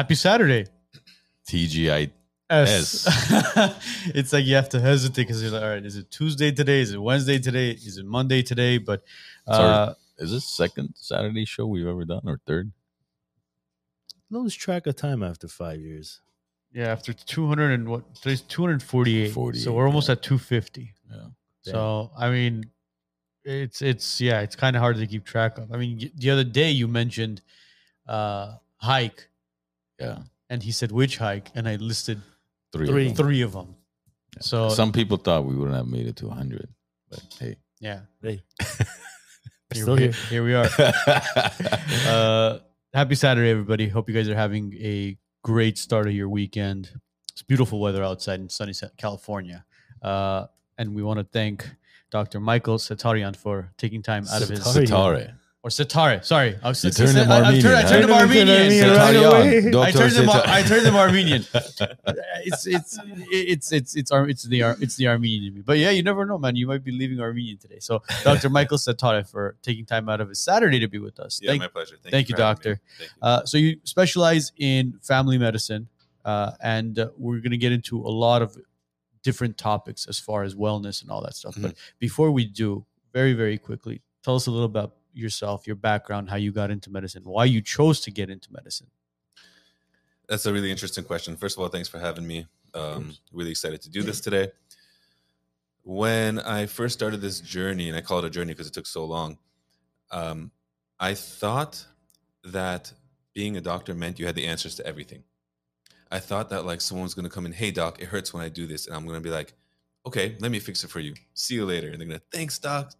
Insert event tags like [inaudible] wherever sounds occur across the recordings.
Happy Saturday. TGI. S. [laughs] it's like you have to hesitate because you're like, all right, is it Tuesday today? Is it Wednesday today? Is it Monday today? But uh, Sorry. Is this second Saturday show we've ever done or third? Lose track of time after five years. yeah, after 200 and what? Today's 248. 48, so we're almost yeah. at 250. Yeah. So I mean, it's it's yeah, it's kind of hard to keep track of. I mean, the other day you mentioned uh hike, Yeah. and he said which hike, and I listed Three. Three. Of them. three of them. So Some people thought we wouldn't have made it to 100. But hey. yeah, Hey, [laughs] here, still we, here. here we are. [laughs] uh, happy Saturday, everybody. Hope you guys are having a great start of your weekend. It's beautiful weather outside in sunny California. Uh, and we want to thank Dr. Michael Satarian for taking time out of his Satarian. Or Setareh. Sorry, I was You turned him Armenian, I turned him Armenian. Armenian right [laughs] away. I turned him. I turned him Armenian. It's it's it's it's it's it's the Ar- it's the Armenian in me. But yeah, you never know, man. You might be leaving Armenian today. So, [laughs] Dr. Michael Setareh for taking time out of his Saturday to be with us. Yeah, Thank my pleasure. Thank, thank you, me. doctor. Thank you. uh, so you specialize in family medicine, uh, and uh, we're going to get into a lot of different topics as far as wellness and all that stuff. But before we do, very very quickly, tell us a little about yourself, your background, how you got into medicine, why you chose to get into medicine. That's a really interesting question. First of all, thanks for having me. Um, really excited to do this today. When I first started this journey, and I call it a journey because it took so long, um, I thought that being a doctor meant you had the answers to everything. I thought that like someone's going to come in, hey doc, it hurts when I do this, and I'm going to be like, okay, let me fix it for you. See you later. And they're going to, thanks doc.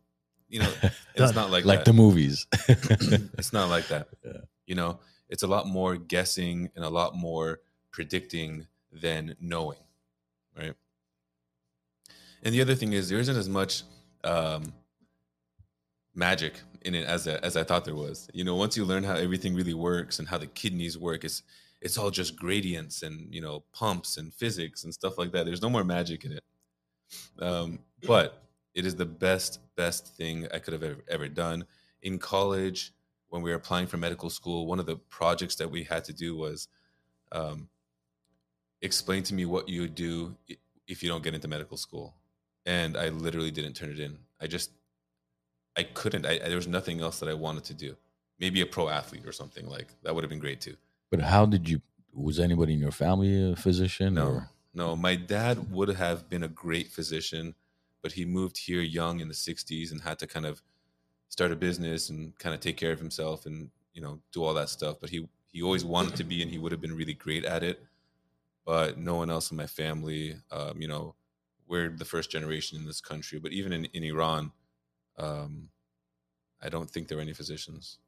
You know, [laughs] it's not like like that the movies. [clears throat] [laughs] it's not like that. Yeah. You know, it's a lot more guessing and a lot more predicting than knowing, right? And the other thing is, there isn't as much um, magic in it as as I thought there was. You know, once you learn how everything really works and how the kidneys work, it's it's all just gradients and you know pumps and physics and stuff like that. There's no more magic in it. Um, but it is the best best thing I could have ever, ever done in college when we were applying for medical school. One of the projects that we had to do was um, explain to me what you would do if you don't get into medical school, and I literally didn't turn it in. I just I couldn't. I, I- there was nothing else that I wanted to do. Maybe a pro athlete or something like that would have been great too. but how did you? Was anybody in your family a physician? No, Or? no. My dad would have been a great physician, but he moved here young in the '60s and had to kind of start a business and kind of take care of himself and you know do all that stuff. But he he always wanted to be, and he would have been really great at it. But no one else in my family, um, you know, we're the first generation in this country. But even in in Iran, um, I don't think there are any physicians.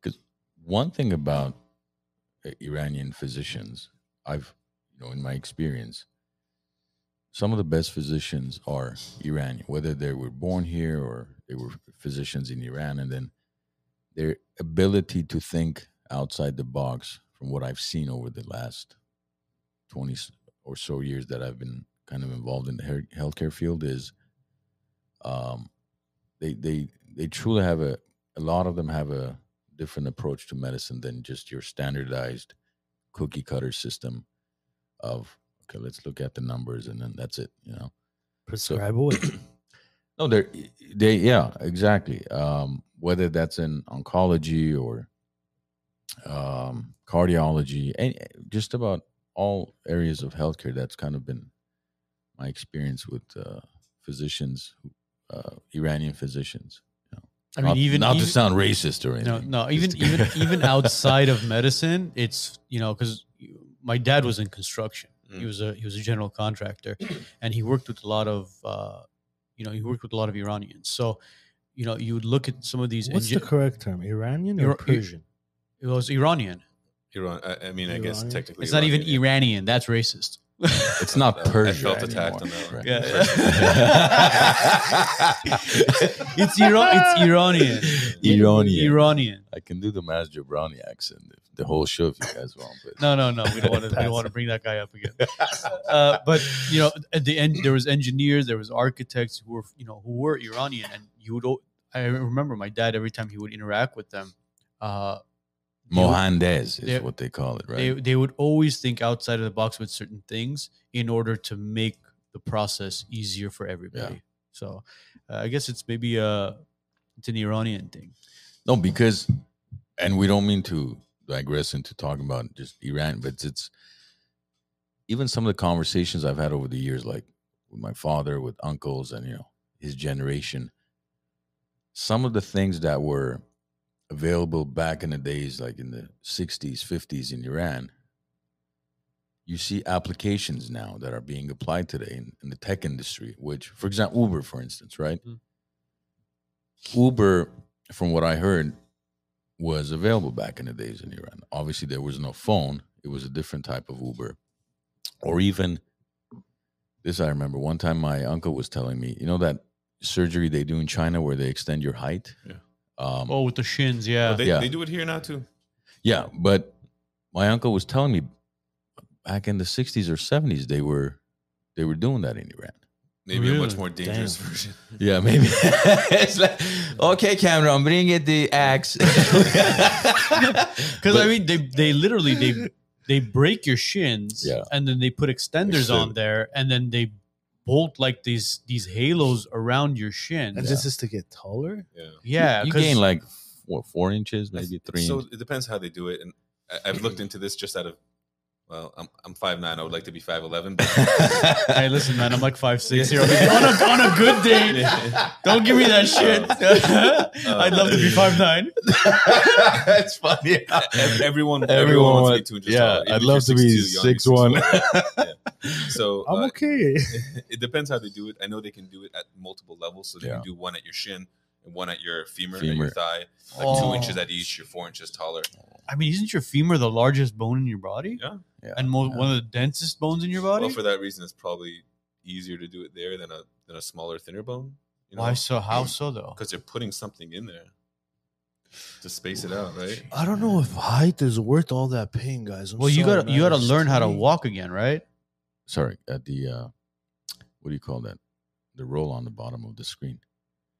Because one thing about uh, Iranian physicians, I've, you know, in my experience, some of the best physicians are Iranian, whether they were born here or they were physicians in Iran, and then their ability to think outside the box, from what I've seen over the last twenty or so years that I've been kind of involved in the healthcare field, is um, they they they truly have a a lot of them have a different approach to medicine than just your standardized cookie cutter system of okay let's look at the numbers and then that's it you know prescribe away. [clears throat] no they're they yeah exactly um whether that's in oncology or um cardiology and just about all areas of healthcare that's kind of been my experience with uh physicians uh iranian physicians I mean, not, even not even, to sound racist or anything no, no, even even [laughs] even outside of medicine, it's you know because my dad was in construction. He Mm. was a he was a general contractor, and he worked with a lot of uh, you know he worked with a lot of Iranians. So you know you would look at some of these. What's engi- the correct term? Iranian or Ira- Persian? it was Iranian. Iran. I, I mean, I guess technically, It's not even Iranian. Iranian. That's racist. It's not I Persia felt attacked anymore, on that one. right? [laughs] it's Iran. It's Iranian. [laughs] Iranian. Iranian. I can do the Maz Jobrani accent if the whole show if you guys want. But No, no, no. We don't want to. we don't want to bring that guy up again. Uh, but you know, at the end, there was engineers, there was architects who were, you know, who were Iranian, and you would. o- I remember my dad every time he would interact with them, uh, Mohandes is They're- what they call it, right? they they would always think outside of the box with certain things in order to make the process easier for everybody. So uh, I guess it's maybe a it's an Iranian thing. No, because, and we don't mean to digress into talking about just Iran, but it's even some of the conversations I've had over the years, like with my father, with uncles, and you know his generation. Some of the things that were available back in the days, like in the '60s, '50s in Iran, you see applications now that are being applied today in, in the tech industry. Which, for example, Uber, for instance, right? Mm. Uber, from what I heard, was available back in the days in Iran. Obviously, there was no phone; it was a different type of Uber, or even this. I remember one time my uncle was telling me, you know that surgery they do in China where they extend your height. Yeah. Um, Oh, with the shins, yeah. But they, Yeah. they do it here now too. yeah, but my uncle was telling me back in the '60s or '70s they were they were doing that in Iran. Maybe a much more dangerous Damn. version. [laughs] Yeah, maybe. [laughs] it's like, okay, Cameron, bring it the axe. [laughs] Because I mean, they they literally they they break your shins, Yeah. and then they put extenders on there, and then they bolt like these these halos around your shin. And this is to get taller. Yeah. yeah, you 'cause- gain like what four inches, maybe three. So inches. it depends how they do it, and I, I've looked mm. into this just out of. Well, I'm I'm five nine. I would like to be five eleven. [laughs] hey, listen, man, I'm like five six here. on a on a good day. [laughs] Don't give me that shit. [laughs] I'd love to be five nine. That's funny. everyone, everyone, Everyone wants want- to be two yeah, taller. I'd love to be 6'2", you wanna be 6'1". 6'1". Yeah. So I'm uh, okay. it depends how they do it. I know they can do it at multiple levels. So they Yeah. can do one at your shin and one at your femur, at Femur. your thigh, like Oh. two inches at each. You're four inches taller. I mean, isn't your femur the largest bone in your body Yeah. Yeah. and mo- yeah. one of the densest bones in your body? Well, for that reason, it's probably easier to do it there than a than a smaller, thinner bone. You know, Why so? How so though? because you're putting something in there to space it out, right? I don't know if height is worth all that pain, guys. I'm Well, you gotta you gotta learn how to walk again, right? Sorry, at the uh, what do you call that? The roll on the bottom of the screen.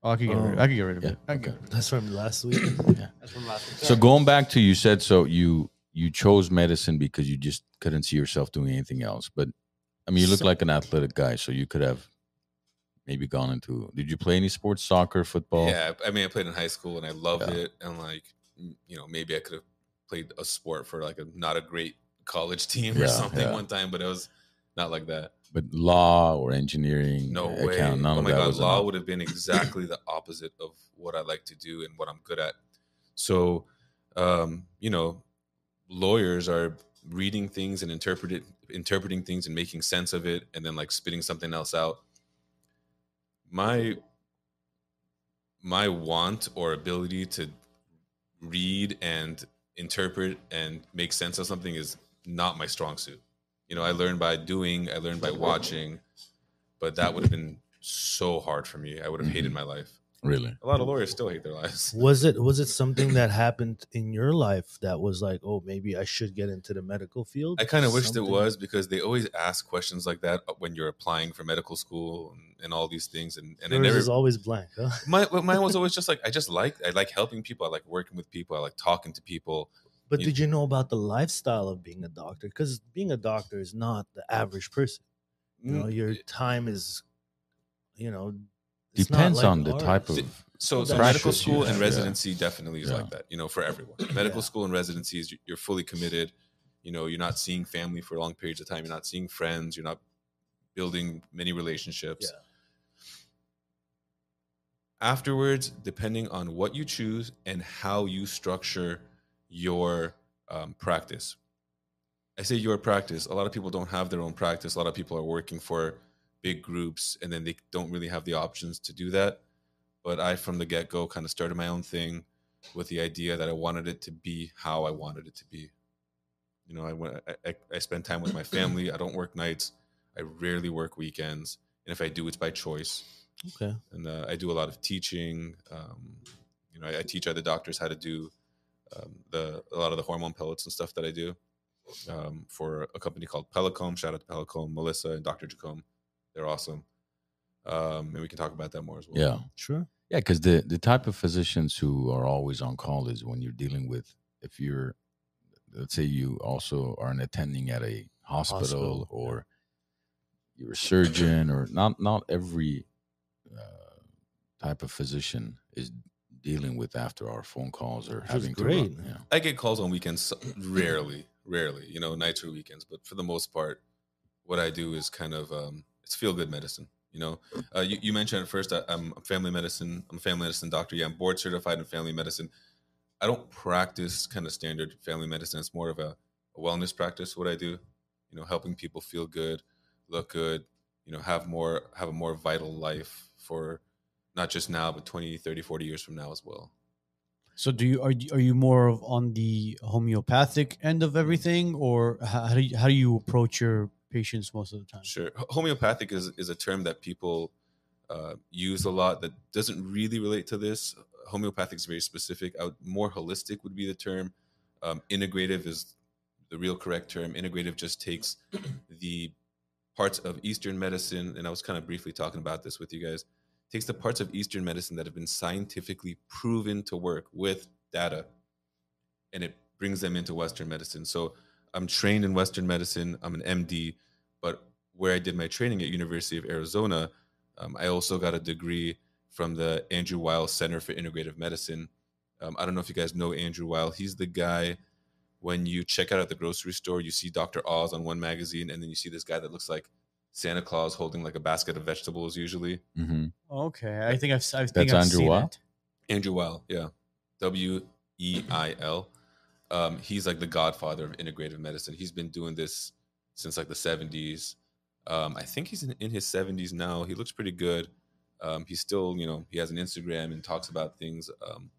Oh, I could get rid. Oh. I could get rid of it. I could get rid of it. That's from last week. [clears throat] yeah. That's from last week. So going back to you said so you you chose medicine because you just couldn't see yourself doing anything else. But I mean, you look So- like an athletic guy, so you could have maybe gone into. Did you play any sports? Soccer, football? Yeah, I mean, I played in high school and I loved Yeah. it. And like, m- you know, maybe I could have played a sport for like a not a great college [laughs] team Yeah, or something yeah. one time, but it was not like that. But law or engineering? No way. account, oh my god, law enough. would have been [laughs] exactly the opposite of what I like to do and what I'm good at. So, um, you know, lawyers are reading things and interpret it, interpreting things and making sense of it, and then like spitting something else out. My my want or ability to read and interpret and make sense of something is not my strong suit. You know, I learned by doing, I learned by watching, but that would have been so hard for me. I would have hated Mhm. my life. Really? A lot of lawyers still hate their lives. [laughs] Was it was it something that happened in your life that was like, oh, maybe I should get into the medical field? I kind of wished it was because they always ask questions like that when you're applying for medical school and, and all these things, and and I Yours never. is always blank, huh? my, mine was [laughs] always just like I just like I like helping people. I like working with people. I like talking to people. But You- did you know about the lifestyle of being a doctor? Because being a doctor is not the average person. You know, Mm, your time is, you know, it's not Depends like on the ours. type of. So, so medical school and have, yeah. residency definitely is Yeah. like that, you know, for everyone. [clears throat] Medical Yeah. school and residency is you're fully committed. You know, you're not seeing family for long periods of time. You're not seeing friends. You're not building many relationships. Yeah. Afterwards, depending on what you choose and how you structure your um, practice. I say your practice. A lot of people don't have their own practice. A lot of people are working for big groups and then they don't really have the options to do that. But I, from the get go, kind of started my own thing with the idea that I wanted it to be how I wanted it to be. You know, I went, I, I, I spend time with my family. I don't work nights. I rarely work weekends, and if I do, it's by choice. Okay. And uh, I do a lot of teaching. Um, you know, I, I teach other doctors how to do um, the a lot of the hormone pellets and stuff that I do um, for a company called Pellecome. Shout out to Pellecome, Melissa and Dr. Jacome. They're awesome. Um, and we can talk about that more as well. Yeah. Sure. Yeah, because the the type of physicians who are always on call is when you're dealing with if you're, let's say you also are an attending at a hospital, Hospital, or you're a surgeon, or not not every uh, type of physician is dealing with after our phone calls or Which is having to great. run, yeah. I get calls on weekends, [clears throat] rarely, rarely, you know, nights or weekends. But for the most part, what I do is kind of um, it's feel good medicine. You know, uh, you, you mentioned at first I, I'm a family medicine. I'm a family medicine doctor. Yeah, I'm board certified in family medicine. I don't practice kind of standard family medicine. It's more of a, a wellness practice. What I do, you know, helping people feel good, look good, you know, have more have a more vital life for not just now, but 20, 30, 40 years from now as well. So do you are you, are you more of on the homeopathic end of everything, or how, do you, how do you approach your patients most of the time? Sure. Homeopathic is, is a term that people uh, use a lot that doesn't really relate to this. Homeopathic is very specific. Would, more holistic would be the term. Um, integrative is the real correct term. Integrative just takes [clears throat] the parts of Eastern medicine, and I was kind of briefly talking about this with you guys. Takes the parts of Eastern medicine that have been scientifically proven to work with data, and it brings them into Western medicine. So I'm trained in Western medicine. I'm an MD, but where I did my training at University of Arizona, um, I also got a degree from the Andrew Weil Center for Integrative Medicine. Um, I don't know if you guys know Andrew Weil. He's the guy when you check out at the grocery store, you see Dr. Oz on one magazine, and then you see this guy that looks like Santa Claus holding like a basket of vegetables. Usually, hmm Okay, I think I've I think That's I've Andrew seen Weil? it. Andrew Weil, yeah, W E I L. Um, he's like the godfather of integrative medicine. He's been doing this since like the 70s. Um, I think he's in, in his 70s now. He looks pretty good. Um, he's still, you know, he has an Instagram and talks about things. Um,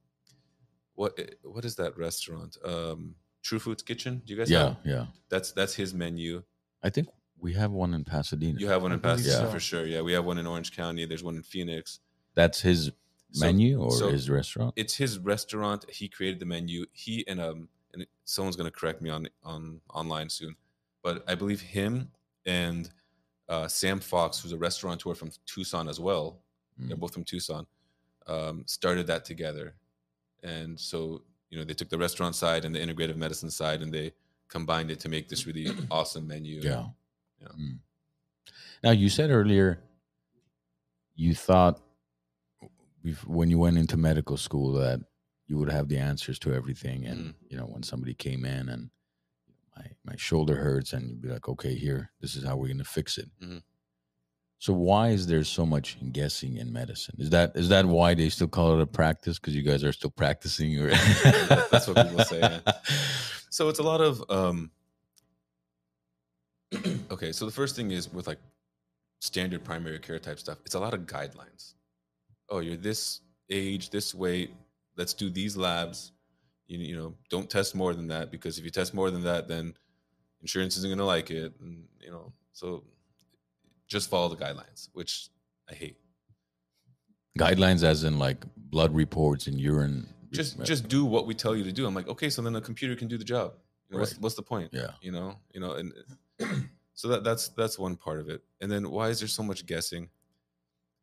what what is that restaurant? Um, True Foods Kitchen. Do you guys? Know? Yeah, Have? yeah. That's that's his menu. I think we have one in Pasadena. You have one in Pasadena so. for sure. Yeah, we have one in Orange County. There's one in Phoenix. That's his So- menu or so his restaurant. it's his restaurant. He created the menu. He and um and someone's gonna correct me on on online soon, but I believe him and uh, Sam Fox, who's a restaurateur from Tucson as well. They're Mm. both from Tucson. Um, started that together, and so you know they took the restaurant side and the integrative medicine side, and they combined it to make this really [clears throat] awesome menu. Yeah. Yeah. Mm. Now you said earlier you thought when you went into medical school that you would have the answers to everything, and Mhm. you know when somebody came in and my my shoulder hurts, and you'd be like, okay, here, this is how we're gonna fix it. Mhm. So why is there so much guessing in medicine? Is that is that why they still call it a practice? Because you guys are still practicing, or [laughs] That's what people say, yeah. [laughs] So it's a lot of um [clears throat] okay, so the first thing is with like standard primary care type stuff, it's a lot of guidelines. Oh, you're this age, this weight, let's do these labs. You, you know, don't test more than that because if you test more than that, then insurance isn't gonna like it. And you know, so just follow the guidelines, which I hate. guidelines as in like blood reports and urine. Just just do what we tell you to do. I'm like, okay, so then the computer can do the job. You know, what's, what's the point? yeah. you know you know and [clears throat] so that that's that's one part of it. And then why is there so much guessing?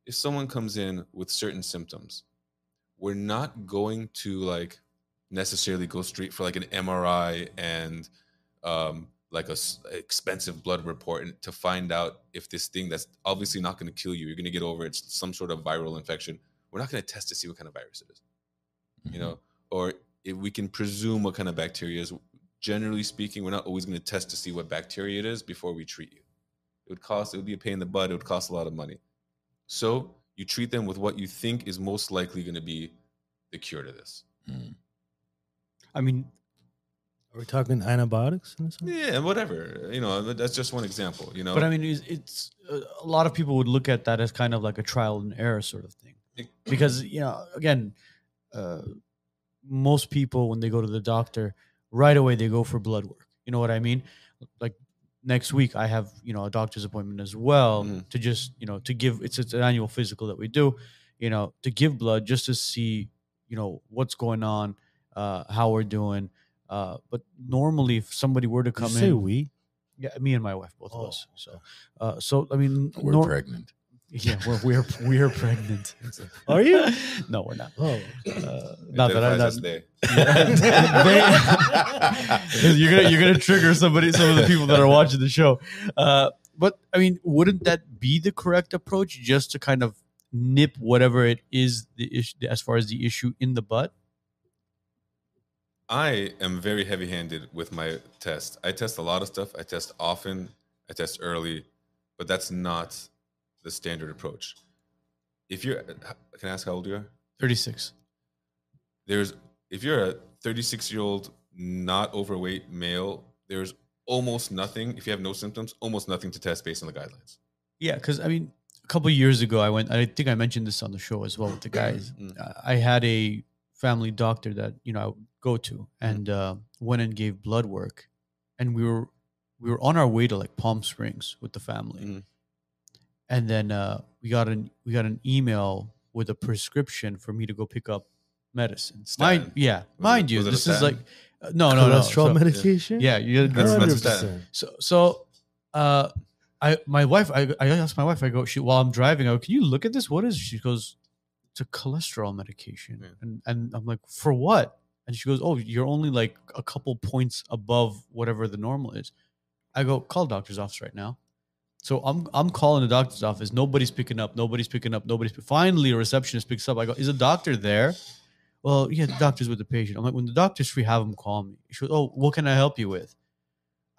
If someone comes in with certain symptoms we're not going to like necessarily go straight for like an mri and um like a s- expensive blood report and to find out if this thing that's obviously not going to kill you you're going to get over it's some sort of viral infection. We're not going to test to see what kind of virus it is you Mhm. know? Or if we can presume what kind of bacteria is generally speaking we're not always going to test to see what bacteria it is before we treat you. It would cost it would be a pain in the butt it would cost a lot of money. So you treat them with what you think is most likely going to be the cure to this. Mm. I mean, Are we talking antibiotics? Yeah and whatever you know that's just one example you know? But I mean, it's, it's a lot of people would look at that as kind of like a trial and error sort of thing, because you know, again, uh, most people when they go to the doctor, right away they go for blood work. You know what I mean? Like next week, I have you know a doctor's appointment as well Mhm. to just you know to give it's, it's an annual physical that we do, you know, to give blood just to see you know what's going on, uh, how we're doing. Uh, but normally, if somebody were to come you say in, we? yeah, me and my wife, both of Oh, us. So, uh, so I mean, We're nor- pregnant. Yeah, we're we're we're pregnant. Are you? no, we're not. Oh, Uh, not that I'm not. as they. They- you're gonna you're gonna trigger somebody, some of the people that are watching the show. Uh, but I mean, wouldn't that be the correct approach, just to kind of nip whatever it is the issue as far as the issue in the butt? I am very heavy handed with my test. I test a lot of stuff. I test often, I test early, but that's not the standard approach. If you're, can I ask how old you are? Thirty six. There's, if you're a 36 year old, not overweight male, there's almost nothing, if you have no symptoms, almost nothing to test based on the guidelines. Yeah, because I mean, a couple years ago, I went. I think I mentioned this on the show as well with the [clears throat] guys. Mm. Uh, I had a family doctor that you know I would go to, and uh, went and gave blood work, and we were we were on our way to like Palm Springs with the family, Mhm. And then uh, we got an we got an email with a prescription for me to go pick up medicine. Mind, yeah, Was mind it- you, was it a this is like uh, no, no, no. cholesterol So- medication. yeah, you That's- that's statin. so so uh I my wife I I asked my wife I go she while I'm driving I go can you look at this what is it?" she goes it's a cholesterol medication Yeah. and and I'm like for what and she goes oh you're only like a couple points above whatever the normal is I go call doctor's office right now so I'm I'm calling the doctor's office nobody's picking up nobody's picking up nobody's finally a receptionist picks up I go is a doctor there well yeah the doctor's with the patient I'm like when the doctor's free have him call me she goes oh what can I help you with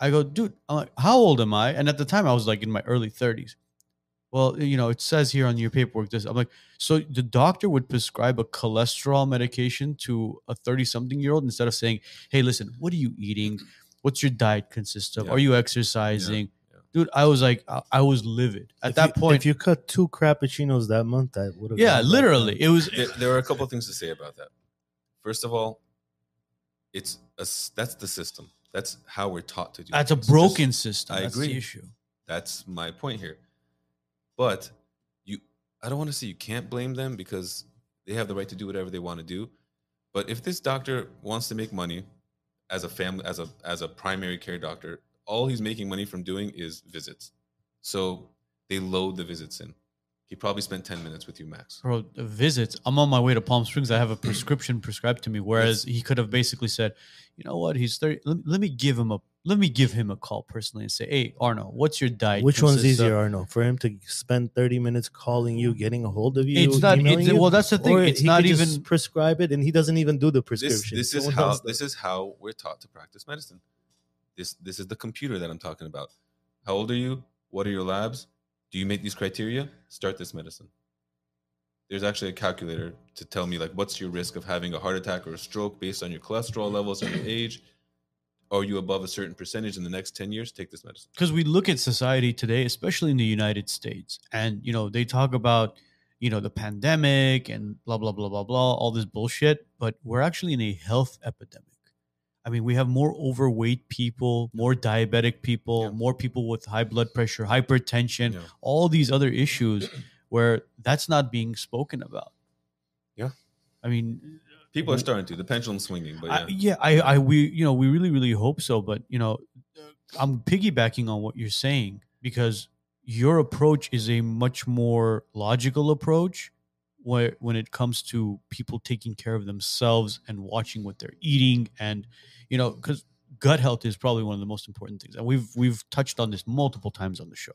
I go, dude, I'm like, how old am I? And at the time, I was like in my early 30s. Well, you know, it says here on your paperwork this. I'm like, so the doctor would prescribe a cholesterol medication to a 30 something year old instead of saying, hey, listen, what are you eating? What's your diet consist of? Yeah. Are you exercising? Yeah. Dude, I was like, I, I was livid at If that you- point. if you cut two cappuccinos that month, that would have. yeah, literally, it was. there, there are a couple of things to say about that. First of all, it's a, s- that's the system. That's how we're taught to do. That's a things. Just- broken system. I That's agree. the issue. That's my point here. But you, I don't want to say you can't blame them because they have the right to do whatever they want to do. But if this doctor wants to make money as a family, as a as a primary care doctor, all he's making money from doing is visits. So they load the visits in. He probably spent ten minutes with you max. Bro, the visits. I'm on my way to Palm Springs. I have a prescription prescribed to me. Whereas he could have basically said, you know what, he's 30. Let, let me give him a let me give him a call personally and say, hey, Arno, what's your diet? Which one's consist of?" easier, Arno? For him to spend thirty minutes calling you, getting a hold of you, It's not. It's, you? well, that's the thing. Or It's he not could just even. prescribe it, and he doesn't even do the prescription. this is how this is how we're taught to practice medicine. This this is the computer that I'm talking about. How old are you? What are your labs? Do you meet these criteria? Start this medicine. There's actually a calculator to tell me like what's your risk of having a heart attack or a stroke based on your cholesterol levels and your age. Are you above a certain percentage in the next 10 years? Take this medicine. because we look at society today, especially in the United States, and you know they talk about you know the pandemic and blah blah blah blah blah, all this bullshit. But we're actually in a health epidemic. I mean, we have more overweight people, more diabetic people, Yeah. more people with high blood pressure, hypertension, Yeah. all these other issues where that's not being spoken about. Yeah. I mean, People are starting to. The pendulum's swinging, but yeah. I, yeah, I, I, we, you know, we really, really hope so. But you know, I'm piggybacking on what you're saying because your approach is a much more logical approach, where when it comes to people taking care of themselves and watching what they're eating, and you know, because gut health is probably one of the most important things, and we've we've touched on this multiple times on the show.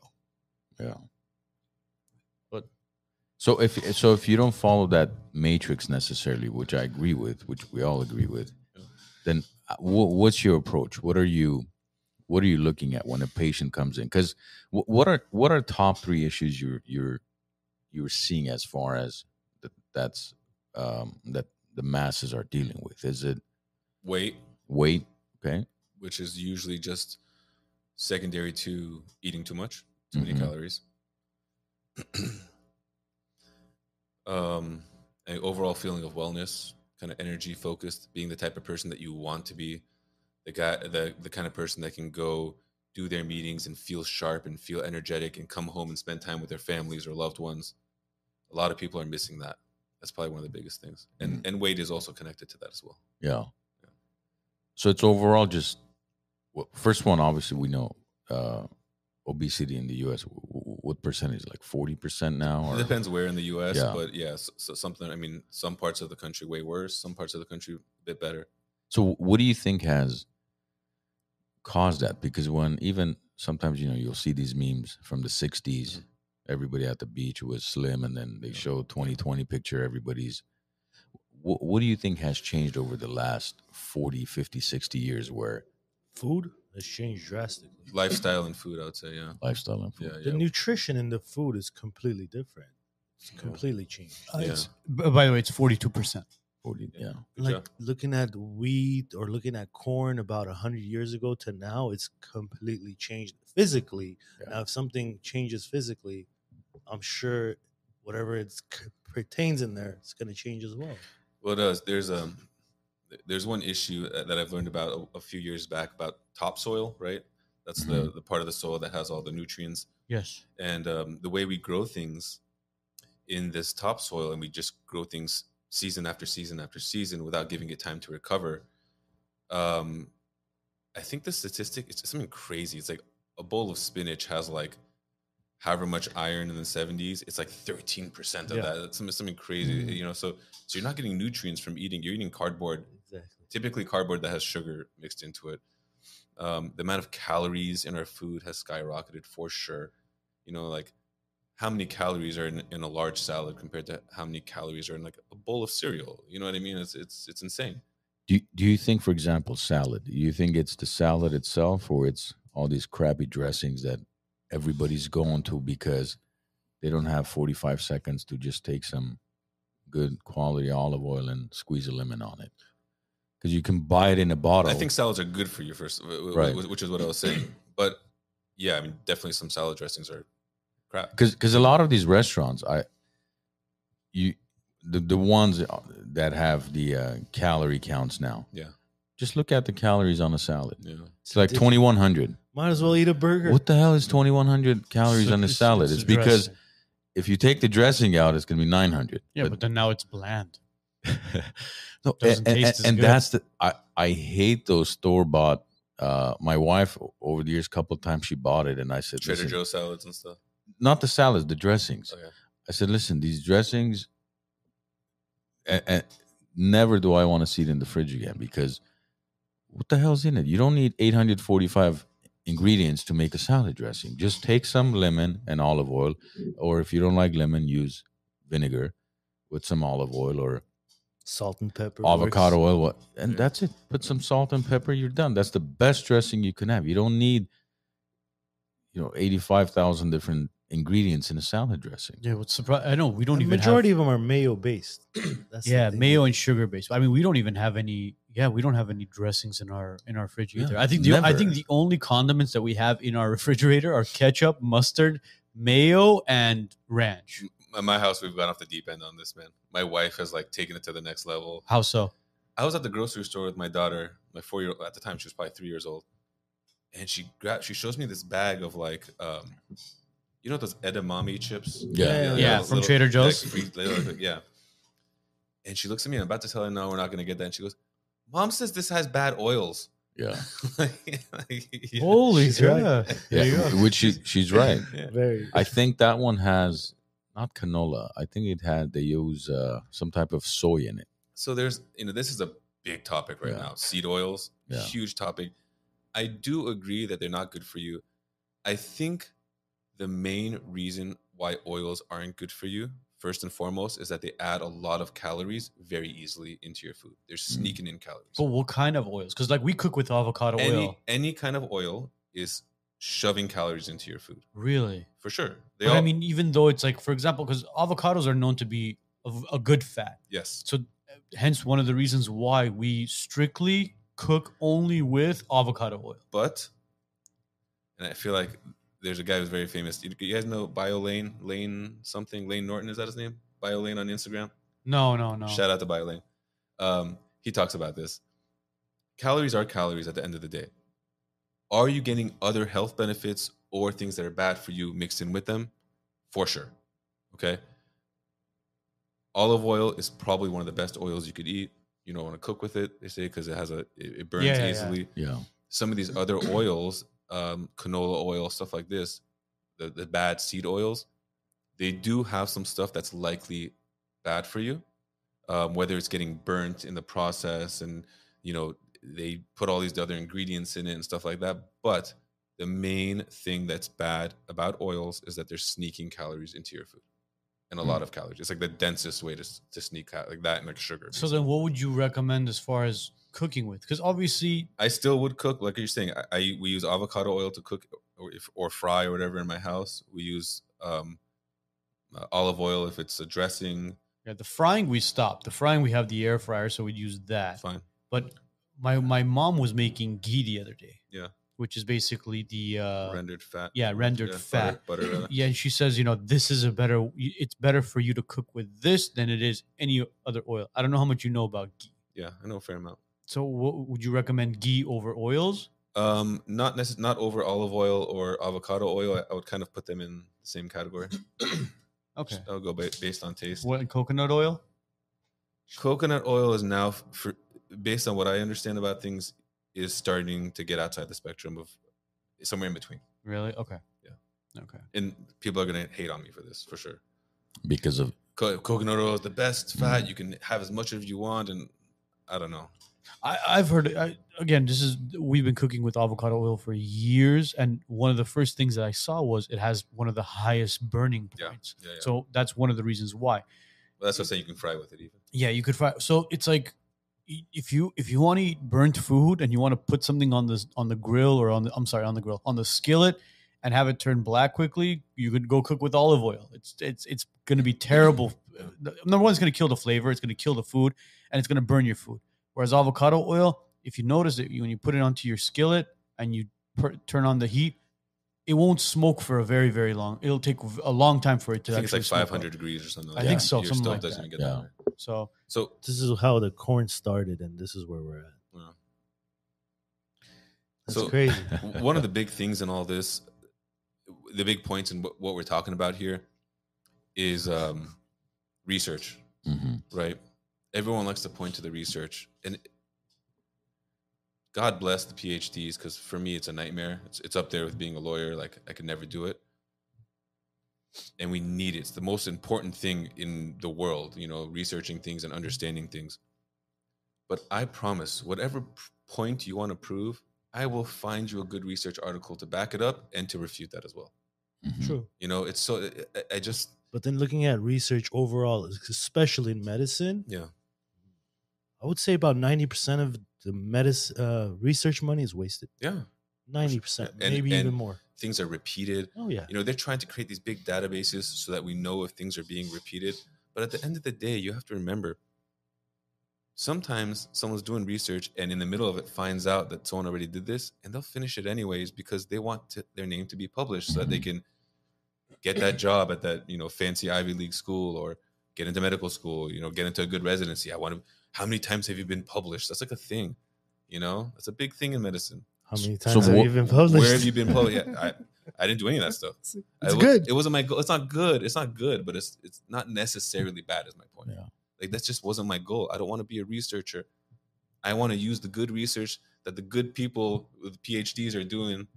Yeah. But- so if so if you don't follow that matrix necessarily, which I agree with, which we all agree with, Yeah. then uh, wh- what's your approach? What are you what are you looking at when a patient comes in? Because what are what are top three issues you're you're you're seeing as far as that that's um, that the masses are dealing with? Is it Weight, weight? Okay. which is usually just secondary to eating too much, too many Mhm. calories. [clears throat] um, an overall feeling of wellness, kind of energy focused, being the type of person that you want to be, the guy, the the kind of person that can go do their meetings and feel sharp and feel energetic and come home and spend time with their families or loved ones. A lot of people are missing that. That's probably one of the biggest things, and and weight is also connected to that as well. Yeah. So it's overall just well, first one. Obviously, we know uh, obesity in the U.S. What percentage? Like forty percent now, It depends where in the U.S., Yeah. but yeah, so, so something. I mean, some parts of the country way worse, some parts of the country a bit better. So, what do you think has caused that? Because when even sometimes you know you'll see these memes from the '60s, everybody at the beach was slim, and then they show 2020 picture, everybody's. What, what do you think has changed over the last 40, 50, 60 years where Food has changed drastically. Lifestyle and food, I would say, yeah, lifestyle and food? yeah, The nutrition in the food is completely different. It's completely changed. Uh, Yeah. it's- by the way, it's forty-two percent. 40, yeah. Good like job. looking at wheat or looking at corn about 100 years ago to now it's completely changed physically Yeah. now if something changes physically i'm sure whatever it pertains in there it's going to change as well Well, it does. There's um, th- there's one issue uh, that I've learned about a, a few years back about topsoil, right? That's the the part of the soil that has all the nutrients, Yes. and um, the way we grow things in this topsoil, and we just grow things season after season after season without giving it time to recover. Um, I think the statistic it's something crazy. It's like a bowl of spinach has like however much iron in the 70s it's like 13% of Yeah. that. It's something, something crazy Mhm. you know so so you're not getting nutrients from eating. You're eating cardboard exactly. typically cardboard that has sugar mixed into it. Um, the amount of calories in our food has skyrocketed for sure. You know like how many calories are in, in a large salad compared to how many calories are in like a bowl of cereal? You know what i mean? It's it's it's insane. Do you, do you think, for example, salad? Do you think it's the salad itself, or it's all these crappy dressings that everybody's going to because they don't have forty five seconds to just take some good quality olive oil and squeeze a lemon on it? Because you can buy it in a bottle. i think salads are good for you first wh- wh- Right. which is what i was saying but yeah i mean definitely some salad dressings are crap because because a lot of these restaurants, I you the the ones that have the uh, calorie counts now. Yeah. Just look at the calories on a salad. yeah It's like twenty one hundred. Might as well eat a burger What the hell is twenty one hundred calories So on a it's- salad? it's It's, a because dressing. if you take the dressing out, it's going to be nine hundred. Yeah, but, then now it's bland. [laughs] no, doesn't and, taste and, as and good. that's the I I hate those store bought. Uh, my wife over the years, a couple of times she bought it, and I said, trader "Listen, joe salads and stuff not the salads, the dressings." okay I said, "Listen, these dressings, and, and never do I want to see it in the fridge again because what the hell's in it? You don't need 845 ingredients to make a salad dressing. Just take some lemon and olive oil, or if you don't like lemon, use vinegar with some olive oil or salt and pepper avocado works. oil. What, and Yeah. that's it. Put some salt and pepper. You're done. That's the best dressing you can have. You don't need, you know, 85,000 different ingredients in a salad dressing. Yeah, what's surprise? I know we don't the even majority have. of them are mayo based [clears throat] That's Yeah, mayo and sugar based. I mean, we don't even have any. Yeah, we don't have any dressings in our in our fridge Yeah, either. I think the I think the only condiments that we have in our [laughs] refrigerator are ketchup, mustard, mayo, and ranch. at my house we've gone off the deep end on this man my wife has like taken it to the next level How so? I was at the grocery store with my daughter, my four year old at the time she was probably three years old, and she grabbed she shows me this bag of like um, you know those edamame chips. Yeah. Yeah, those from Trader Joe's. like, like, yeah. And she looks at me. I'm about to tell her, "No, we're not going to get that." And she goes, "Mom says this has bad oils." Yeah. [laughs] Like, [laughs] like, yeah. Holy She's right. yeah. Yeah. Which she, she's right. [laughs] Yeah. very I think that one has not canola. I think it had they use uh, some type of soy in it. So there's, you know, this is a big topic right Yeah. now. Seed oils, Yeah. huge topic. I do agree that they're not good for you. I think the main reason why oils aren't good for you, first and foremost, is that they add a lot of calories very easily into your food. They're Mm. sneaking in calories. But what kind of oils? Because like we cook with avocado any oil. any kind of oil is shoving calories into your food Really? for sure. They But all, I mean, even though it's like, for example, because avocados are known to be of a good fat. yes, So, hence one of the reasons why we strictly cook only with avocado oil. but and I feel like there's a guy who's very famous. You you guys know Bio Lane, Layne something, Layne Norton is that his name? Biolayne on Instagram. No, no, no. Shout out to Biolayne. Um, he talks about this. Calories are calories at the end of the day. Are you getting other health benefits or things that are bad for you mixed in with them? For sure. Okay. Olive oil is probably one of the best oils you could eat. You don't want to cook with it, they say, because it has a it, it burns Yeah, yeah, yeah. easily Yeah. some of these other oils um, canola oil, stuff like this, the, the bad seed oils, they do have some stuff that's likely bad for you. Um, whether it's getting burnt in the process and you know they put all these other ingredients in it and stuff like that. But the main thing that's bad about oils is that they're sneaking calories into your food and a Hmm. lot of calories. It's like the densest way to, to sneak cal- like that and like sugar. So then, what would you recommend as far as cooking with? Because obviously, I still would cook like you're saying. I, I we use avocado oil to cook or if or fry or whatever in my house. We use um, uh, olive oil if it's a dressing. yeah, the frying we stopped. The frying we have the air fryer, so we'd use that. Fine. But my my mom was making ghee the other day. Yeah. which is basically the uh, rendered fat. yeah rendered Yeah, fat. Butter, butter. Yeah, and she says, you know, this is a better. It's better for you to cook with this than it is any other oil. I don't know how much you know about ghee. yeah, I know a fair amount. So, what, would you recommend ghee over oils? Um, not necess- not over olive oil or avocado oil. I, I would kind of put them in the same category. [clears throat] Okay. I'll go ba- based on taste. What coconut oil? Coconut oil is now, for based on what I understand about things, is starting to get outside the spectrum of somewhere in between. Really? Okay. Yeah. Okay. And people are gonna hate on me for this for sure. because of Co- coconut oil is the best fat. You can have as much as you want, and I don't know. I, I've heard I, again. This is we've been cooking with avocado oil for years, and one of the first things that I saw was it has one of the highest burning points. yeah, yeah. So that's one of the reasons why. But that's what I'm saying. You can fry with it even. Yeah, you could fry. So it's like if you if you want to eat burnt food and you want to put something on the on the grill or on the I'm sorry on the grill on the skillet and have it turn black quickly, you could go cook with olive oil. It's it's it's going to be terrible. [laughs] Number one, it's going to kill the flavor. It's going to kill the food, and it's going to burn your food. Whereas avocado oil, if you notice it when you put it onto your skillet and you per, turn on the heat, it won't smoke for a very very long. It'll take a long time for it to I think it's like smoke up. 500 degrees or something. I like think that. so, Your something stove like doesn't that. get Yeah. that. So So This is how the corn started, and this is where we're at. Wow. That's So- crazy. [laughs] one of the big things in all this, the big points in what, what we're talking about here, is um, research. Mhm. right? Everyone likes to point to the research, and God bless the PhDs because for me it's a nightmare. It's it's up there with being a lawyer. Like I could never do it, and we need it. It's the most important thing in the world. You know, researching things and understanding things. But I promise, whatever point you want to prove, I will find you a good research article to back it up and to refute that as well. Mhm. True. You know, it's so I, I just But then looking at research overall, especially in medicine, yeah. I would say about 90% of the medicine uh, research money is wasted. Yeah, 90%, And- maybe and- even more. things are repeated. Oh, yeah. you know they're trying to create these big databases so that we know if things are being repeated but at the end of the day you have to remember sometimes someone's doing research and in the middle of it finds out that someone already did this and they'll finish it anyways because they want to, their name to be published so that they can get that job at that you know fancy ivy league school or get into medical school you know get into a good residency i want to how many times have you been published that's like a thing you know that's a big thing in medicine How many So times have what- you been published? where have you been published yeah, I, I didn't do any of that stuff It's I good. It wasn't my goal. It's not good. It's not good, but it's it's not necessarily bad. Is my point. Yeah. Like that just wasn't my goal. I don't want to be a researcher. I want to use the good research that the good people with PhDs are doing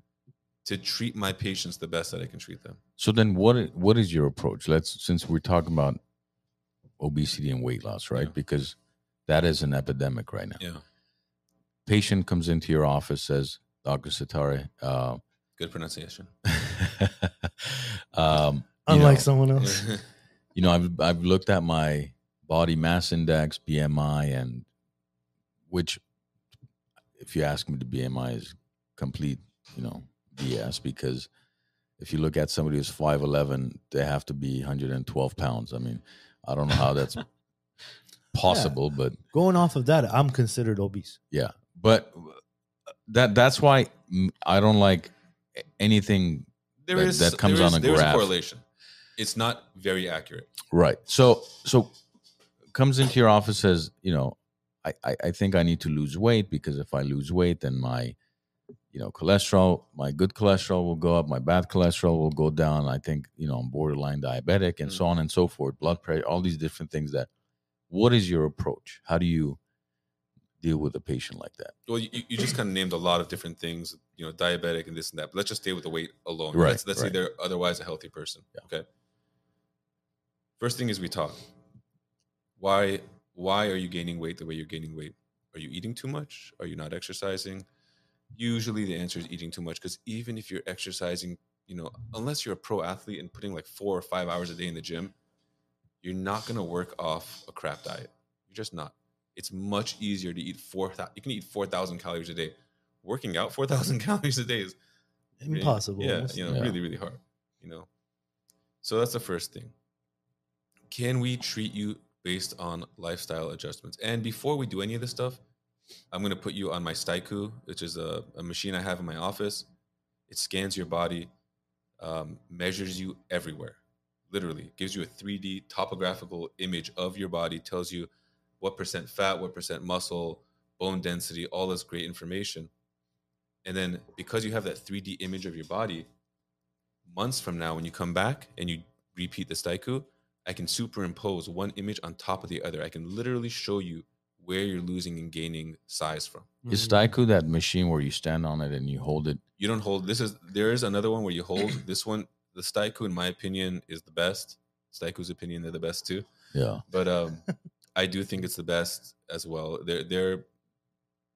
to treat my patients the best that I can treat them. So then, what what is your approach? Let's since we're talking about obesity and weight loss, right? Yeah. Because that is an epidemic right now. Yeah, Patient comes into your office, says, "Doctor Setareh, uh, good pronunciation. [laughs] um, Unlike know, someone else. [laughs] you know, I've I've looked at my body mass index, BMI, and which, if you ask me, the BMI is complete, you know, BS because if you look at somebody who's five eleven, they have to be 112 pounds. I mean, I don't know how that's [laughs] possible, but Going off of that, I'm considered obese. yeah, but uh, that that's why I don't like anything There That- is that comes there on is- a there is graph. correlation. It's not very accurate. Right. So so comes into your office says, you know, I, I, I think I need to lose weight because if I lose weight, then my, you know, cholesterol, my good cholesterol will go up, my bad cholesterol will go down. I think, you know, I'm borderline diabetic and mm. so on and so forth, blood pressure, all these different things that what is your approach? How do you deal with a patient like that? Well, you, you just kind of named a lot of different things, you know, diabetic and this and that. But let's just stay with the weight alone. Right, Let's, let's right. say they're otherwise a healthy person. Yeah. Okay. First thing is we talk. Why why are you gaining weight the way you're gaining weight? Are you eating too much? Are you not exercising? Usually the answer is eating too much because even if you're exercising, you know, unless you're a pro athlete and putting like four or five hours a day in the gym, you're not gonna work off a crap diet. You're just not. It's much easier to eat four. You can eat four thousand calories a day. Working out four thousand [laughs] calories a day is really- Impossible. Yeah, you know, Yeah. really, really hard. You know, so that's the first thing. Can we treat you based on lifestyle adjustments? And before we do any of this stuff, I'm going to put you on my Styku, which is a, a machine I have in my office. It scans your body, um, measures you everywhere, literally gives you a 3D topographical image of your body, tells you what percent fat, what percent muscle, bone density, all this great information. And then because you have that 3D image of your body, months from now, when you come back and you repeat the Styku, I can superimpose one image on top of the other. I can literally show you where you're losing and gaining size from. Is Mm. Styku that machine where you stand on it and you hold it? You don't hold this is there is another one where you hold [clears throat] this one. The Styku, in my opinion, is the best. Styku's opinion, they're the best too. Yeah. But um, [laughs] I do think it's the best as well. Their their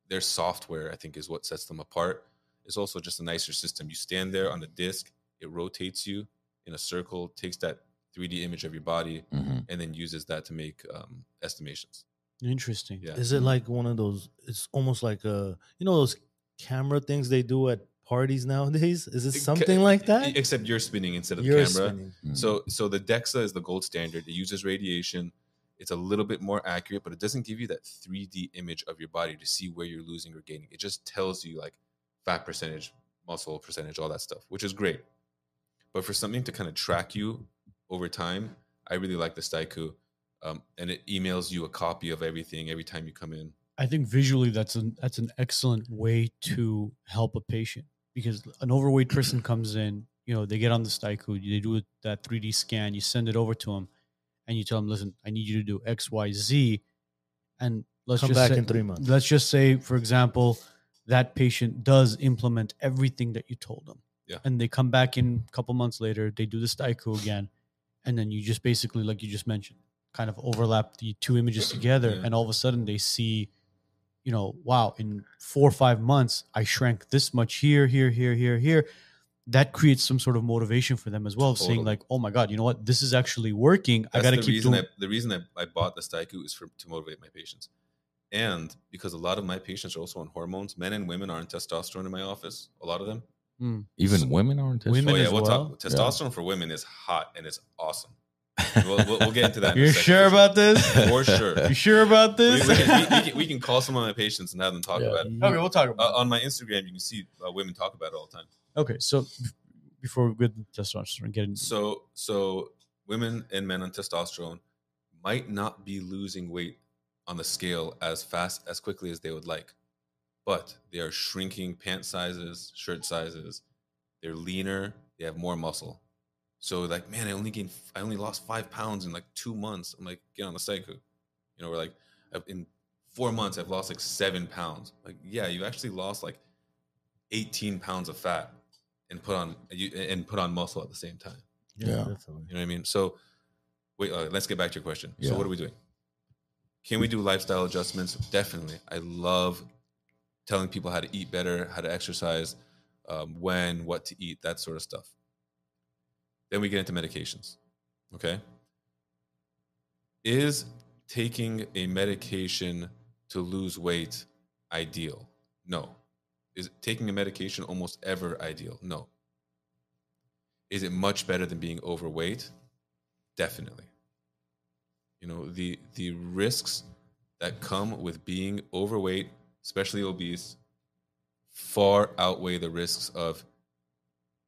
their software, I think, is what sets them apart. It's also just a nicer system. You stand there on the disc, it rotates you in a circle, takes that 3D image of your body, hmm and then uses that to make um, estimations. Interesting. Yeah. Is it like one of those? It's almost like a you know those camera things they do at parties nowadays. Is it It something like that? Except you're spinning instead of the You're camera. spinning. Mm-hmm. So so the DEXA is the gold standard. It uses radiation. It's a little bit more accurate, but it doesn't give you that 3D image of your body to see where you're losing or gaining. It just tells you like fat percentage, muscle percentage, all that stuff, which is great. But for something to kind of track you over time, I really like the Styku. Um, and it emails you a copy of everything every time you come in. I think visually that's an that's an excellent way to help a patient because an overweight person comes in, you know, they get on the Styku, they do that 3D scan, you send it over to them, and you tell them, listen, I need you to do X, Y, Z, and let's Come just back say, in three months. Let's just say, for example, that patient does implement everything that you told them, Yeah. and they come back in a couple months later, they do the Styku again, and then you just basically, like you just mentioned, kind of overlap the two images together, Yeah. and all of a sudden they see you know, wow, in four or five months, I shrank this much here, here, here, here, here. That creates some sort of motivation for them as well, of saying like, oh my God, you know what? This is actually working. I got to keep reason doing. I, the reason I, I bought the Styku is for to motivate my patients, and because a lot of my patients are also on hormones. Men and women are on testosterone in my office. A lot of them. Hmm. Even So- women aren't. Women oh yeah, as we'll well? talk. Testosterone for women is hot and it's awesome. We'll, we'll, we'll get into that. in a You're second sure about this? For sure. You sure about this? we can, we, we can, we can call some of my patients and have them talk Yeah. about it. okay, we'll talk about Uh, on my Instagram, you can see uh, women talk about it all the time. Okay, so before we get into testosterone, get into So, so women and men on testosterone might not be losing weight on the scale as fast as quickly as they would like, but they are shrinking pant sizes, shirt sizes. They're leaner. They have more muscle. So, like, man, I only gained, I only lost five pounds in like two months. I'm like, get on the cycle. You know, we're like, in four months, I've lost like seven pounds. Like, yeah, you actually lost like 18 pounds of fat and put on you and put on muscle at the same time. Yeah. definitely. You know what I mean? So, wait, uh, let's get back to your question. So, what are we doing? Can we do lifestyle adjustments? Definitely. I love telling people how to eat better, how to exercise, um, when, what to eat, that sort of stuff. Then we get into medications. Okay. Is taking a medication to lose weight ideal? No. Is taking a medication almost ever ideal? No. Is it much better than being overweight? Definitely. You know, the the risks that come with being overweight, especially obese, far outweigh the risks of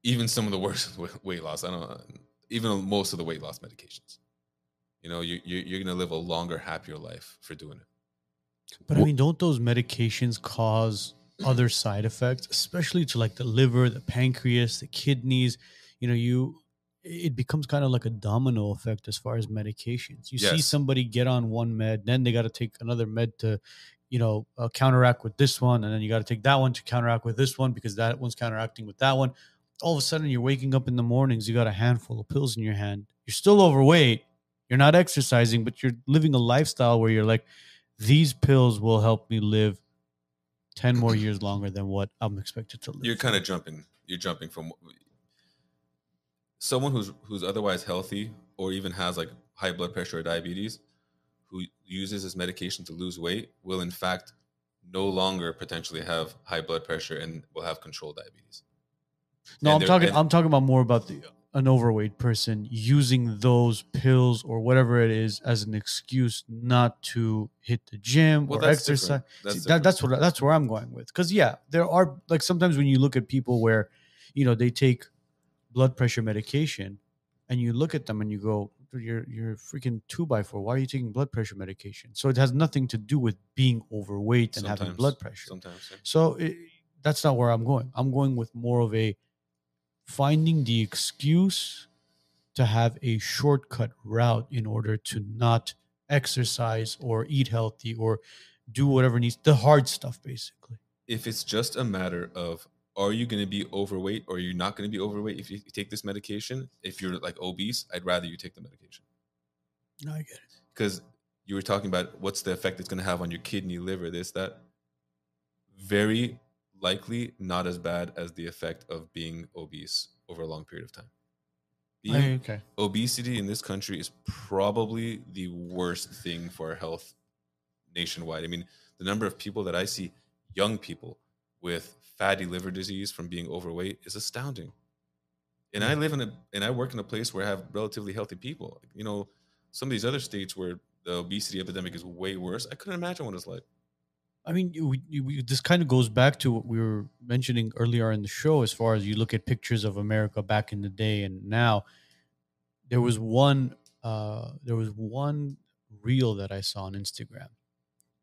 even some of the worst weight loss. I don't know, even most of the weight loss medications. You know, you, you you're gonna live a longer, happier life for doing it. But I mean, don't those medications cause other side effects, especially to like the liver, the pancreas, the kidneys? You know, you it becomes kind of like a domino effect as far as medications. You see somebody get on one med, then they got to take another med to you know, uh, counteract with this one, and then you got to take that one to counteract with this one because that one's counteracting with that one. All of a sudden, you're waking up in the mornings, you got a handful of pills in your hand. You're still overweight. You're not exercising, but you're living a lifestyle where you're like, these pills will help me live 10 more [clears throat] years longer than what I'm expected to live. You're kind of jumping. You're jumping from someone who's who's otherwise healthy or even has like high blood pressure or diabetes who uses this medication to lose weight will in fact no longer potentially have high blood pressure and will have controlled diabetes. No, And I'm talking. and- I'm talking about more about the an overweight person using those pills or whatever it is as an excuse not to hit the gym Well, or that's exercise. That's See, that, that's what that's where I'm going with. Because yeah, there are like sometimes when you look at people where, you know, they take blood pressure medication, and you look at them and you go, "You're you're freaking two by four. Why are you taking blood pressure medication?" So it has nothing to do with being overweight and having blood pressure. Sometimes. yeah. So it, that's not where I'm going. I'm going with more of a finding the excuse to have a shortcut route in order to not exercise or eat healthy or do whatever needs the hard stuff basically. If it's just a matter of are you going to be overweight or you're not going to be overweight if you take this medication, if you're like obese, I'd rather you take the medication. No, I get it. because you were talking about what's the effect it's going to have on your kidney, liver, this, that. Very likely not as bad as the effect of being obese over a long period of time. Being, okay. obesity in this country is probably the worst thing for health nationwide. I mean, the number of people that I see, young people with fatty liver disease from being overweight, is astounding. And I mm. live in a and I work in a place where I have relatively healthy people. You know, some of these other states where the obesity epidemic is way worse, I couldn't imagine what it's like. I mean, this kind of goes back to what we were mentioning earlier in the show. As far as you look at pictures of America back in the day and now, there was one, uh, there was one reel that I saw on Instagram.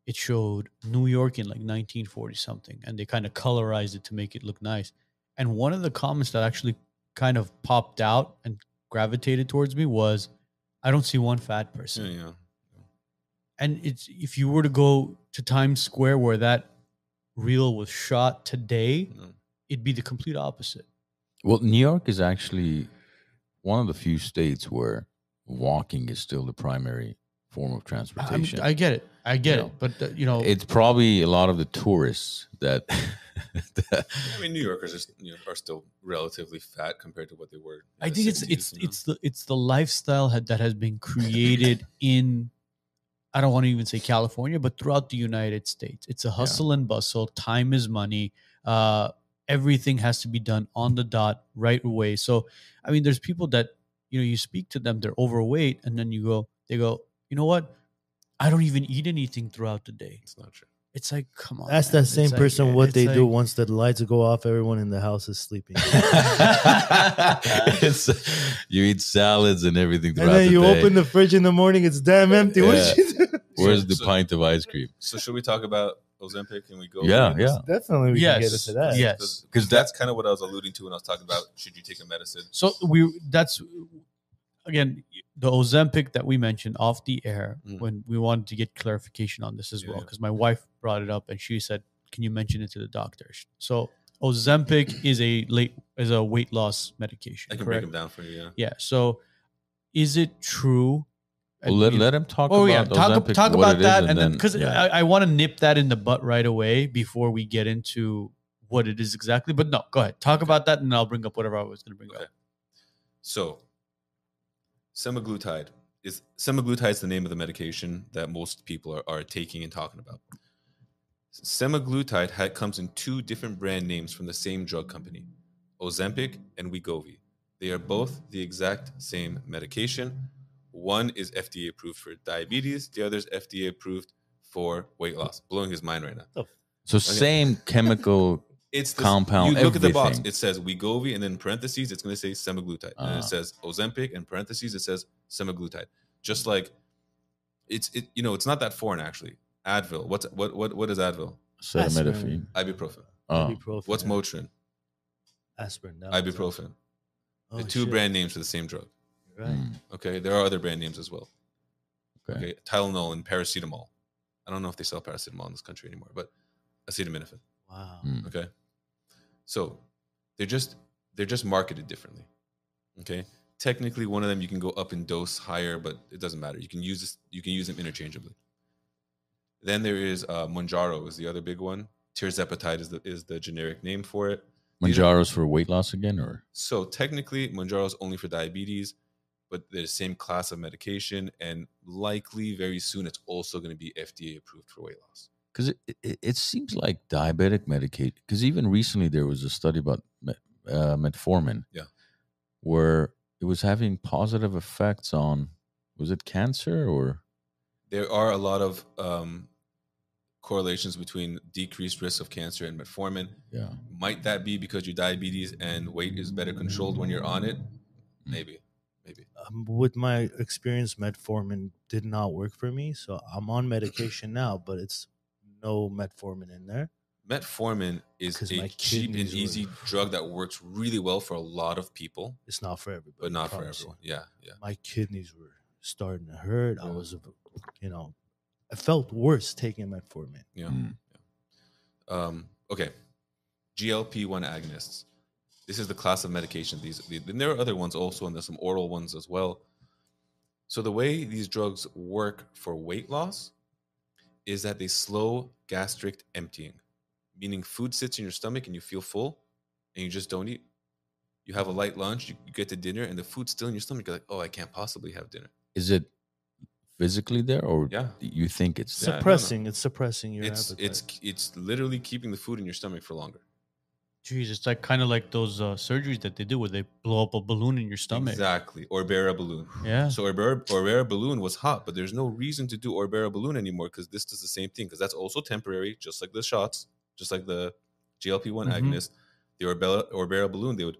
It showed New York in like 1940 something, and they kind of colorized it to make it look nice. And one of the comments that actually kind of popped out and gravitated towards me was, "I don't see one fat person." Yeah, yeah. And it's if you were to go to Times Square where that reel was shot today, No. it'd be the complete opposite. Well, New York is actually one of the few states where walking is still the primary form of I, mean, transportation. I get it, I get You know, it, but uh, you know, it's probably a lot of the tourists that, [laughs] that- I mean, New Yorkers are, you know, are still relatively fat compared to what they were. in I the think it's 60s, it's you know? it's the it's the lifestyle had, that has been created in. I don't want to even say California, but throughout the United States, it's a hustle and bustle. Time is money. Uh, everything has to be done on the dot, right away. So, I mean, there's people that you know you speak to them, they're overweight, and then you go, they go, you know what? I don't even eat anything throughout the day. It's not true. It's like, come on. Ask man. that same It's like- person what it's they do once the lights go off. Everyone in the house is sleeping. [laughs] It's- you eat salads and everything and then the you day. open the fridge in the morning, it's damn empty. Yeah. did you do? [laughs] Where's So- the so- pint of ice cream? So should we talk about Ozempic Can we go? Yeah, over this? yeah. Definitely, we can get Yes, into that. yes. because that's kind of what I was alluding to when I was talking about should you take a medicine. So we that's again the Ozempic that we mentioned off the air Mm. when we wanted to get clarification on this as Yeah, well yeah. because my wife brought it up and she said, "Can you mention it to the doctors?" So Ozempic [clears throat] is a late is a weight loss medication. I can correct? break them down for you. Yeah. Yeah. So is it true? Well, let, let him talk Oh about yeah, talk, Ozempic, talk about that, and then then- because yeah. I, I want to nip that in the butt right away before we get into what it is exactly. But no, go ahead, talk about that, and I'll bring up whatever I was going to bring Okay. up. So, semaglutide is semaglutide is the name of the medication that most people are, are taking and talking about. Semaglutide ha- comes in two different brand names from the same drug company, Ozempic and Wegovy. They are both the exact same medication. One is FDA approved for diabetes, the other is FDA approved for weight loss. Blowing his mind right now. Oh. so same chemical. [laughs] It's the, Compound, You look at the box. It says Wegovy, and then parentheses, it's going to say semaglutide, and Ah. it says Ozempic, and parentheses, it says semaglutide. Just like it's it, you know, it's not that foreign actually. Advil. What's what what what is Advil? Acetaminophen. Ibuprofen. Oh. Ibuprofen. What's Motrin? Aspirin. that was Ibuprofen. Oh, the two shit. brand names for the same drug. Right. Mm, Okay, there are other brand names as well. okay. Okay, Tylenol and paracetamol. I don't know if they sell paracetamol in this country anymore, but acetaminophen. Wow. Mm. Okay. So they're just they're just marketed differently. Okay. Technically, one of them you can go up in dose higher, but it doesn't matter. You can use this. You can use them interchangeably. Then there is uh, Mounjaro is the other big one. Tirzepatide is the is the generic name for it. Mounjaro's for weight loss again, or So technically, Mounjaro is only for diabetes, but they're the same class of medication, and likely very soon it's also going to be FDA approved for weight loss. Because it, it it seems like diabetic medication. Because even recently there was a study about met, uh, metformin, Yeah. where it was having positive effects on was it cancer or There are a lot of um, correlations between decreased risk of cancer and metformin. yeah Might that be because your diabetes and weight is better controlled when you're on it? Maybe, maybe. Um, with my experience, metformin did not work for me, so I'm on medication now, but it's no metformin in there. Metformin is 'Cause a my cheap and kidneys were- easy drug that works really well for a lot of people, It's not for everybody, but not for promise you. everyone. Yeah, yeah. My kidneys were starting to hurt. I Yeah. was, you know, I felt worse taking metformin. Yeah. Mm. Um, okay. GLP 1 agonists. This is the class of medication. These, the- and there are other ones also, and there's some oral ones as well. So, the way these drugs work for weight loss is that they slow gastric emptying, meaning food sits in your stomach and you feel full and you just don't eat. You have a mm-hmm. light lunch, you, you get to dinner, and the food's still in your stomach. You're like, oh, I can't possibly have dinner. is it physically there or Yeah. you think it's Yeah, no, no. suppressing, it's suppressing your It's, appetite. it's, it's literally keeping the food in your stomach for longer. Jeez, it's like kind of like those uh, surgeries that they do where they blow up a balloon in your stomach. Exactly. Orbera balloon. Yeah. So Orbera, Orbera balloon was hot, but there's no reason to do Orbera balloon anymore because this does the same thing because that's also temporary, just like the shots, just like the GLP one Mhm. agonist. The Orbera, Orbera balloon, they would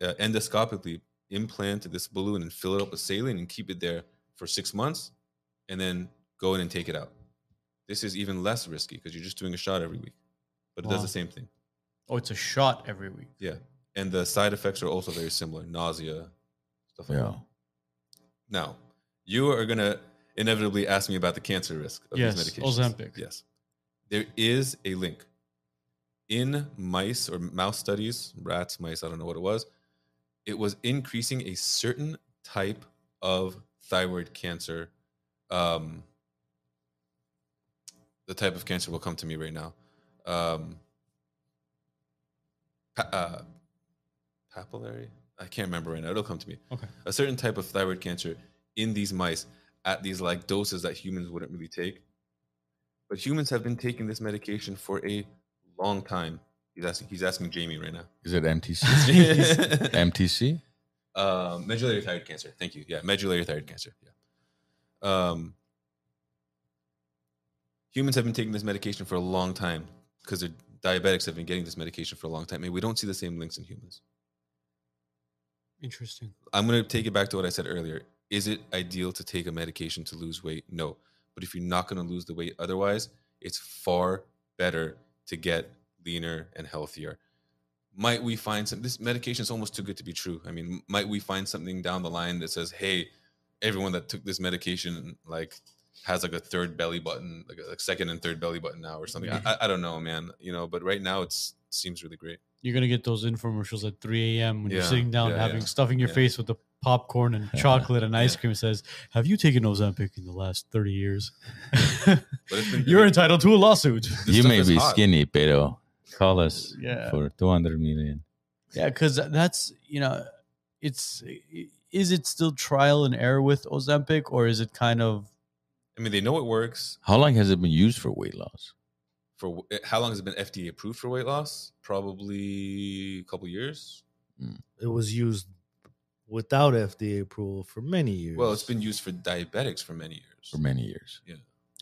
uh, endoscopically implant this balloon and fill it up with saline and keep it there for six months, and then go in and take it out. This is even less risky because you're just doing a shot every week, but it does the same thing. Oh, it's a shot every week. Yeah, and the side effects are also very similar: nausea, stuff like yeah that. Now, you are going to inevitably ask me about the cancer risk of Yes, these medications. Ozempic. Yes. There is a link. In mice or mouse studies, rats, mice, I don't know what it was, it was increasing a certain type of thyroid cancer. Um, the type of cancer will come to me right now. Um, pa- uh, papillary? I can't remember right now. It'll come to me Okay. a certain type of thyroid cancer in these mice at these like doses that humans wouldn't really take. But humans have been taking this medication for a long time. He's asking, he's asking Jamie right now. is it MTC [laughs] MTC [laughs] um, medullary thyroid cancer. Thank you. Yeah, medullary thyroid cancer. Yeah. Um, humans have been taking this medication for a long time because their diabetics have been getting this medication for a long time, and we don't see the same links in humans. Interesting. I'm going to take it back to what I said earlier. Is it ideal to take a medication to lose weight? No. But if you're not going to lose the weight otherwise, it's far better to get leaner and healthier. Might we find some this medication is almost too good to be true. I mean, might we find something down the line that says, "Hey, everyone that took this medication like has like a third belly button, like a like second and third belly button now or something." Mm-hmm. I, I- I don't know, man. You know, but right now it's seems really great. You're gonna get those infomercials at 3 a.m. when you're Yeah, sitting down yeah, having yeah, stuffing your yeah. face with the popcorn and [laughs] chocolate and ice Yeah. cream. It says, "Have you taken Ozempic in the last 30 years?" [laughs] it's been- [laughs] you're entitled to a lawsuit. This you stuff may is be hot. skinny pero call us Yeah. for 200 million Yeah, because that's you know, it's is it still trial and error with Ozempic, or is it kind of I mean, they know it works. how long has it been used for weight loss for eh, how long has it been FDA approved for weight loss? Probably a couple years. it was used without FDA approval for many years. Well, it's been used for diabetics for many years. for many years Yeah.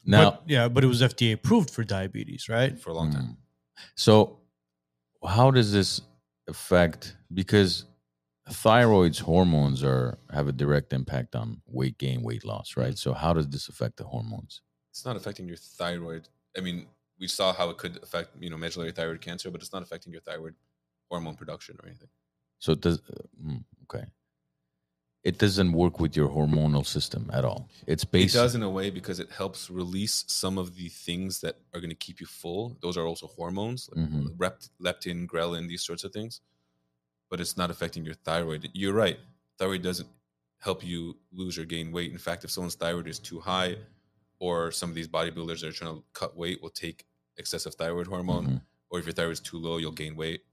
now but, yeah, but it was FDA approved for diabetes, right? for a long time. Mm. So, how does this affect? Because thyroid's hormones are have a direct impact on weight gain, weight loss, right? So, how does this affect the hormones? It's not affecting your thyroid. I mean, we saw how it could affect you know medullary thyroid cancer, but it's not affecting your thyroid hormone production or anything. So, it does uh, mm, okay? it doesn't work with your hormonal system at all. It's based. It does in a way because it helps release some of the things that are going to keep you full. Those are also hormones, like Mhm. rept- leptin, ghrelin, these sorts of things. But it's not affecting your thyroid. You're right. Thyroid doesn't help you lose or gain weight. In fact, if someone's thyroid is too high, or some of these bodybuilders that are trying to cut weight will take excessive thyroid hormone, Mhm. or if your thyroid is too low, you'll gain weight.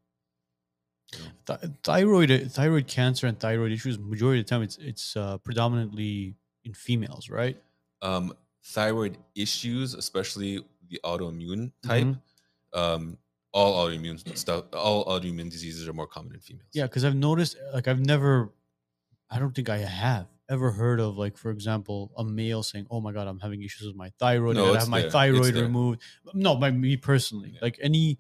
Th- thyroid thyroid cancer and thyroid issues majority of the time it's it's uh, predominantly in females right um, thyroid issues, especially the autoimmune type. Mhm. Um, all autoimmune stuff, all autoimmune diseases are more common in females. yeah because i've noticed like i've never i don't think i have ever heard of like for example a male saying oh my god i'm having issues with my thyroid No, i gotta have my there. It's thyroid removed no by me personally Yeah. like any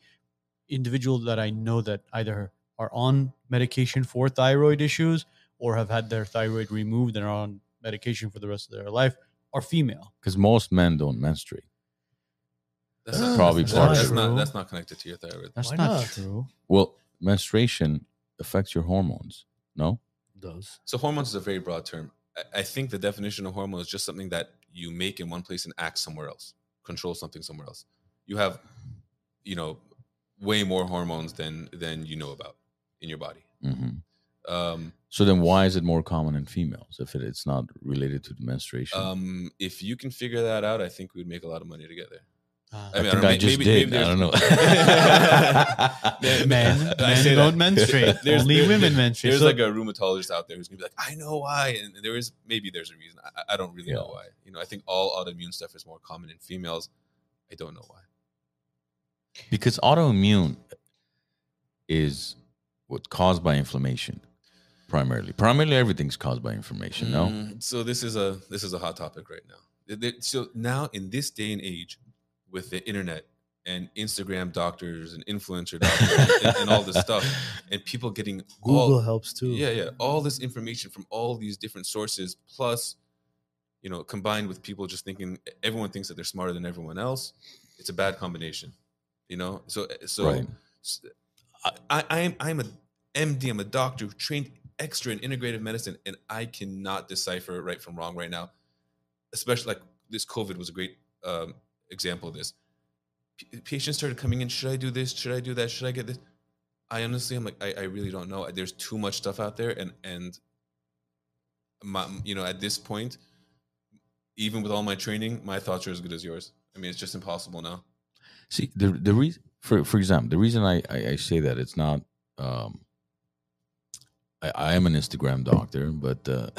individual that i know that either are on medication for thyroid issues or have had their thyroid removed and are on medication for the rest of their life are female because most men don't menstruate. That's Ah, Probably that's, part of that's it. not that's not connected to your thyroid. that's Why not, not? true Well, menstruation affects your hormones. No, Does So hormones is a very broad term. I, I think the definition of hormone is just something that you make in one place and act somewhere else, control something somewhere else. You have, you know, way more hormones than than you know about in your body. hmm Um, So then, why is it more common in females if it, it's not related to the menstruation? um, if you can figure that out, I think we'd make a lot of money together. Ah. I mean, I I think don't I, just maybe- did. maybe I don't know. there's- [laughs] men, I don't menstruate. [laughs] There's- Only there- women menstruate. There's So- like a rheumatologist out there who's gonna be like, I know why, and there is maybe there's a reason. I, I don't really know why. You know, I think all autoimmune stuff is more common in females. I don't know why. because autoimmune is what's caused by inflammation, primarily. Primarily, everything's caused by inflammation. No, Mm, So this is a this is a hot topic right now. Th- th- So now in this day and age, with the internet and Instagram doctors and influencer doctors and, and all this stuff, [laughs] and people getting Google all, helps too. yeah, yeah, all this information from all these different sources, plus, you know, combined with people just thinking everyone thinks that they're smarter than everyone else. It's a bad combination, you know. So so Right. I am I'm a MD. I'm a doctor who trained extra in integrative medicine, and I cannot decipher right from wrong right now. Especially like this COVID was a great um, example of this. P- patients started coming in. Should I do this? Should I do that? Should I get this? I honestly, I'm like, I, I really don't know. There's too much stuff out there, and and my, you know, at this point, even with all my training, my thoughts are as good as yours. I mean, it's just impossible now. See the the reason for for example, the reason I, I I say that it's not um I, I am an Instagram doctor, but uh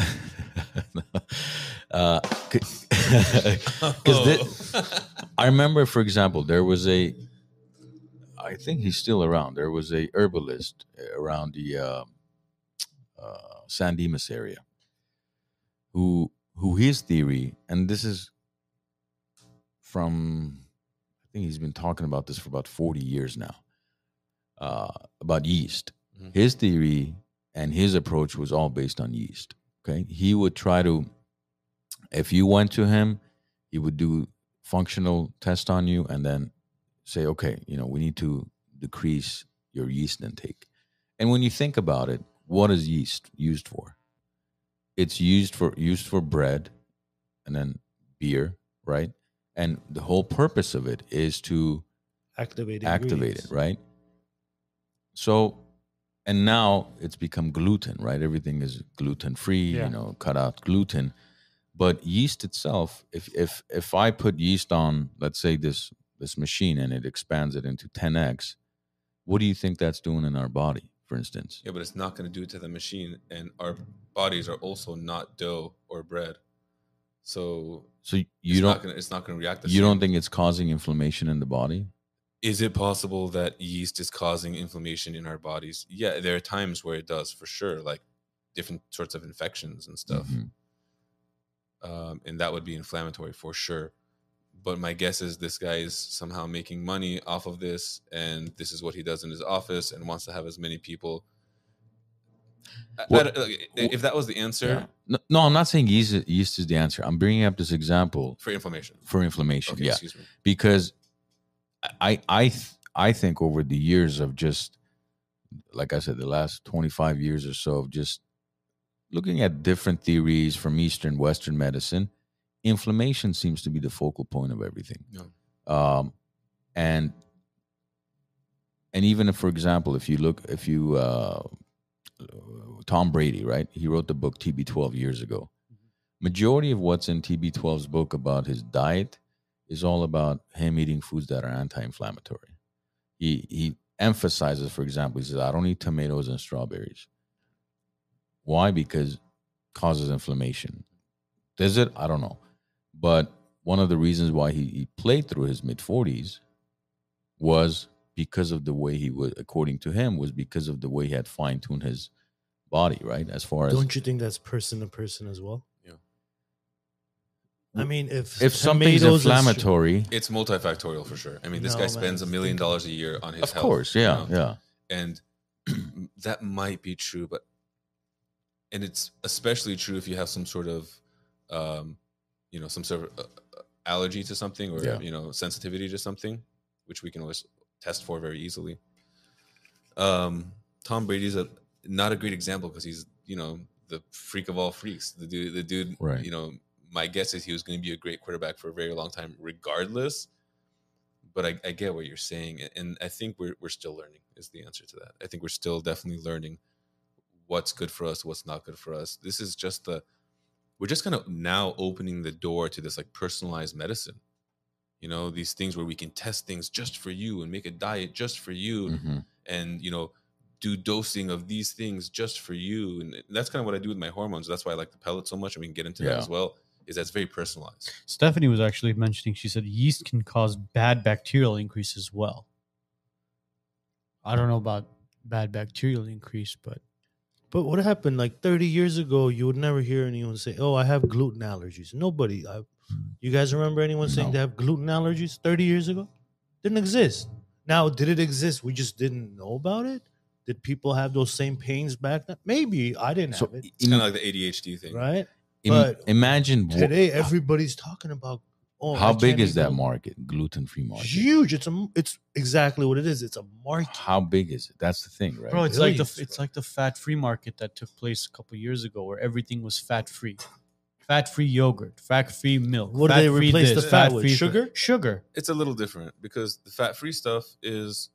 [laughs] uh because [laughs] I remember for example there was a I think he's still around. There was a herbalist around the uh, uh, San Dimas area who who his theory and this is from I think he's been talking about this for about 40 years now uh, about yeast. Mhm. His theory and his approach was all based on yeast. Okay. He would try to, if you went to him, he would do functional test on you and then say, okay, you know, we need to decrease your yeast intake. And when you think about it, what is yeast used for? It's used for used for bread and then beer, right? And the whole purpose of it is to Activate activate it, right? So, and now it's become gluten, right? Everything is gluten free, Yeah. you know, cut out gluten. But yeast itself, if if if I put yeast on, let's say this this machine and it expands it into 10x, what do you think that's doing in our body, for instance? Yeah, but it's not going to do it to the machine, and our bodies are also not dough or bread, so So you it's don't not gonna, it's not going to react. The you same. don't think it's causing inflammation in the body? Is it possible that yeast is causing inflammation in our bodies? Yeah, there are times where it does for sure, like different sorts of infections and stuff, Mhm. um, and that would be inflammatory for sure. But my guess is this guy is somehow making money off of this, and this is what he does in his office, and wants to have as many people. I- I Well- if that was the answer Yeah. No, no, I'm not saying yeast, yeast is the answer. I'm bringing up this example for inflammation, for inflammation. okay, yeah. excuse me. because I I I think over the years of just like I said, the last twenty five years or so of just looking at different theories from Eastern, Western medicine, inflammation seems to be the focal point of everything. Yeah. Um, and and even if, for example, if you look, if you uh, Tom Brady, right? He wrote the book TB12 years ago. Majority of what's in TB12's book about his diet is all about him eating foods that are anti-inflammatory. He he emphasizes, for example, he says, "I don't eat tomatoes and strawberries." Why? Because causes inflammation. Does it? I don't know. But one of the reasons why he, he played through his mid 40s was because of the way he was, according to him, was because of the way he had fine tuned his body, right? As far as Don't you think that's person to person as well? Yeah. I mean, if if something's tomatoes str- inflammatory, It's multifactorial for sure. I mean, this No, guy man, spends a it's million dollars a year on his health. of health. course, you yeah, know? yeah. and [clears throat] that might be true but and it's especially true if you have some sort of um you know some sort of uh, uh, allergy to something or Yeah. you know sensitivity to something which we can always test for very easily um tom brady's a not a great example because he's you know the freak of all freaks the dude the dude Right. you know my guess is he was going to be a great quarterback for a very long time regardless but I, I get what you're saying, and I think we're we're still learning. Is the answer to that? I think we're still definitely learning what's good for us, what's not good for us. This is just the we're just kind of now opening the door to this like personalized medicine. You know, these things where we can test things just for you and make a diet just for you, Mhm. and you know, do dosing of these things just for you. And that's kind of what I do with my hormones. That's why I like the pellet so much, and we can get into that as well. Is that's very personalized. Stephanie was actually mentioning, she said yeast can cause bad bacterial increase as well. I don't know about bad bacterial increase, but But what happened like 30 years ago? You would never hear anyone say, "Oh, I have gluten allergies." Nobody. I, you guys remember anyone saying No. they have gluten allergies 30 years ago? Didn't exist. Now, did it exist? We just didn't know about it. Did people have those same pains back then? Maybe I didn't So have it. It's kind of like the ADHD thing, Right im- but imagine wha- today, everybody's talking about. Oh, how big is that market, gluten free market? Huge. It's a. It's exactly what it is. It's a market. How big is it? That's the thing, right? bro, it's like the Billions, it's bro. like the fat free market that took place a couple years ago, where everything was fat free, fat free yogurt, fat free milk. What do they replace this, the fat with? fat-free- Sugar? Sugar. it's a little different because the fat free stuff is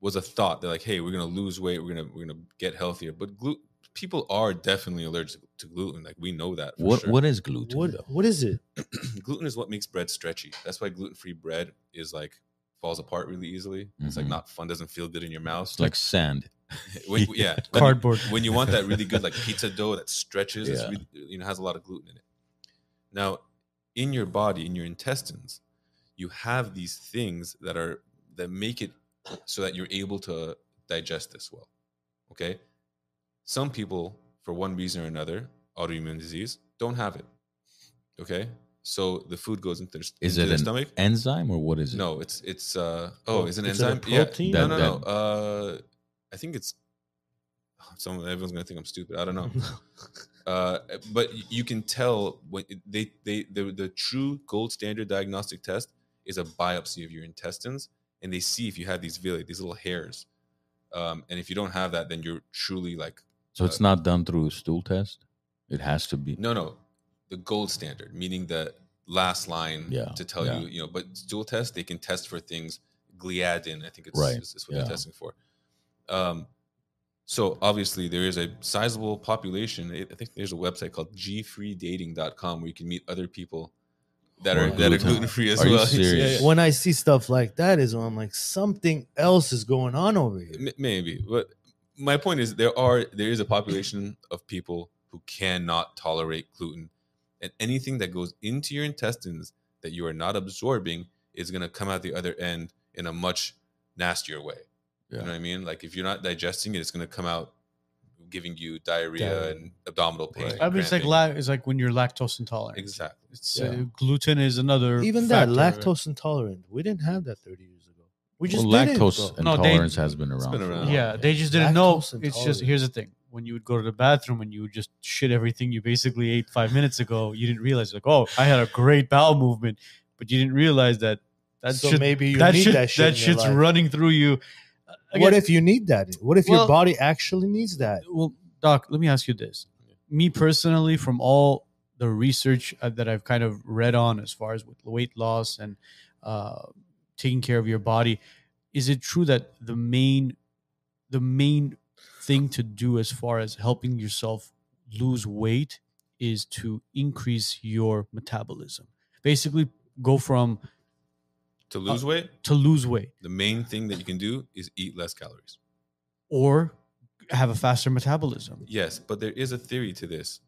was a thought. They're like, hey, we're gonna lose weight, we're gonna we're gonna get healthier. But gluten people are definitely allergic to gluten. Like we know that. For what sure. what is gluten? What? What is it? [clears throat] gluten is what makes bread stretchy. That's why gluten free bread is like falls apart really easily. It's like Mhm. not fun, doesn't feel good in your mouth. It's like sand. [laughs] when, yeah, [laughs] when you- Cardboard. when you want that really good like pizza dough that stretches, it's Yeah. really, you know has a lot of gluten in it. Now, in your body, in your intestines, you have these things that are that make it so that you're able to digest this well. Okay, some people, for one reason or another, autoimmune disease, don't have it. Okay, so the food goes into their, Is into it their an stomach. enzyme or what is it? No, it's it's uh oh, is it an Is it a enzyme? Yeah, protein? no, That- no, no. Uh, I think it's. [sighs] Some everyone's gonna think I'm stupid. I don't know. [laughs] uh, but you can tell when they they the the true gold standard diagnostic test is a biopsy of your intestines, and they see if you have these villi, these little hairs. Um, and if you don't have that, then you're truly like So it's not done through a stool test. It has to be. no, no, the gold standard, meaning the last line Yeah, to tell yeah. you, you know. But stool test, they can test for things. Gliadin, I think it's Right, is, is what yeah. they're testing for. Um, so obviously there is a sizable population. I I think there's a website called gfreedating.com where you can meet other people that are Wow. that are Gluten. gluten free as Are you well. [laughs] serious? when I see stuff like that, is when I'm like, something else is going on over here. M- maybe but my point is there are there is a population of people who cannot tolerate gluten and anything that goes into your intestines that you are not absorbing is going to come out the other end in a much nastier way you know what i mean like if you're not digesting it it's going to come out giving you diarrhea Diarrhea. and abdominal pain Right. and I mean, it's like la- it's like when you're lactose intolerant. exactly It's Yeah. uh, gluten is another Even that lactose intolerant, we didn't have that 30 years ago. We just well, didn't, lactose bro. No, they- intolerance has been around. been for a around. while. Yeah, they just didn't know. Lactose It's just intolerant. here's the thing: when you would go to the bathroom and you would just shit everything you basically ate five minutes ago, you didn't realize like, oh, I had a great bowel movement, but you didn't realize that that so shit, maybe you that need shit, that shit. in your shit's life. running through you. what if you need that? What if Well- your body actually needs that? Well, Doc, let me ask you this: me personally, from all the research uh, that I've kind of read on as far as with weight loss and uh, taking care of your body, is it true that the main the main thing to do as far as helping yourself lose weight is to increase your metabolism. Basically, go from To lose uh, weight, to lose weight the main thing that you can do is eat less calories. or have a faster metabolism. Yes, but there is a theory to this.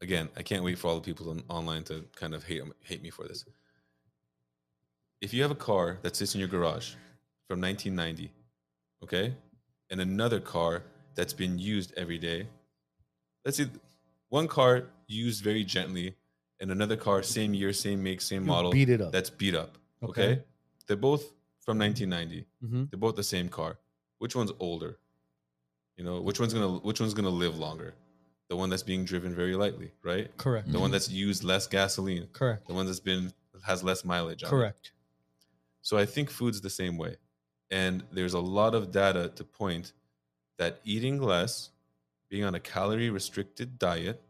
Again, I can't wait for all the people on, online to kind of hate hate me for this. If you have a car that sits in your garage from 1990, okay, and another car that's been used every day, let's see, one car used very gently, and another car same year, same make, same You model beat it up. that's beat up. Okay, Okay. they're both from 1990. hmm They're both the same car. Which one's older? You know, which one's gonna which one's gonna live longer? The one that's being driven very lightly, right? Correct. The one that's used less gasoline. Correct. The one that's been has less mileage on it. Correct. So I think food's the same way. And there's a lot of data to point that eating less, being on a calorie restricted diet,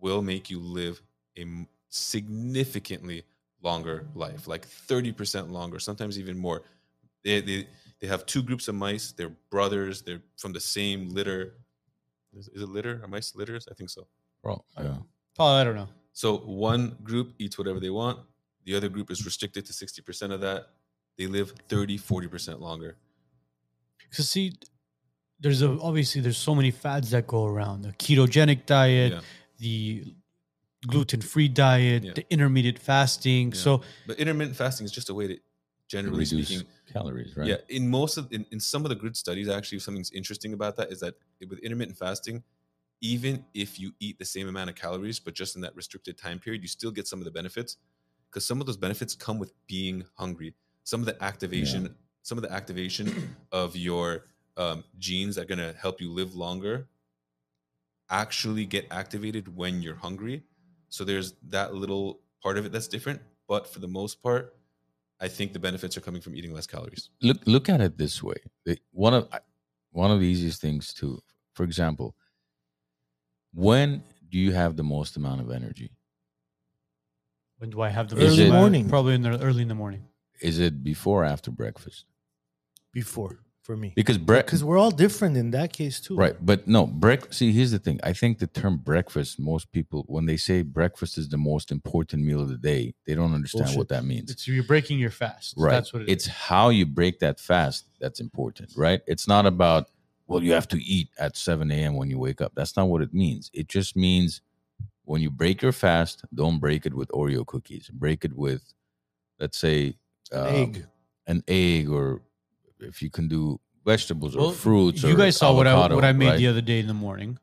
will make you live a significantly longer life, like 30% longer, sometimes even more. They, they, they have two groups of mice. They're brothers. They're from the same litter. Is, is it litter? Are mice litters? I think so. Bro, yeah. Oh, I don't know. So one group eats whatever they want. The other group is restricted to 60% of that. They live 30, 40% longer. Because see, there's a, obviously there's so many fads that go around: the ketogenic diet, Yeah. the gluten-free diet, Yeah. the intermittent fasting. Yeah. So But intermittent fasting is just a way to, generally Reduce speaking, calories, right? yeah. In most of, in, in some of the good studies, actually, something's interesting about that is that with intermittent fasting, even if you eat the same amount of calories, but just in that restricted time period, you still get some of the benefits because some of those benefits come with being hungry. Some of the activation, some of the activation [clears throat] of your um, genes that are going to help you live longer actually get activated when you're hungry. So there's that little part of it that's different. But for the most part, I think the benefits are coming from eating less calories. look look at it this way one of one of the easiest things to for example when do you have the most amount of energy when do I have the Is most- it- morning. Probably in the early in the morning. is it before or after breakfast before for me because because breakfast we're all different in that case too. right but no break see here's the thing i think the term breakfast most people when they say breakfast is the most important meal of the day they don't understand Bullshit. what that means It's you're breaking your fast. right That's what it is. it's how you break that fast that's important right it's not about well you have to eat at 7 a.m when you wake up that's not what it means it just means when you break your fast don't break it with oreo cookies break it with let's say An um, egg. an egg or if you can do vegetables Well, or fruits You or guys saw what I what I made right? the other day in the morning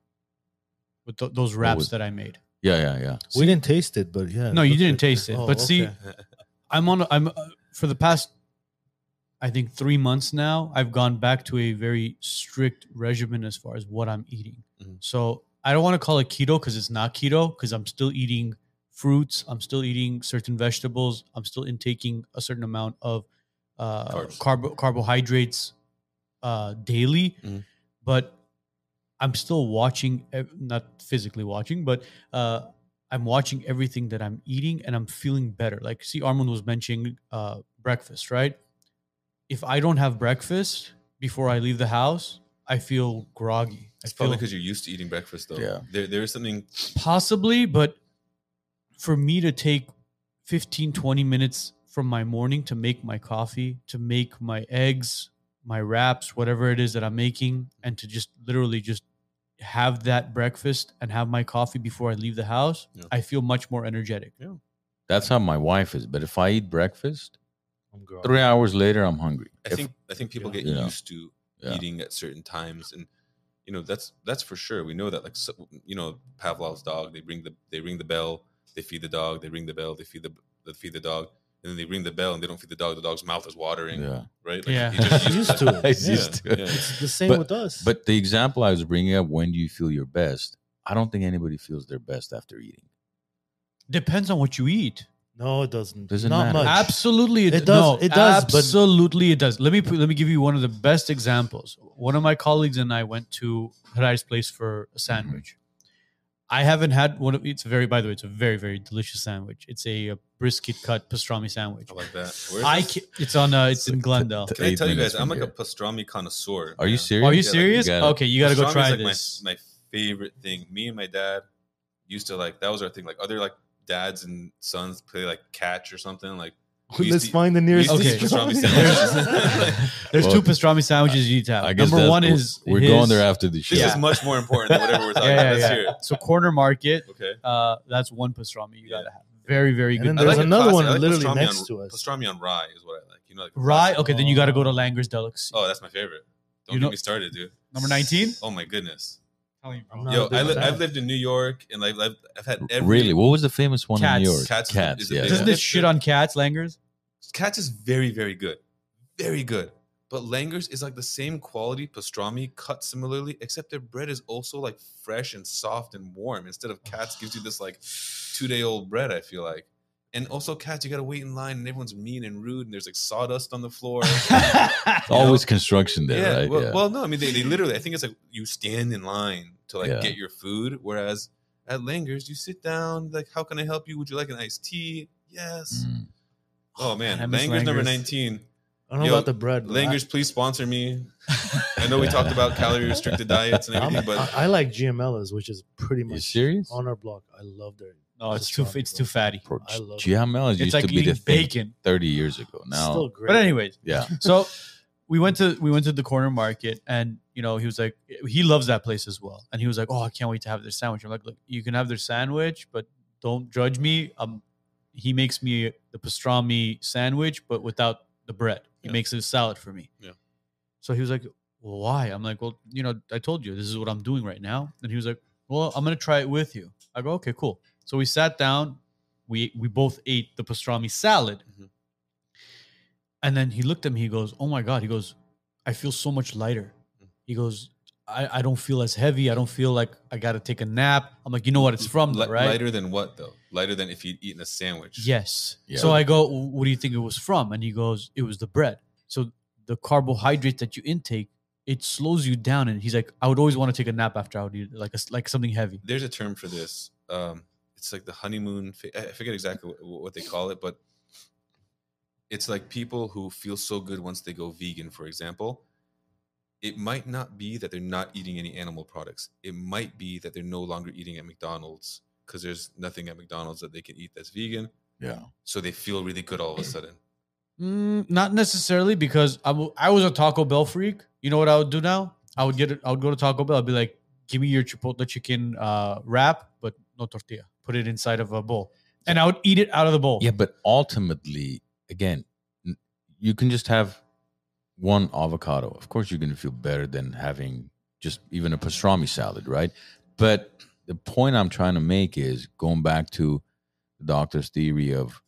with th- those wraps was- that I made. yeah yeah yeah we didn't taste it, but yeah. No, you didn't like- taste it. Oh, but see. [laughs] I'm on. a- I'm uh, for the past, I think three months now. I've gone back to a very strict regimen as far as what I'm eating. Mhm. So I don't want to call it keto because it's not keto because I'm still eating fruits. I'm still eating certain vegetables. I'm still intaking a certain amount of uh, carbo- carbohydrates uh, daily, Mhm. but I'm still watching, not physically watching, but uh, I'm watching everything that I'm eating and I'm feeling better. Like, see, Armand was mentioning uh, breakfast, right? If I don't have breakfast before I leave the house, I feel groggy. I It's feel probably because you're used to eating breakfast, though. Yeah. There, there is something. possibly, but for me to take 15, 20 minutes from my morning to make my coffee, to make my eggs, my wraps, whatever it is that I'm making, and to just literally just have that breakfast and have my coffee before I leave the house, Yeah. I feel much more energetic. Yeah. that's how my wife is but if i eat breakfast I'm three hours later i'm hungry I If- think. I think people Yeah. get Yeah. used to Yeah. eating at certain times, and you know that's that's for sure. We know that. Like so, you know, Pavlov's dog. They ring the they ring the bell. They feed the dog. They ring the bell. They feed the they feed the dog. And then they ring the bell and they don't feed the dog. The dog's mouth is watering. yeah Right. Yeah. he just [laughs] used to it. He's Yeah, used to it. yeah. It's the same But- with us. But the example I was bringing up, when do you feel your best? I don't think anybody feels their best after eating. Depends on what you eat. No, it doesn't. Doesn't Not matter. much. Absolutely, it, It does- No, it does, but- Absolutely, it does. Let me put- let me give you one of the best examples. One of my colleagues and I went to Harai's place for a sandwich. I haven't had one of. It's very, by the way, it's a very very delicious sandwich. It's a, uh brisket cut pastrami sandwich. I like that. Where is I this? ca- it's on. Uh, it's in Like, Glendale. t- Can I eight tell you minutes guys? I'm from like a here. pastrami connoisseur. Are you Yeah. serious? Are you Yeah, like, serious? you gotta- okay, you got to go Pastrami try is like this. My, my favorite thing. Me and my dad used to like that was our thing. Like other like dads and sons play like catch or something. Like [laughs] Let's to- find the nearest. Okay. pastrami There's, [laughs] sandwiches. there's Well, two pastrami sandwiches you need to have. I guess Number one is we're his- going there after the show. this Yeah. is much more important than whatever we're talking Yeah, about. yeah, Let's yeah. So corner market, Okay. uh, that's one pastrami you Yeah. gotta have. Very very And good. then There's like another one I like literally pastrami next on, to us. Pastrami on rye is what I like. You know, like Rye. classic- Okay, then you got to go to Langer's Delicacy. Oh, that's my favorite. Don't You get know- me started, dude. Number nineteen. Oh my goodness. I'm Yo, not a I big li- fan. I've lived in New York and like I've, I've had every really? What was the famous one in New York? Katz is- Katz. is a yeah, big- Doesn't yeah. this shit on Katz, Langers? Katz is very, very good. Very good. But Langer's is like the same quality pastrami cut similarly, except their bread is also like fresh and soft and warm. Instead of Katz gives you this like two day old bread, I feel like. And also Katz, you gotta wait in line and everyone's mean and rude and there's like sawdust on the floor. [laughs] it's Always construction there, yeah, right? well, yeah. well, no, I mean they, they literally I think it's like you stand in line to like Yeah. get your food, whereas at Langer's you sit down, like how can I help you? Would you like an iced tea? Yes. Mm. Oh man, I miss Langer's number 19. I don't know Yo, about the bread. but Langer's, please sponsor me. [laughs] I know we talked about calorie restricted [laughs] diets and I, I'm- everything, but I, I like GML's, which is pretty You much serious? on our block. I love their. No, it's too it's too fatty. Bro, I love it. GML It's used like to be the eating thing bacon. 30 years ago. Now, Still great. But anyways, yeah. [laughs] so we went to we went to the corner market and you know he was like he loves that place as well and he was like oh i can't wait to have their sandwich i'm like look you can have their sandwich but don't judge me um he makes me the pastrami sandwich but without the bread he Yeah. makes a salad for me Yeah. so he was like well why i'm like well you know i told you this is what i'm doing right now and he was like well i'm gonna try it with you i go okay cool so we sat down we we both ate the pastrami salad Mhm. and then he looked at me. He goes, "Oh my god!" He goes, "I feel so much lighter." Mm. He goes, "I, I don't feel as heavy. I don't feel like I got to take a nap." I'm like, "You know what? It's from, though, right?" lighter than what though? Lighter than if you'd eaten a sandwich. Yes. Yeah. So I go, "What do you think it was from?" And he goes, "It was the bread." So the carbohydrate that you intake, it slows you down. And he's like, "I would always want to take a nap after I would eat like a, like something heavy." There's a term for this. Um, it's like the honeymoon. I forget exactly what, what they call it, but it's like people who feel so good once they go vegan, for example. It might not be that they're not eating any animal products. It might be that they're no longer eating at McDonald's because there's nothing at McDonald's that they can eat that's vegan. Yeah. So they feel really good all of a sudden. Mm, not necessarily because I w- I was a Taco Bell freak. You know what I would do now? I would get it. I would go to Taco Bell. I'd be like, "Give me your chipotle chicken uh, wrap, but no tortilla. Put it inside of a bowl, and I would eat it out of the bowl." Yeah, but ultimately, again, you can just have one avocado. Of course, you're going to feel better than having just even a pastrami salad, right? But the point I'm trying to make is going back to the doctor's theory of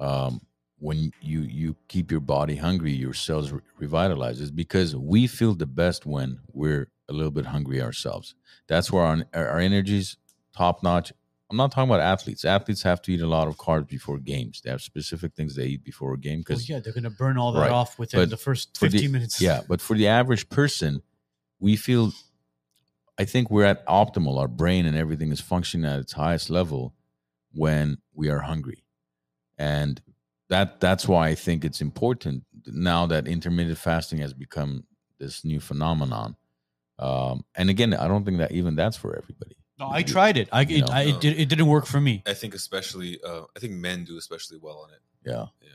um, when you you keep your body hungry, your cells re- revitalize. Is because we feel the best when we're a little bit hungry ourselves. That's where our our energy's top notch. I'm not talking about athletes. Athletes have to eat a lot of carbs before games. They have specific things they eat before a game Well, because yeah, they're gonna burn all that Right. off within But the first for the- 15 minutes. yeah, but for the average person, we feel I think we're at optimal. Our brain and everything is functioning at its highest level when we are hungry. And that that's why I think it's important now that intermittent fasting has become this new phenomenon. Um, and again, I don't think that even that's for everybody. No, I tried it. I, it, I it, did, it didn't work for me. I think especially, uh, I think men do especially well on it. Yeah. Yeah.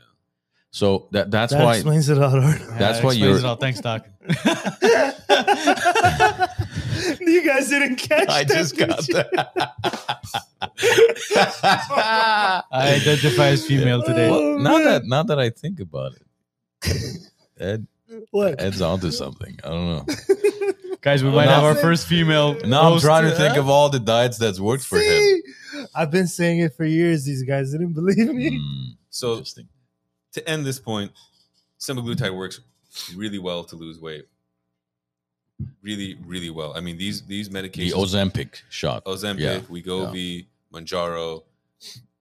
So that that's that why explains it all. Art. Yeah, That's that why you're- it all. Thanks, Doc. [laughs] [laughs] you guys didn't catch I that. just did got you? that. [laughs] I identify as female today. Oh, Well, now man. that now that I think about it, Ed What? Ed's onto something. I don't know. Guys, we might no. have our first female. [laughs] Now I'm trying to think of all the diets that's worked for him. I've been saying it for years. These guys didn't believe me. Hmm, So to end this point, semaglutide works really well to lose weight. Really, really well. I mean, these these medications. The Ozempic shot. Ozempic, Yeah, Wegovy, Mounjaro,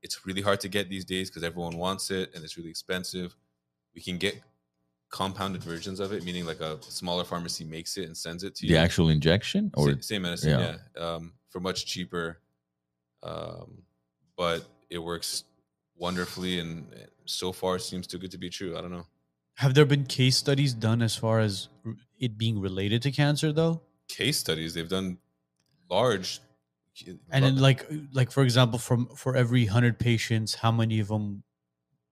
it's really hard to get these days because everyone wants it and it's really expensive. We can get compounded versions of it, meaning like a smaller pharmacy makes it and sends it to you. The actual injection, or Sa- same medicine, yeah. yeah, um, for much cheaper. Um, but it works wonderfully, and so far it seems too good to be true. I don't know. Have there been case studies done as far as it being related to cancer though? Case studies they've done large, And then like like for example, from for every hundred patients, how many of them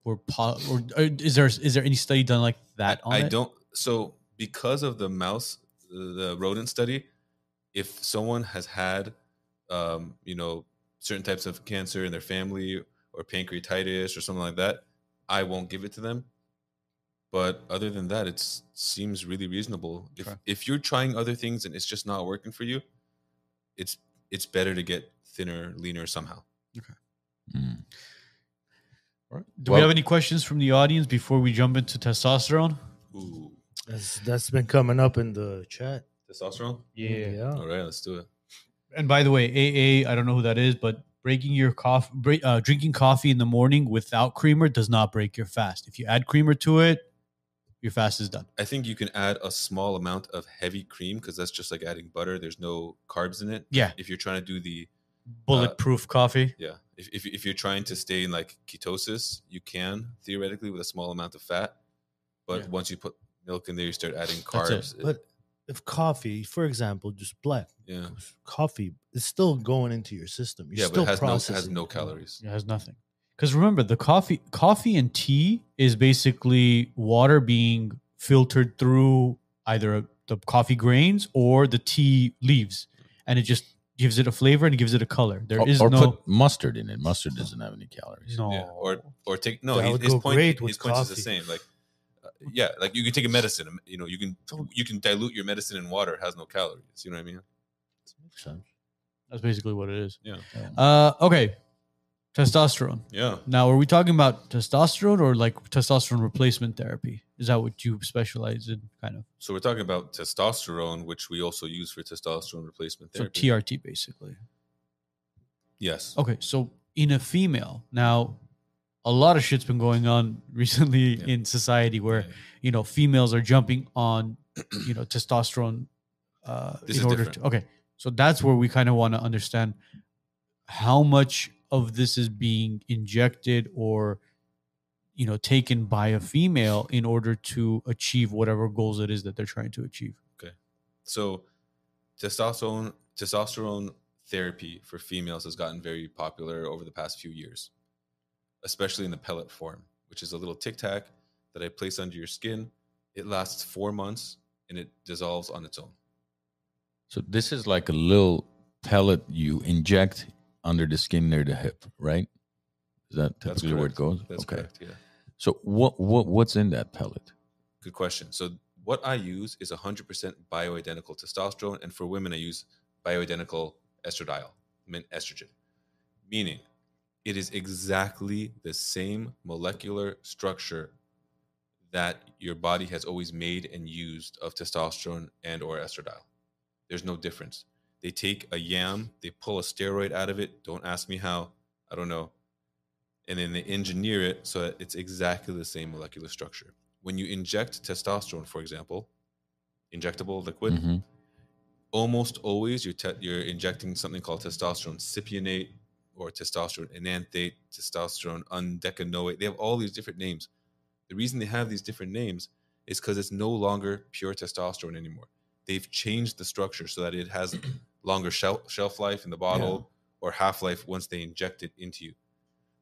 were po- or, or is there is there any study done like that on I it? don't. So because of the mouse, the, the rodent study, if someone has had, um, you know, certain types of cancer in their family or pancreatitis or something like that, I won't give it to them. But other than that, it seems really reasonable. If Okay. if you're trying other things and it's just not working for you, it's it's better to get thinner, leaner somehow. Mm. Do Well- we have any questions from the audience before we jump into testosterone? Ooh, That's, that's been coming up in the chat. testosterone. Yeah. All right, let's do it. And by the way, AA, I don't know who that is, but breaking your coffee, break, uh, drinking coffee in the morning without creamer does not break your fast. If you add creamer to it, your fast is done. I think you can add a small amount of heavy cream because that's just like adding butter. There's no carbs in it. Yeah, If you're trying to do the bulletproof coffee. yeah, if, if if you're trying to stay in like ketosis, you can theoretically with a small amount of fat. But Yeah. once you put milk in there, you start adding carbs. It- But if coffee, for example, just black yeah, coffee is still going into your system. You're yeah, but still it has no it has no calories. It has nothing. Because remember, the coffee, coffee and tea is basically water being filtered through either the coffee grains or the tea leaves, and it just gives it a flavor and gives it a color. There or, is or no put mustard in it. Mustard doesn't have any calories. no. Yeah, or or take no. That His, would his go point, great his with point is the same. Like, uh, yeah, like you can take a medicine. um, You know, you can you can dilute your medicine in water. It has no calories. You know what I mean? Makes sense. That's basically what it is. Yeah. Uh, okay. Testosterone. Yeah. Now, are we talking about testosterone or like testosterone replacement therapy? Is that what you specialize in, kind of? So we're talking about testosterone, which we also use for testosterone replacement therapy. So. TRT, basically. yes. Okay, so in a female, now a lot of shit's been going on [laughs] recently Yeah. in society where Yeah. you know females are jumping on you know testosterone uh, This in is order different. to. Okay, so that's where we kind of want to understand how much of this is being injected or you know taken by a female in order to achieve whatever goals it is that they're trying to achieve. Okay. So testosterone testosterone therapy for females has gotten very popular over the past few years, especially in the pellet form, which is a little tic tac that I place under your skin. It lasts four months and it dissolves on its own. So this is like a little pellet you inject under the skin near the hip, right? Is that That's typically where it goes? That's correct. Yeah. So what what what's in that pellet? Good question. So what I use is 100% bioidentical testosterone, and for women I use bioidentical estradiol, I mean estrogen, meaning it is exactly the same molecular structure that your body has always made and used of testosterone and or estradiol. There's no difference. They take a yam, they pull a steroid out of it. Don't ask me how. I don't know. And then they engineer it so that it's exactly the same molecular structure when you inject testosterone, for example, injectable liquid, Mhm. almost always you're, te- you're injecting something called testosterone cypionate or testosterone enanthate, testosterone undecanoate. They have all these different names. The reason they have these different names is because it's no longer pure testosterone anymore. They've changed the structure so that it has longer shelf, shelf life in the bottle or half life once they inject it into you,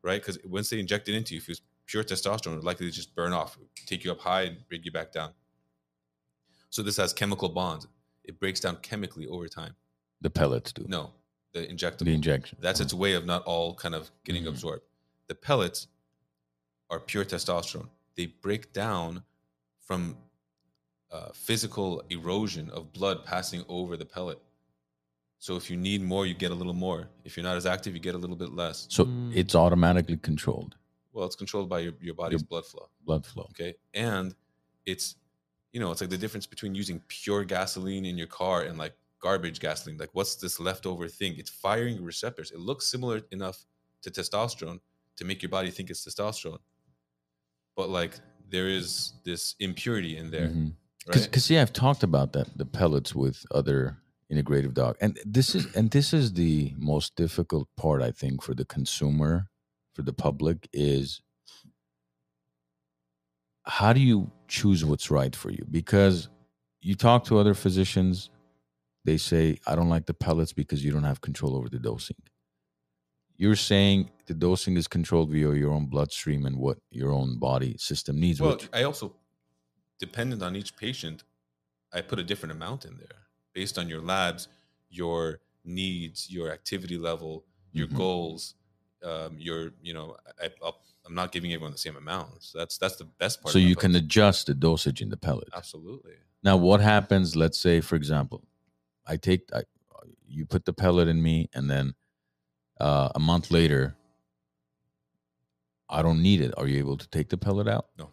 right? Because once they inject it into you, if it's pure testosterone, it's likely to just burn off, take you up high and bring you back down. So this has chemical bonds. It breaks down chemically over time. The pellets do. No, the injectable. The injection. That's its way of not all kind of getting Mhm. absorbed. The pellets are pure testosterone. They break down from uh, physical erosion of blood passing over the pellet. So if you need more, you get a little more. If you're not as active, you get a little bit less. So Mm. it's automatically controlled Well, it's controlled by your, your body's blood flow. blood flow. Okay. And it's, you know, it's like the difference between using pure gasoline in your car and like garbage gasoline. Like, what's this leftover thing? It's firing receptors. It looks similar enough to testosterone to make your body think it's testosterone. But like there is this impurity in there, Mhm. right? because yeah i've talked about that the pellets with other integrative dog. And this is and this is the most difficult part i think for the consumer for the public is how do you choose what's right for you? Because you talk to other physicians they say i don't like the pellets because you don't have control over the dosing. You're saying the dosing is controlled via your own bloodstream and what your own body system needs Well, I also, dependent on each patient, I put a different amount in there based on your labs, your needs, your activity level, your Mhm. goals, um, your you know, I, I'm not giving everyone the same amount. So that's that's the best part. so you can adjust the dosage in the pellet absolutely. Now, what happens? Let's say, for example, I take I, you put the pellet in me, and then uh, a month later, I don't need it. Are you able to take the pellet out? No.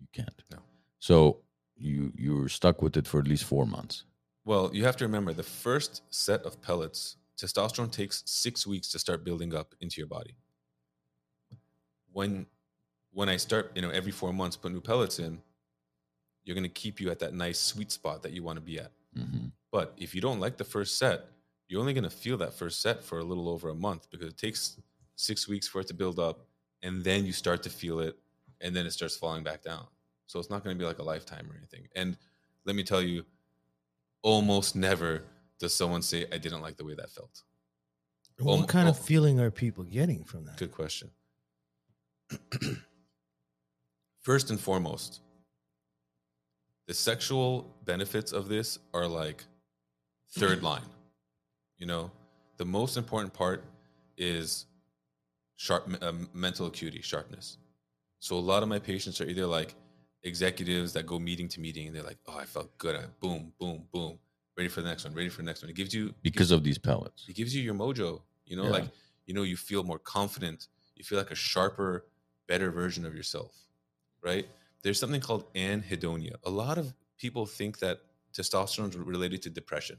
you can't. No. So you you're stuck with it for at least four months. Well, you have to remember the first set of pellets, testosterone takes six weeks to start building up into your body. When when I start, you know, every four months put new pellets in, you're gonna keep you at that nice sweet spot that you want to be at. hmm But if you don't like the first set, you're only gonna feel that first set for a little over a month because it takes six weeks for it to build up, and then you start to feel it, and then it starts falling back down. So it's not gonna be like a lifetime or anything. And let me tell you, almost never does someone say, I didn't like the way that felt. What kind of feeling are people getting from that? Good question. [clears throat] First and foremost, the sexual benefits of this are like third [clears throat] line. You know, the most important part is sharp um, mental acuity, sharpness. So a lot of my patients are either like executives that go meeting to meeting and they're like, "Oh, I felt good. I, boom, boom, boom. Ready for the next one. Ready for the next one." It gives you Because of these pellets. it gives you your mojo you know Yeah. like you know you feel more confident you feel like a sharper better version of yourself right there's something called anhedonia a lot of people think that testosterone is related to depression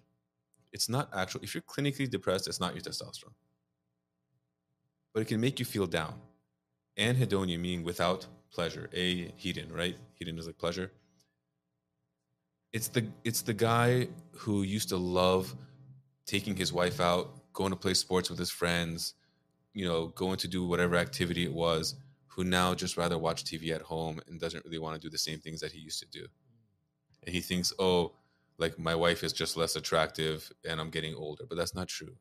it's not actual if you're clinically depressed it's not your testosterone but it can make you feel down anhedonia meaning without pleasure a hedon right hedon is like pleasure it's the it's the guy who used to love taking his wife out, going to play sports with his friends, you know, going to do whatever activity it was, who now just rather watch TV at home and doesn't really want to do the same things that he used to do. And he thinks, oh, like my wife is just less attractive and I'm getting older, but that's not true.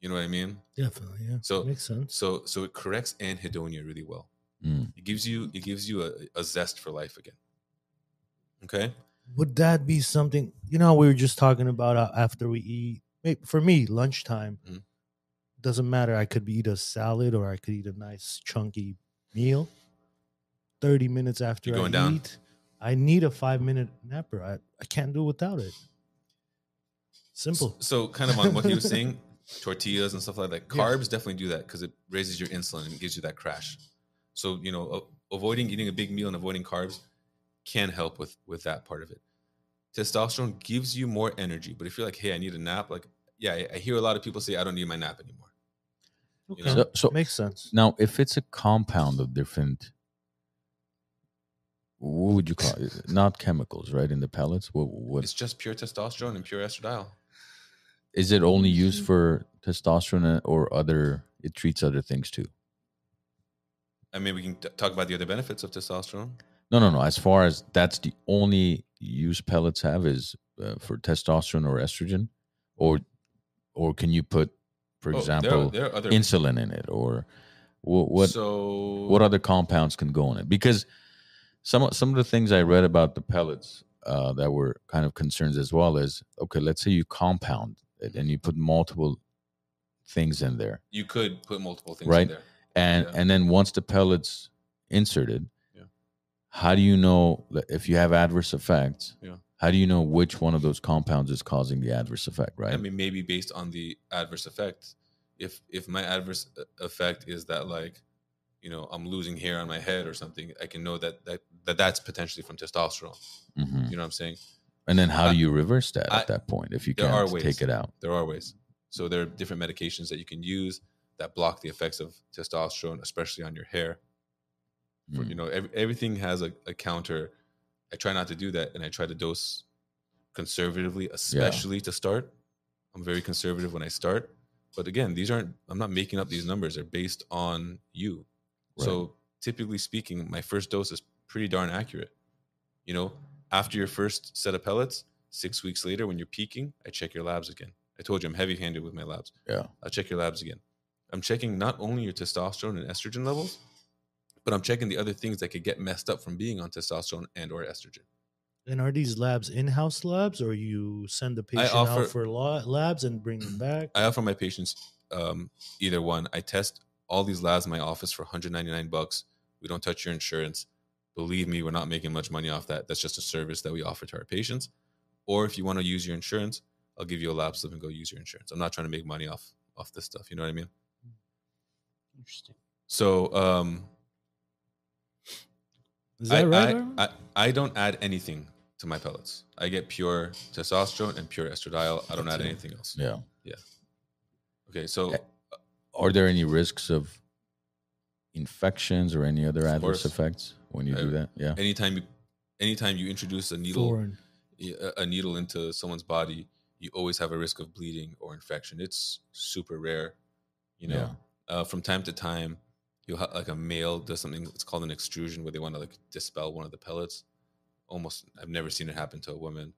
You know what I mean? Definitely, yeah. So- makes sense. So so it corrects anhedonia really well. Mm. It gives you it gives you a, a zest for life again. Okay? Would that be something? You know, we were just talking about uh, after we eat. may- For me, lunchtime Mhm. doesn't matter. I could eat a salad or I could eat a nice chunky meal. Thirty minutes after going I down? eat, I need a five minute napper. I, I can't do without it. Simple. So, so kind of on what he was [laughs] saying, tortillas and stuff like that. Yeah. Carbs definitely do that because it raises your insulin and gives you that crash. So you know, a- avoiding eating a big meal and avoiding carbs can help with with that part of it. Testosterone gives you more energy, but if you're like, hey, I need a nap, like, yeah, I, I hear a lot of people say, I don't need my nap anymore. Okay. know? So, so makes sense. now, if it's a compound of different, what would you call it? [laughs] Not chemicals, right? In the pellets, what what It's just pure testosterone and pure estradiol. is it only used mm. for testosterone uh, or other? It treats other things too. I mean, we can t- talk about the other benefits of testosterone. No, no, no. As far as that's the only use pellets have is uh, for testosterone or estrogen, or or can you put, for Oh, there are- example, there are, other insulin in it, or what what, So what other compounds can go in it? Because some of- some of the things I read about the pellets uh, that were kind of concerns as well is okay. Let's say you compound it and you put multiple things in there, you could put multiple things Right. in there. And Yeah. and then once the pellets inserted Yeah. how do you know that if you have adverse effects Yeah. how do you know which one of those compounds is causing the adverse effect right I mean, maybe based on the adverse effect. If if my adverse effect is that like, you know, I'm losing hair on my head or something, I can know that that, that that's potentially from testosterone. Mhm. You know what I'm saying? and then how I- do you reverse that I- at that point if you can't take it out There are ways. So there are different medications that you can use that block the effects of testosterone, especially on your hair. For, Mm. you know, ev- everything has a, a counter. I try not to do that, and I try to dose conservatively, especially to start. I'm very conservative when I start, but again, these aren't. I'm not making up these numbers. They're based on you. So typically speaking, my first dose is pretty darn accurate. You know, after your first set of pellets, six weeks later, when you're peaking, I check your labs again. I told you I'm heavy handed with my labs. Yeah. I'll check your labs again. I'm checking not only your testosterone and estrogen levels, but I'm checking the other things that could get messed up from being on testosterone and or estrogen. And are these labs in-house labs, or you send the patient offer- out for labs and bring them back? I offer my patients um, either one. I test all these labs in my office for 199 bucks. We don't touch your insurance. Believe me, we're not making much money off that. That's just a service that we offer to our patients. Or if you want to use your insurance, I'll give you a lab slip and go use your insurance. I'm not trying to make money off off this stuff. You know what I mean? Interesting. So um, Is I, that right? I, I, I don't add anything to my pellets. I get pure testosterone and pure estradiol. I don't That's add it. anything else. Yeah. Yeah. Okay, so Are there any risks of infections or any other adverse course. effects when you do Uh, that? Yeah. anytime you anytime you introduce a needle Foreign. a- a needle into someone's body, you always have a risk of bleeding or infection. It's super rare, you know. Uh, from time to time, you'll have like a male does something. It's called an extrusion, where they want to like dispel one of the pellets. Almost, I've never seen it happen to a woman.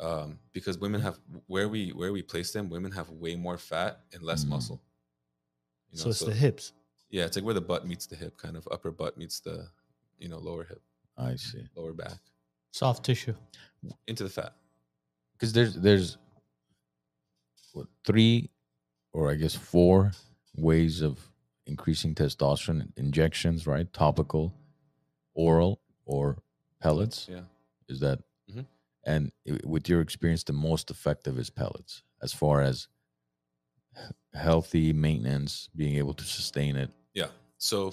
Um, because women have where we where we place them, women have way more fat and less Mm. muscle. You so it's the hips. yeah, it's like where the butt meets the hip, kind of upper butt meets the, you know, lower hip, I see. lower back Soft tissue. into the fat. Because there's there's what three or I guess four ways of increasing testosterone injections, right? Topical, oral, or pellets. Yeah. Is that Mhm. and with your experience, the most effective is pellets as far as healthy maintenance, being able to sustain it. Yeah. So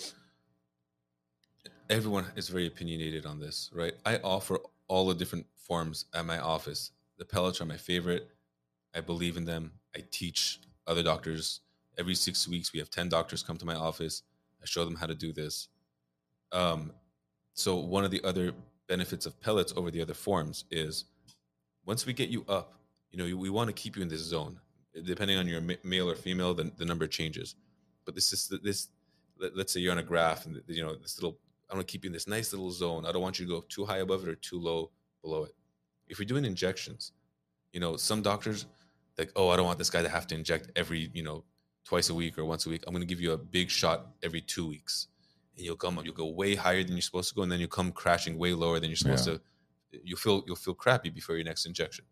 everyone is very opinionated on this, right? I offer all the different forms at my office. The pellets are my favorite. I believe in them. I teach other doctors. Every six weeks, we have 10 doctors come to my office. I show them how to do this. Um, so, one of the other benefits of pellets over the other forms is once we get you up, you know, we want to keep you in this zone. Depending on your male or female, the, the number changes. But this is this let, us say you're on a graph and you know this little i want to keep you in this nice little zone i don't want you to go too high above it or too low below it if you're doing injections you know some doctors like oh i don't want this guy to have to inject every you know twice a week or once a week i'm going to give you a big shot every two weeks. And you'll come up, you'll go way higher than you're supposed to go and then you'll come crashing way lower than you're supposed Yeah. to. You'll feel you'll feel crappy before your next injection.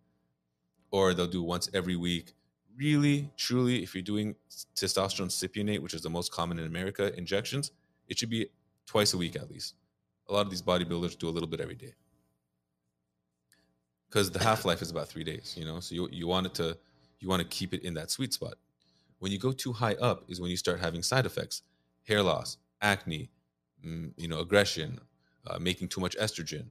Or they'll do once every week. Really truly if you're doing testosterone cypionate which is the most common in america injections it should be twice a week at least. A lot of these bodybuilders do a little bit every day. Because the half-life is about three days you know? So you, you want it to you want to keep it in that sweet spot when you go too high up is when you start having side effects hair loss acne mm, you know aggression uh, making too much estrogen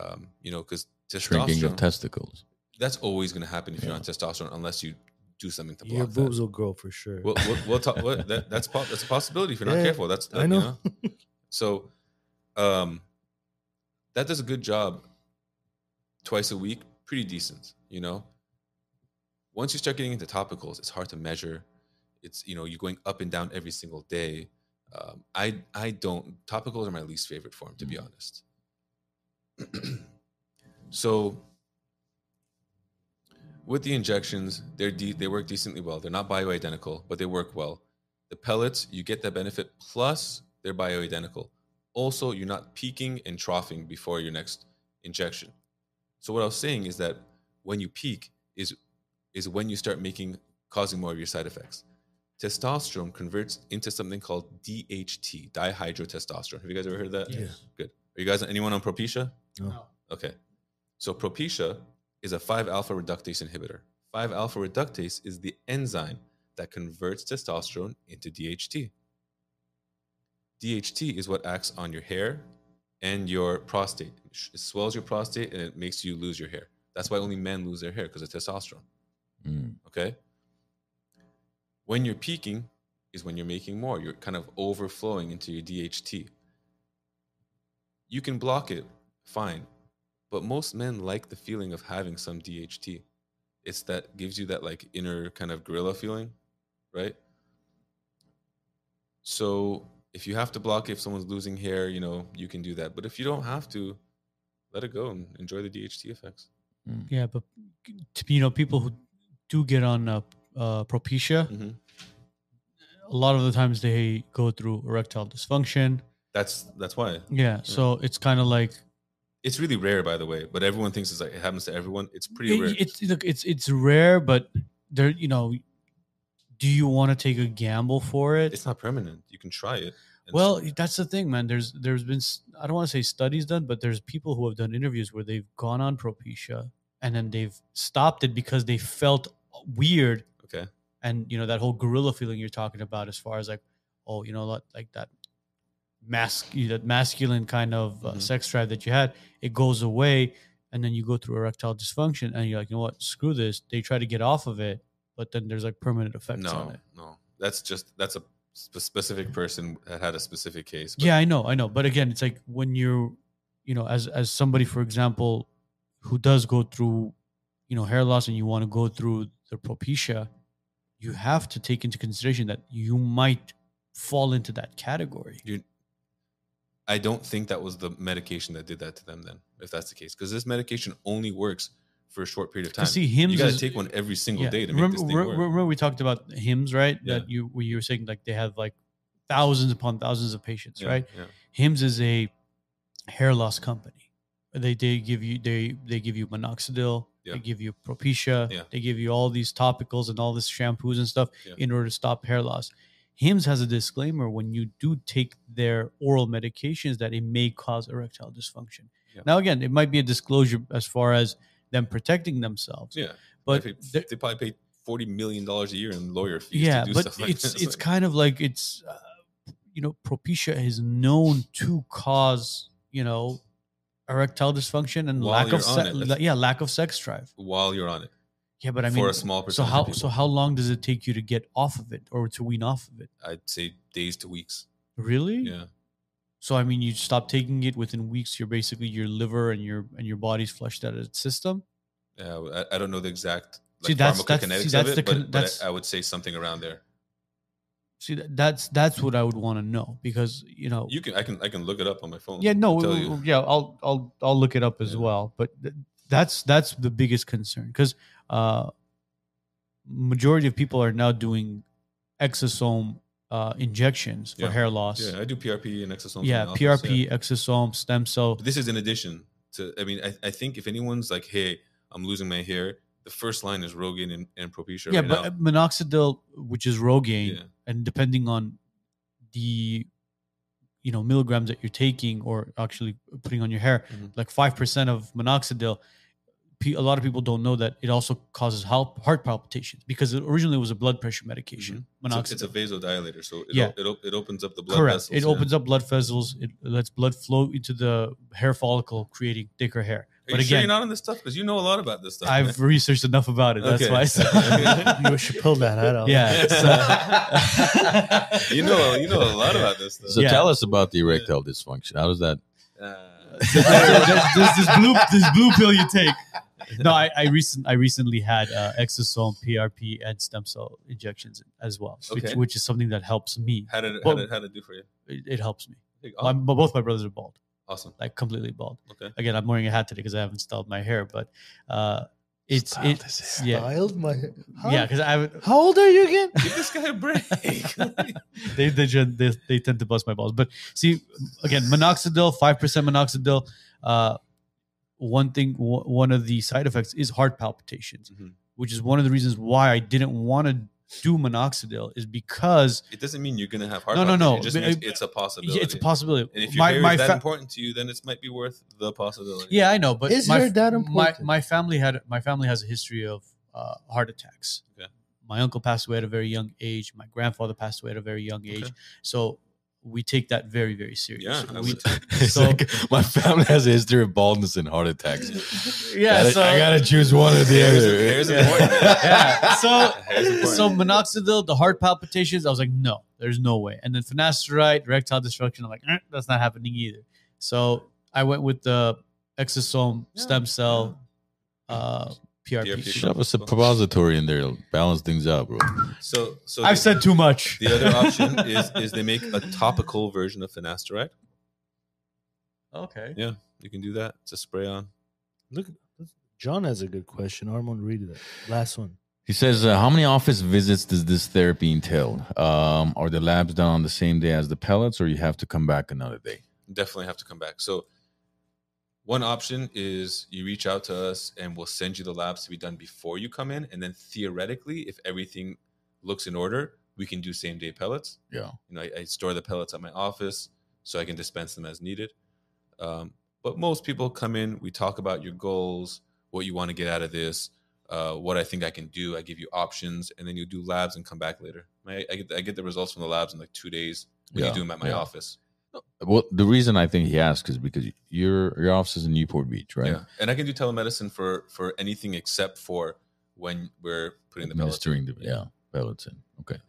um, you know because testosterone. Shrinking of testicles. that's always going to happen if you're on testosterone unless you do something to block Your that. boobs will grow for sure. We'll, we'll, we'll talk. What, that, that's po- that's a possibility if you're not Yeah, careful. That's I know. You know? so, um, that does a good job. Twice a week, pretty decent. You know. Once you start getting into topicals, it's hard to measure. It's you know you're going up and down every single day. Um, I I don't topicals are my least favorite form to be Mm. honest. [clears throat] so with the injections, they're de- they work decently well. They're not bioidentical, but they work well. The pellets, you get that benefit plus they're bioidentical. Also, you're not peaking and troughing before your next injection. So what I was saying is that when you peak is is when you start making causing more of your side effects. Testosterone converts into something called DHT, dihydrotestosterone. Have you guys ever heard of that? Yeah. Good. Are you guys anyone on Propecia? No. Okay. So Propecia is a 5 alpha reductase inhibitor. 5 alpha reductase is the enzyme that converts testosterone into DHT. DHT is what acts on your hair and your prostate. It swells your prostate and it makes you lose your hair. That's why only men lose their hair because of testosterone. Mm. Okay. When you're peaking, is when you're making more. You're kind of overflowing into your DHT. You can block it, fine. But most men like the feeling of having some DHT. It's that gives you that like inner kind of gorilla feeling, right? So if you have to block it, if someone's losing hair, you know, you can do that. But if you don't have to, let it go and enjoy the DHT effects. Yeah, but t- you know, people who do get on uh, uh, Propecia, hmm a lot of the times they go through erectile dysfunction. That's that's why Yeah, so it's kind of like it's really rare, by the way. But everyone thinks it's like it happens to everyone. It's pretty rare. it's look, it's it's rare, but there, you know, do you want to take a gamble for it? it's not permanent. You can try it. Well, that's the thing, man. There's there's been I don't want to say studies done, but there's people who have done interviews where they've gone on Propecia and then they've stopped it because they felt weird okay. and you know that whole gorilla feeling you're talking about as far as like oh you know like that mask that masculine kind of uh, Mhm. sex drive that you had it goes away and then you go through erectile dysfunction and you're like you know what screw this they try to get off of it but then there's like permanent effects on No, it no. That's just that's a sp- specific person that had a specific case. but- yeah i know i know but again it's like when you're you know as as somebody for example who does go through you know hair loss and you want to go through the propecia you have to take into consideration that you might fall into that category You, I don't think that was the medication that did that to them. Then, if that's the case, because this medication only works for a short period of time. see him you got to take one every single day to make remember, this thing re- remember we talked about Hims right Yeah. that you where you were saying like they have like thousands upon thousands of patients Yeah, right Yeah. Hims is a hair loss company. They they give you they they give you minoxidil, Yeah. they give you Propecia, Yeah. they give you all these topicals and all this shampoos and stuff Yeah. in order to stop hair loss. Hims has a disclaimer when you do take their oral medications that it may cause erectile dysfunction. Yeah. Now again, it might be a disclosure as far as them protecting themselves, Yeah. but they, pay, they probably pay forty million dollars a year in lawyer fees. yeah, to do but stuff like it's [laughs] it's kind of like it's uh, you know Propecia is known to cause you know erectile dysfunction and While lack of se- it, yeah lack of sex drive. while you're on it. Yeah, but I mean, for a small so percentage. how of people. so how long does it take you to get off of it or to wean off of it? I'd say days to weeks. Really? Yeah. So I mean, you stop taking it within weeks. You're basically your liver and your and your body's flushed out of its system. Yeah, I, I don't know the exact like, See, that's- that's- pharmacokinetics see, that's the it, con- but, but that's- I, I would say something around there. See, that's that's what I would want to know because you know You can, I can, I can look it up on my phone. Yeah, no, and tell w- you. w- yeah, I'll I'll I'll look it up as Yeah. well. But th- that's that's the biggest concern because uh, majority of people are now doing exosome uh, injections for Yeah. hair loss. Yeah, I do PRP and exosome. Yeah, office, PRP, yeah. exosome, stem cell. But this is in addition to. I mean, I, I think if anyone's like, "Hey, I'm losing my hair," the first line is Rogaine and, and Propecia. yeah, right but now. uh, minoxidil, which is Rogaine, Yeah. and depending on the you know milligrams that you're taking or actually putting on your hair, Mhm. like five percent of minoxidil. A lot of people don't know that it also causes heart heart palpitations because it originally was a blood pressure medication. Mhm. So Minoxidil. it's a vasodilator, so it, Yeah. it, it opens up the blood Correct. vessels. It yeah. opens up blood vessels. It lets blood flow into the hair follicle, creating thicker hair. Are but you sure again, you're not on this stuff because you know a lot about this stuff. I've researched enough about it. That's Okay. why. I said- [laughs] you should pull that out. Yeah, [laughs] you know, you know a lot about this stuff. So Yeah. tell us about the erectile dysfunction. How does that? Uh, [laughs] this, this blue this blue pill you take. No, I, I recent I recently had uh, exosome, PRP, and stem cell injections as well, which, Okay. which is something that helps me. how did it, Well- how did how did it do for you? It, it helps me. Like, My, oh, both my brothers are bald, awesome. like completely bald. Okay. Again, I'm wearing a hat today because I haven't styled my hair, but uh, it's it, yeah, Styled my Huh? yeah, because I haven't. How old are you again? [laughs] Give this guy a break. [laughs] they, they gen- they they tend to bust my balls. But see, again, minoxidil, five percent minoxidil. Uh, one thing, w- one of the side effects is heart palpitations, Mhm. which is one of the reasons why I didn't want to do minoxidil. Is because it doesn't mean you're gonna have heart. No, no, no. It just means it's a possibility. yeah, it's a possibility. And if your my hair my is that fa- important to you, then it might be worth the possibility. yeah, I know, but Is my, hair that my important? my family had my family has a history of uh, heart attacks. Okay. My uncle passed away at a very young age. My grandfather passed away at a very young age. Okay. So we take that very very serious. Yeah, we. [laughs] It's So- like my family has a history of baldness and heart attacks. [laughs] yeah. Gotta- so I gotta choose one or the Hair's- other. [laughs] hair's important, man. yeah. So Hair's so minoxidil, the heart palpitations. I was like, no, there's no way. And then finasteride, erectile dysfunction. I'm like, eh, that's not happening either. So I went with the exosome Yeah, stem cell uh, PRP. PRP. Shove a suppository in there, it'll balance things out, bro. So, so I've the, said too much. the other option is is they make a topical version of finasteride. Okay. Yeah, you can do that. It's a spray on. Look, John has a good question. Armand, read it. Last one. He says, uh, "How many office visits does this therapy entail? Um, are the labs done on the same day as the pellets, or you have to come back another day?" Definitely have to come back. So, one option is you reach out to us and we'll send you the labs to be done before you come in, and then theoretically, if everything looks in order, we can do same day pellets. Yeah. you know, I, I store the pellets at my office so I can dispense them as needed. Um, but most people come in, we talk about your goals, what you want to get out of this, uh, what I think I can do. I give you options, and then you do labs and come back later. I, I get I get the results from the labs in like two days when Yeah, you do them at my yeah. office. Well, the reason I think he asked is because your your office is in Newport Beach, right? Yeah, and I can do telemedicine for for anything except for when we're putting the pellets. Administering the yeah pellets in. Okay.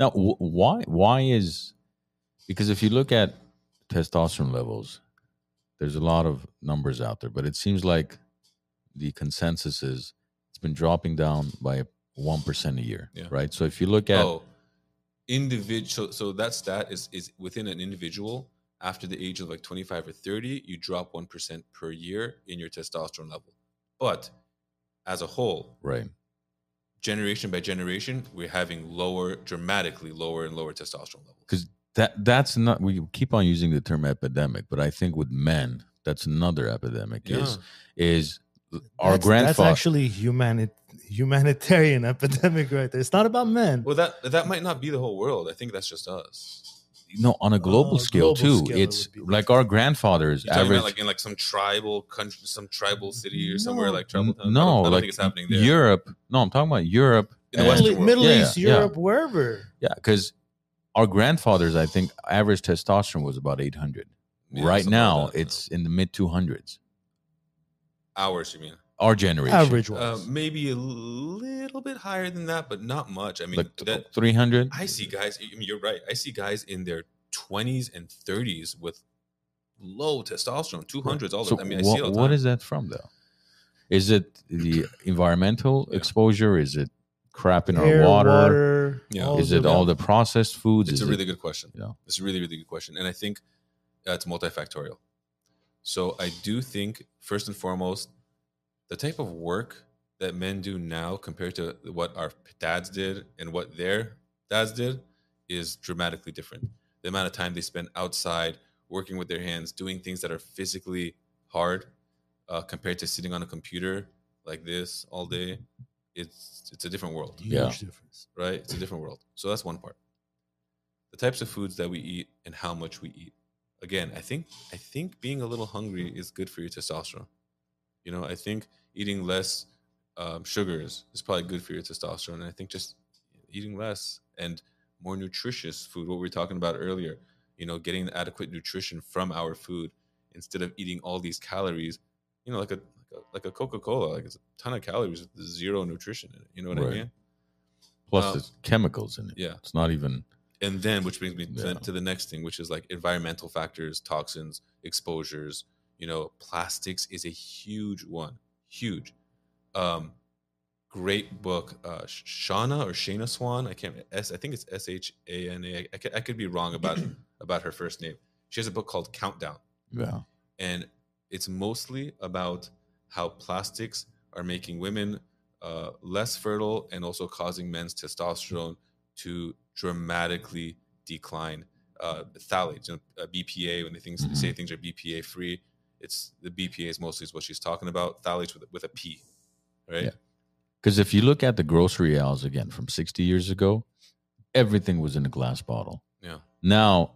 Now, wh- why why is because if you look at testosterone levels, there's a lot of numbers out there, but it seems like the consensus is it's been dropping down by one percent a year, Yeah. right? So if you look at Oh, individual. So that stat is is within an individual after the age of like 25 or 30, you drop 1% per year in your testosterone level. But as a whole, right, generation by generation, we're having lower, dramatically lower and lower testosterone levels. Because that that's not we keep on using the term epidemic, but I think with men that's another epidemic is is our That's- grandfather. That's actually humani- humanitarian [laughs] epidemic right there. It's not about men. Well, that that might not be the whole world. I think that's just us. no, on a global Oh, scale global too. scale, it's would be like our grandfathers You're talking average. about like in like some tribal country, some tribal city or somewhere like tribal town. I no, don't, I don't like think it's happening there. Europe. No, I'm talking about Europe. In the Middle. Middle Yeah, East, yeah. Europe, wherever. Yeah, because our grandfathers, I think, average testosterone was about 800. Yeah, right now, like that. it's in the mid 200s. Hours. You mean? Our generation, Average Uh, was. maybe a little bit higher than that, but not much. I mean, like that 300. I see guys. I mean, you're right. I see guys in their 20s and 30s with low testosterone, 200s. All So the I mean, I what, see it all the what time. is that from, though? Is it the [clears throat] environmental Yeah. exposure? Is it crap in Air, our water? water. Yeah. all Is it all the processed foods? It's Is a it- really good question. Yeah. It's a really, really good question. And I think uh, it's multifactorial. So I do think, first and foremost, the type of work that men do now compared to what our dads did and what their dads did is dramatically different. The amount of time they spend outside working with their hands, doing things that are physically hard uh, compared to sitting on a computer like this all day, it's it's a different world Huge Yeah. difference. right? It's a different world. So that's one part. The types of foods that we eat and how much we eat. Again, I think I think being a little hungry is good for your testosterone. You know, I think eating less um, sugars is probably good for your testosterone. And I think just eating less and more nutritious food, what we were talking about earlier, you know, getting adequate nutrition from our food instead of eating all these calories, you know, like a like a, Coca Cola, like it's a ton of calories with zero nutrition in it. You know what I mean? Plus, Um, there's chemicals in it. Yeah. It's not even. And then which brings me to, Yeah. to the next thing which is like environmental factors toxins exposures you know plastics is a huge one huge um great book uh Sh- shauna or shana swan i can't s i think it's s-h-a-n-a I, could, I could be wrong about [clears throat] about her first name she has a book called countdown Yeah. and it's mostly about how plastics are making women uh, less fertile and also causing men's testosterone to dramatically decline. Uh, phthalates, you know, uh, BPA, when they things, say things are BPA free, it's the BPA is mostly is what she's talking about. Phthalates with with a P, right? Yeah. Because if you look at the grocery aisles again from 60 years ago, everything was in a glass bottle. Yeah. Now,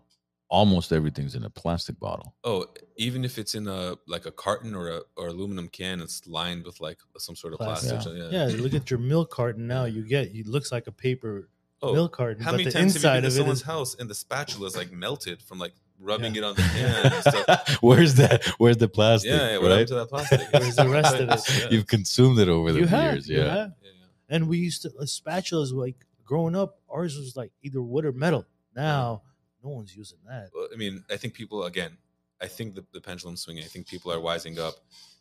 almost everything's in a plastic bottle. Oh, even if it's in a like a carton or a or aluminum can, it's lined with like some sort of Plastic. plastic. Yeah, look at your milk carton now. You get it looks like a paper Oh, milk carton, how but many the times have you been to someone's is house and the spatula is like melted from like rubbing Yeah. it on the [laughs] pan and where's that? Where's the plastic? Yeah, yeah, what right? happened to that plastic? [laughs] Where's the rest of it? Yeah. You've consumed it over the you have, years. yeah. have. Yeah, yeah. And we used to uh, spatulas like growing up. Ours was like either wood or metal. Now no one's using that. Well, I mean, I think people again. I think the, the pendulum's swinging. I think people are wising up.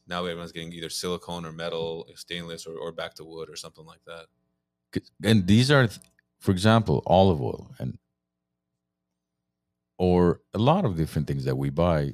Now everyone's getting either silicone or metal, stainless, or, or back to wood or something like that And these are, for example, olive oil and or a lot of different things that we buy.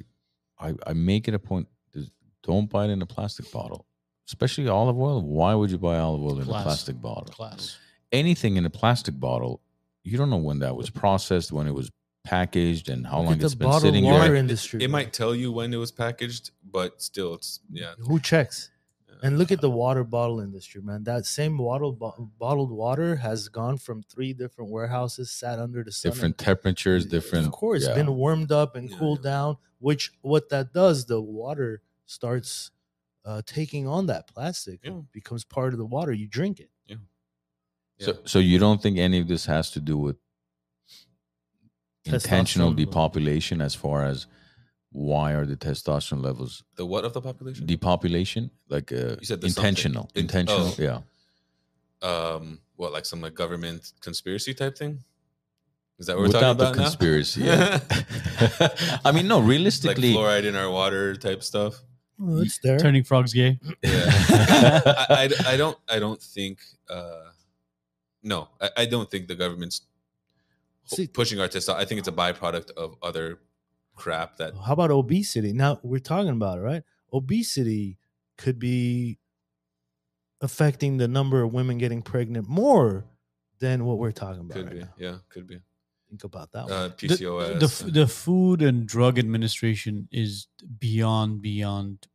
I, I make it a point: to don't buy it in a plastic bottle, especially olive oil. Why would you buy olive oil in Class. a plastic bottle? Class. Anything in a plastic bottle, you don't know when that was processed, when it was packaged, and how Look long at it's the been bottled sitting water there. industry. It might tell you when it was packaged, but still, it's yeah. Who checks? Yeah. And look at the water bottle industry, man. That same bottle bo- bottled water has gone from three different warehouses, sat under the sun. Different temperatures, different. Of course, yeah. been warmed up and Yeah, cooled down. Which what that does, the water starts uh, taking on that plastic. Yeah. It becomes part of the water. You drink it. Yeah. So, so you don't think any of this has to do with intentional depopulation, as far as why are the testosterone levels The what of the population? depopulation? Like uh, You said the something. intentional, In- intentional, oh. yeah. um, what like some like government conspiracy type thing? Is that what we're Without talking the about now? conspiracy, [laughs] yeah. [laughs] I mean, no, like realistically, fluoride in our water type stuff. Oh, it's there. Turning frogs gay. Yeah, [laughs] I, I, I don't I don't think uh, no I, I don't think the government's See- pushing our testosterone. I think it's a byproduct of other crap that How about obesity? Now we're talking about it, right? Obesity could be affecting the number of women getting pregnant more than what we're talking about. could right be now. yeah could be Think about that. uh, The- PCOS. The, f- the Food and Drug Administration is beyond, beyond,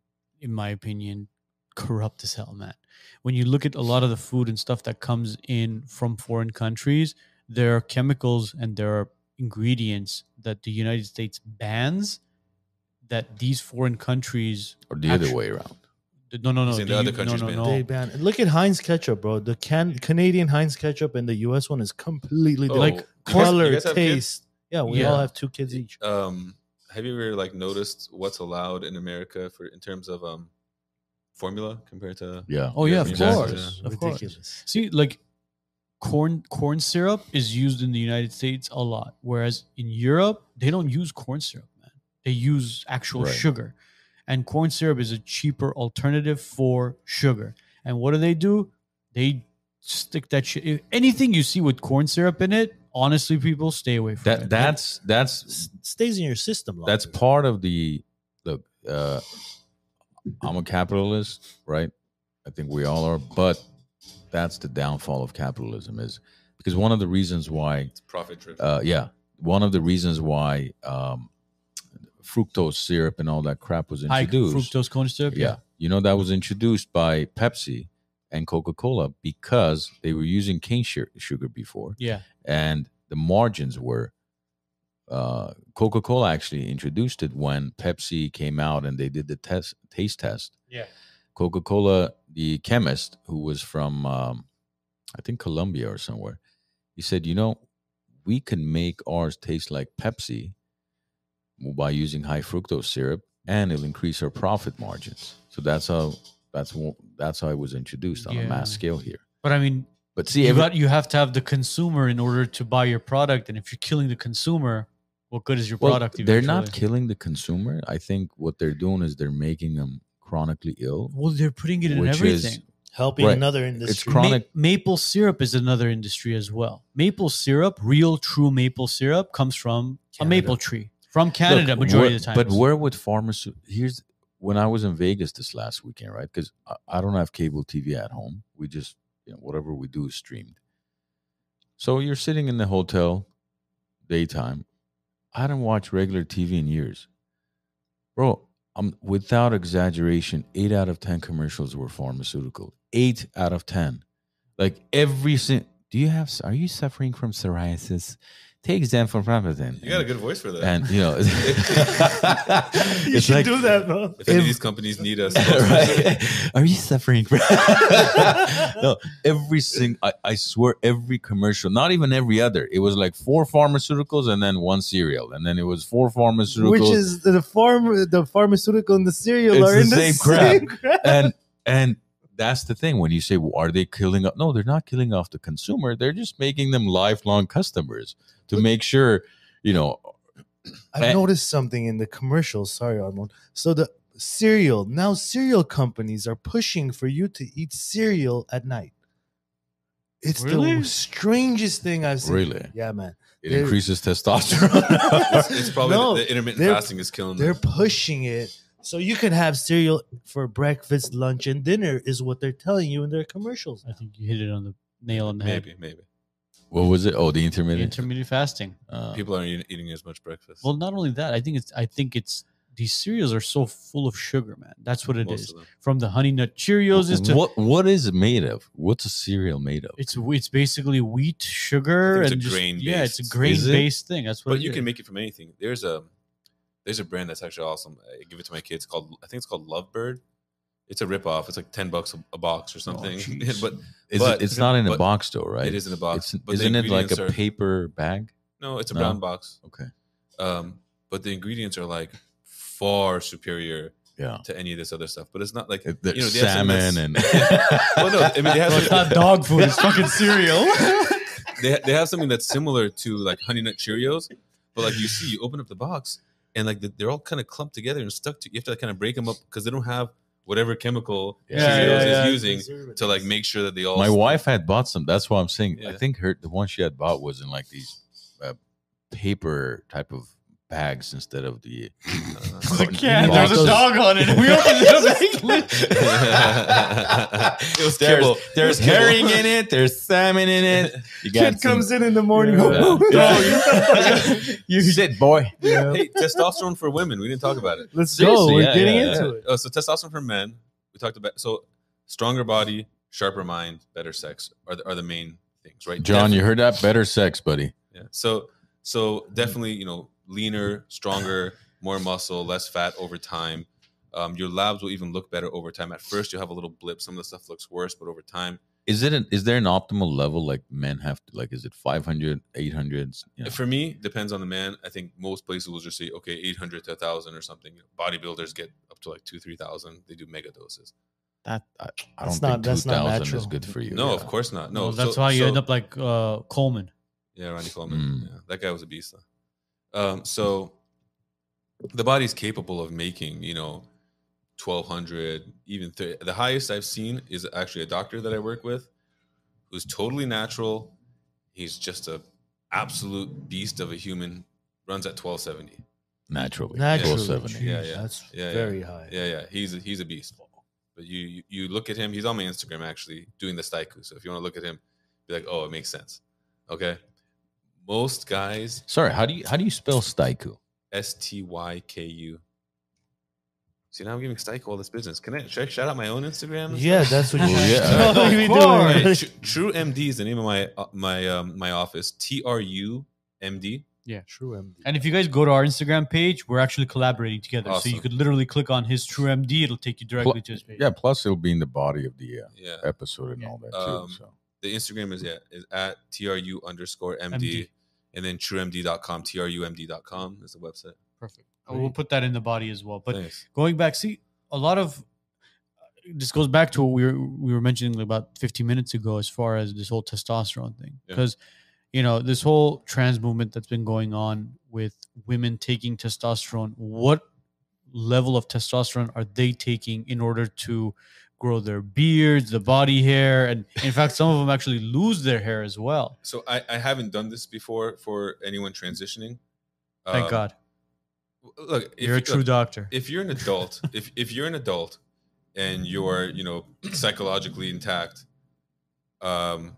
in my opinion, corrupt as hell, man. When you look at a lot of the food and stuff that comes in from foreign countries, there are chemicals and there are ingredients that the United States bans that these foreign countries. or the other way around. No, no, no. Saying the the other U- countries no, ban. no, They ban. Look at Heinz ketchup, bro. The can Canadian Heinz ketchup and the U.S. one is completely Oh, different. you guys- color, guys taste. Yeah, we Yeah. all have two kids each. um have you ever like noticed what's allowed in America for in terms of um formula compared to Yeah. Oh yeah, of Exactly. course, of course. Ridiculous. See, like corn corn syrup is used in the United States a lot, whereas in Europe they don't use corn syrup, man. They use actual Right. sugar, and corn syrup is a cheaper alternative for sugar. And what do they do? They stick that shit. if Anything you see with corn syrup in it, honestly, people stay away from That it. that's that's S- stays in your system. Longer. that's part of the look uh i'm a capitalist right i think we all are but that's the downfall of capitalism is because one of the reasons why it's profit driven uh yeah one of the reasons why um fructose syrup and all that crap was high introduced fructose corn syrup. yeah you know that was introduced by pepsi and coca-cola because they were using cane su- sugar before yeah. and the margins were uh, Coca-Cola actually introduced it when Pepsi came out and they did the test taste test. Yeah. Coca-Cola, the chemist who was from um, I think Colombia or somewhere, he said, "You know, we can make ours taste like Pepsi by using high fructose syrup, and it'll increase our profit margins." So that's how that's that's how it was introduced on a mass scale here. But I mean, But see, you every, got you have to have the consumer in order to buy your product, and if you're killing the consumer, what good is your Well, product? they're not killing the consumer. I think what they're doing is they're making them chronically ill. Well, they're putting it in Which is- everything. helping Right. another industry. chronic- Chronic- Ma- maple syrup is another industry as well. Maple syrup, real true maple syrup, comes from a maple tree from Canada. Look, majority where- of the time, But where would farmers? Here's when I was in Vegas this last weekend, right? Because I, I don't have cable TV at home. We just you know whatever we do is streamed. So you're sitting in the hotel, daytime. I hadn't watched regular TV in years, bro. I'm without exaggeration. Eight out of ten commercials were pharmaceutical. Eight out of ten, like every single. Do you have? Are you suffering from psoriasis? Take zenfluramidin. You got a good voice for that. and you know, [laughs] [laughs] you should like do that, bro. if any of these companies need us, [laughs] right? Are you suffering no, every single. I, I swear, every commercial, not even every other. It was like four pharmaceuticals and then one cereal, and then it was four pharmaceuticals. Which is the farm, the pharmaceutical and the cereal It's are the in the same same, crap. crap. and and that's the thing when you say, well, "Are they killing?" off No, they're not killing off the consumer. They're just making them lifelong customers to make sure you know. I've And- noticed something in the commercials. Sorry, Armand. So the cereal now cereal companies are pushing for you to eat cereal at night. It's Really? the strangest thing I've seen. Really? Yeah, man. It They're- increases testosterone. [laughs] it's, it's probably No, the, the intermittent fasting is killing them. They're them. pushing it. So you can have cereal for breakfast, lunch, and dinner is what they're telling you in their commercials. I think you hit it on the nail on the head. Maybe, maybe what was it? Oh, the The intermittent. intermittent fasting. uh, people aren't eating, eating as much breakfast. Well, not only that, I think it's I think it's these cereals are so full of sugar, man. That's what it Most is. From the honey nut Cheerios is to what what is it made of? What's a cereal made of? it's it's basically wheat, sugar, it's and a just, grain-based. yeah, it's a Is it? grain based thing. That's what. But it you is. can make it from anything. There's a there's a brand that's actually awesome. I give it to my kids called I think it's called Lovebird. It's a ripoff. It's like ten bucks a, a box or something. jeez. [laughs] but Is but- it, it's not in a box though, right? it is in a box. It's, but isn't it like a are- paper bag? No, it's a No? brown box. Okay. Um, but the ingredients are like far superior Yeah. to any of this other stuff. But it's not like It- the you know, they have salmon that's- and [laughs] [laughs] well, no, I mean they have Well, it's not dog food. It's fucking cereal. they they have something that's similar to like Honey Nut Cheerios, but like you see, you open up the box and like the, they're all kind of clumped together and stuck to. You have to kind of break them up because they don't have whatever chemical Yeah, Cheerios yeah, yeah. is using to like make sure that they all. my wife had bought some. That's why I'm saying. I think her the one she had bought was in like these uh, paper type of bags instead of the. Uh-huh. Uh, the can. There's a dog on it. We opened it up. [laughs] it was There's, there's It was kibble. herring [laughs] in it. There's salmon in it. You got Kid comes in in the morning. Yeah. go, Yeah. [laughs] you sit, boy. Yeah. Hey, testosterone for women. We didn't talk about it. Let's Seriously, go. We're yeah, getting yeah, into Yeah. it. Oh, so testosterone for men. We talked about so stronger body, sharper mind, better sex are the, are the main things, right? John, you heard that? Better sex, buddy. Yeah. So so definitely, you know, leaner, stronger, more muscle, less fat over time. Um, your labs will even look better over time. At first, you'll have a little blip. Some of the stuff looks worse, but over time, Is it? An, is there an optimal level like men have to like? Is it 500, 800? You know? for me, depends on the man. I think most places will just say, okay, 800 to 1,000 or something. Bodybuilders get up to like two, 3,000. They do mega doses. That I, I That's don't not- think that's not thousand is good for you. No, yeah. of course not. No, No, that's so- why you so- end up like uh, Coleman. Yeah, Randy Coleman. Mm. Yeah, that guy was a beast. Though. Um, so the body's capable of making, you know, twelve hundred, even 30. The highest I've seen is actually a doctor that I work with, who's totally natural. He's just a absolute beast of a human. Runs at twelve seventy. naturally. Naturally, 1270. Yeah, yeah. that's Yeah, yeah. very high. Yeah, yeah, he's a, he's a beast. But you, you you look at him. He's on my Instagram actually doing the Styku. So if you want to look at him, be like, oh, it makes sense. Okay. Most guys Sorry, how do you how do you spell Styku? S T Y K U. See, now I'm giving Styku all this business. Can I, should I shout out my own Instagram? Yeah, stuff? that's what you Well, should yeah. totally [laughs] Of be course. doing. Hey, True MD is the name of my uh, my um, my office. T R U M D. Yeah, True MD. And if you guys go to our Instagram page, we're actually collaborating together. So you could literally click on his True MD. It'll take you directly to his page. Yeah, plus it'll be in the body of the uh, Yeah. episode and all that too. Um, so The Instagram is yeah is at T R U underscore MD, MD. and then truemd.com. T R U M D.com is the website. Perfect. Oh, we'll put that in the body as well. But Thanks. going back, see, a lot of this goes back to what we were we were mentioning about 15 minutes ago, as far as this whole testosterone thing, Yeah. because you know this whole trans movement that's been going on with women taking testosterone. What level of testosterone are they taking in order to grow their beards, the body hair, and in fact, some of them actually lose their hair as well. So I, I haven't done this before for anyone transitioning. Thank Um, God, Look, if you're a true look, doctor. if you're an adult, [laughs] if if you're an adult and you're you know psychologically intact, um,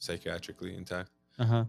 psychiatrically intact, Uh huh.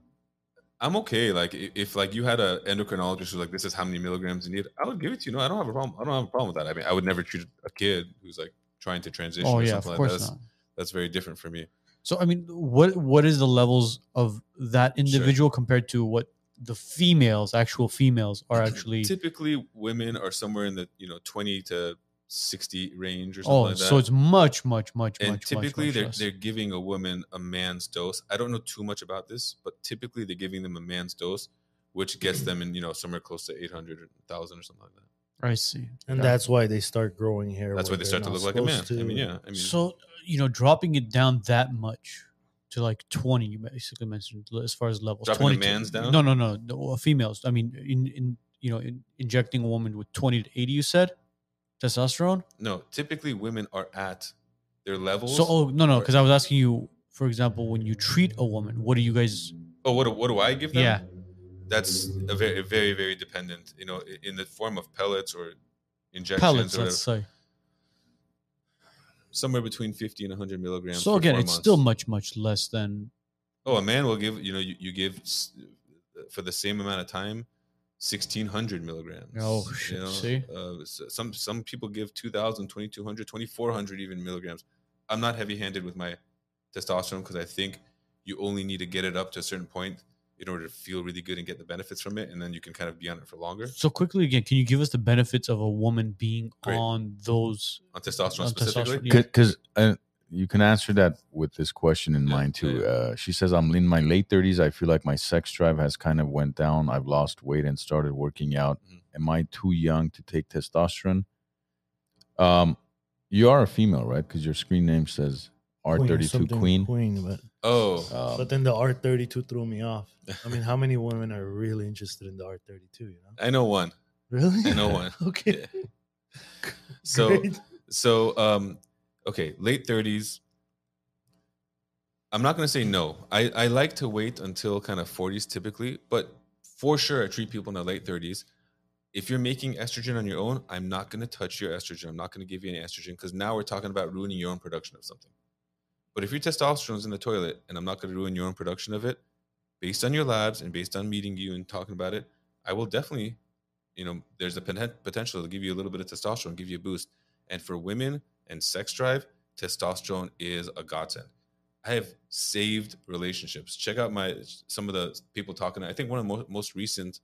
I'm okay. Like if like you had an endocrinologist who's like, this is how many milligrams you need, I would give it to you. No, I don't have a problem. I don't have a problem with that. I mean, I would never treat a kid who's like trying to transition Oh or yeah, something of like course that. That's, not. that's very different for me. So I mean, what what is the levels of that individual compared to what the females, actual females, are actually? Typically, women are somewhere in the you know twenty to sixty range or something Oh, like that. so it's much, much, much, and much. typically much, much they're less. they're giving a woman a man's dose. I don't know too much about this, but typically they're giving them a man's dose, which gets them in you know somewhere close to 800, 1,000 or something like that. I see. and Yeah. that's why they start growing hair. That's why they start to look like a man. supposed I mean, yeah. I mean, so you know, dropping it down that much to like twenty, you basically mentioned as far as levels. Dropping the 20 to- mans down? No, no, no, no. uh, Females. I mean, in in you know, in, injecting a woman with twenty to eighty. You said testosterone. no, typically women are at their levels. So, oh no, no, because I was asking you, for example, when you treat a woman, what do you guys? oh, what do, what do I give them? Yeah. That's a very very very dependent. You know, in the form of pellets or injections Pellets, or let's say. somewhere between fifty and hundred milligrams. So again, it's months. still much, much less than. Oh, a man will give you know you, you give for the same amount of time, sixteen hundred milligrams. Oh, you shit, know? see? uh, some some people give 2,000, 2,200, 2,400 even milligrams. I'm not heavy handed with my testosterone because I think you only need to get it up to a certain point in order to feel really good and get the benefits from it, and then you can kind of be on it for longer. So quickly again, can you give us the benefits of a woman being Great. on those? On testosterone On specifically, testosterone, yeah. because uh, you can answer that with this question in Yeah, mind too. yeah. Uh, she says, "I'm in my late 30s. I feel like my sex drive has kind of went down. I've lost weight and started working out. Mhm. Am I too young to take testosterone?" Um, you are a female, right? Because your screen name says Queen, R32 Queen. Queen, but oh, Um, but then the R thirty two threw me off. I mean, how many women are really interested in the R thirty two? You know, I know one. really? I know one. [laughs] okay. So Great. so um, okay, late 30s. I'm not gonna say no. I, I like to wait until kind of 40s typically, but for sure I treat people in their late 30s. If you're making estrogen on your own, I'm not gonna touch your estrogen. I'm not gonna give you any estrogen because now we're talking about ruining your own production of something. But if your testosterone's in the toilet and I'm not gonna ruin your own production of it, based on your labs and based on meeting you and talking about it, I will definitely, you know, there's a potential to give you a little bit of testosterone, give you a boost. And for women and sex drive, testosterone is a godsend. I have saved relationships. Check out my some of the people talking. I think one of the mo- most recent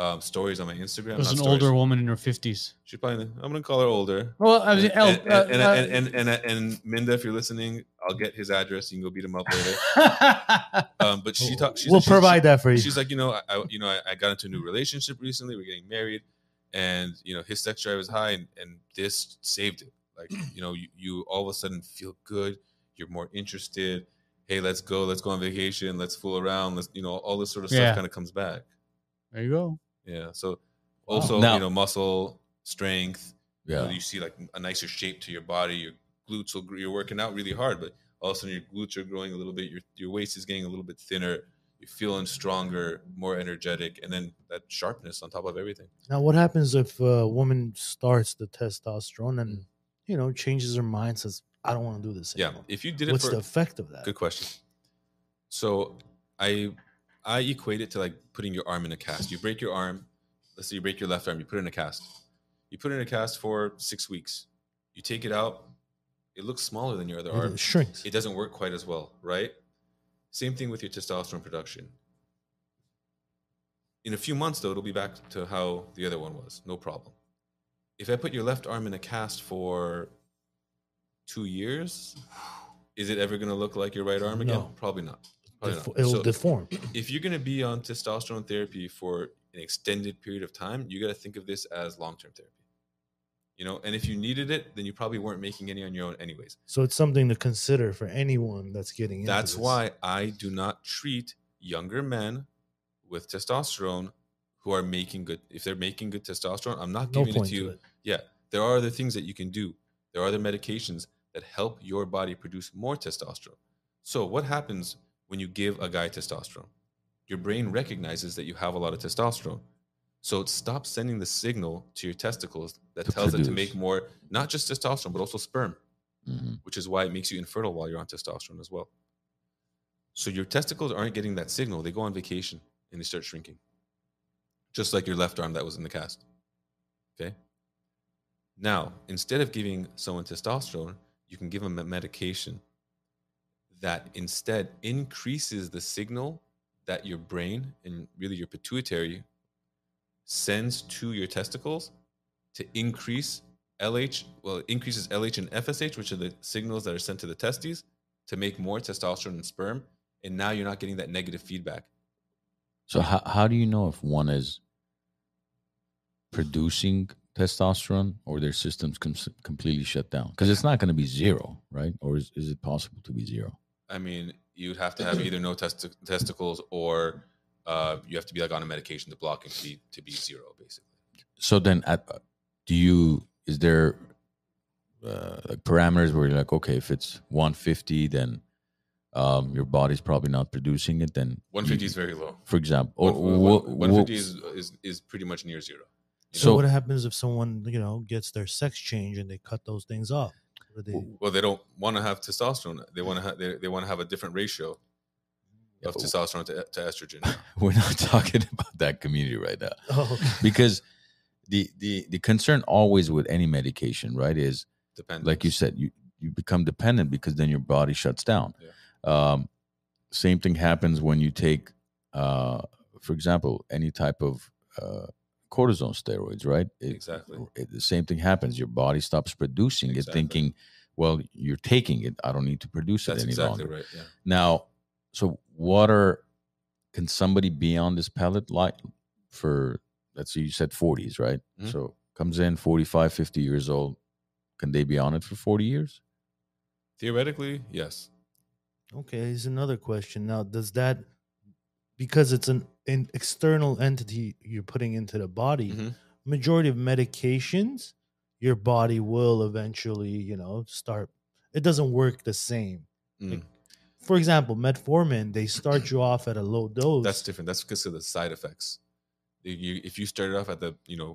um, stories on my Instagram. It was an stories. older woman in her fifties. She's probably. I'm gonna call her older. Well, I was And, El- and, uh, and, uh, and, and, and, and Minda, if you're listening, I'll get his address. You can go beat him up later. [laughs] Um, but she talked. we'll provide that for you. She's like, you know, I, I you know, I, I got into a new relationship recently. We're getting married, and you know, his sex drive is high, and, and this saved it. Like, [clears throat] you know, you, you all of a sudden feel good. You're more interested. Hey, let's go. Let's go on vacation. Let's fool around. Let's, you know, all this sort of Yeah. stuff kind of comes back. there you go. Yeah. So, Wow. also, Now- you know, muscle strength. You, know, yeah. you see like a nicer shape to your body. Your glutes will. You're working out really hard, but all of a sudden your glutes are growing a little bit. Your your waist is getting a little bit thinner. You're feeling stronger, more energetic, and then that sharpness on top of everything. Now, what happens if a woman starts the testosterone and mm. you know changes her mind, says, "I don't want to do this Yeah. If you did it What's for the effect of that? good question. So I I equate it to like putting your arm in a cast. You break your arm. Let's say you break your left arm. You put it in a cast. You put it in a cast for six weeks. You take it out. It looks smaller than your other arm. It shrinks. it doesn't work quite as well, right? Same thing with your testosterone production. In a few months, though, it'll be back to how the other one was, no problem. If I put your left arm in a cast for two years, is it ever going to look like your right arm again? No. Probably not. Def- it'll So deform. [clears throat] if you're going to be on testosterone therapy for an extended period of time, you got to think of this as long-term therapy. You know, and if you needed it, then you probably weren't making any on your own, anyways. So it's something to consider for anyone that's getting into That's why I do not treat younger men with testosterone who are making good. If they're making good testosterone, I'm not no giving it to you. to it. Yeah, there are other things that you can do. There are other medications that help your body produce more testosterone. So, what happens when you give a guy testosterone? Your brain recognizes that you have a lot of testosterone. So, it stops sending the signal to your testicles that To tells it to make more, not just testosterone, but also sperm Mhm. which is why it makes you infertile while you're on testosterone as well. So your testicles aren't getting that signal. They go on vacation and they start shrinking. Just like your left arm that was in the cast. Okay? Now, instead of giving someone testosterone, you can give them a medication that instead increases the signal that your brain and really your pituitary sends to your testicles to increase LH. Well, it increases LH and FSH, which are the signals that are sent to the testes to make more testosterone and sperm. And now you're not getting that negative feedback. So how how do you know if one is producing testosterone or their systems com- completely shut down? Because it's not going to be zero, right? Or is, is it possible to be zero? I mean, you'd have to have either no testi- testicles or uh, you have to be like on a medication to block it to be to be zero, basically. So then, at, do you is there uh, like parameters where you're like, okay, if it's 150, then um, your body's probably not producing it. Then 150 you- is very low. for example, or, One- wha- 150 is, is is pretty much near zero. You So, So- what happens if someone, you know, gets their sex change and they cut those things off? Do they, Well, they don't want to have testosterone. They want to have they, they want to have a different ratio of Yeah. testosterone to, to estrogen. [laughs] we're not talking about that community right now. [laughs] oh, because the the the concern always with any medication right is Depends. like you said you you become dependent because then your body shuts down um same thing happens when you take uh for example any type of uh cortisone steroids right It- Exactly. it- the same thing happens your body stops producing it thinking well you're taking it i don't need to produce That's it any exactly longer right. Yeah. now, so what are can somebody be on this pellet like for let's say you said 40s, right? Mhm. So comes in 45, 50 years old. Can they be on it for 40 years? Theoretically, yes. Okay, here's another question. Now, does that because it's an, an external entity you're putting into the body, Mhm. majority of medications, your body will eventually, you know, start. It doesn't work the same. Mm. Like, for example, metformin, they start you off at a low dose. That's different. That's because of the side effects. You- if you started off at the you know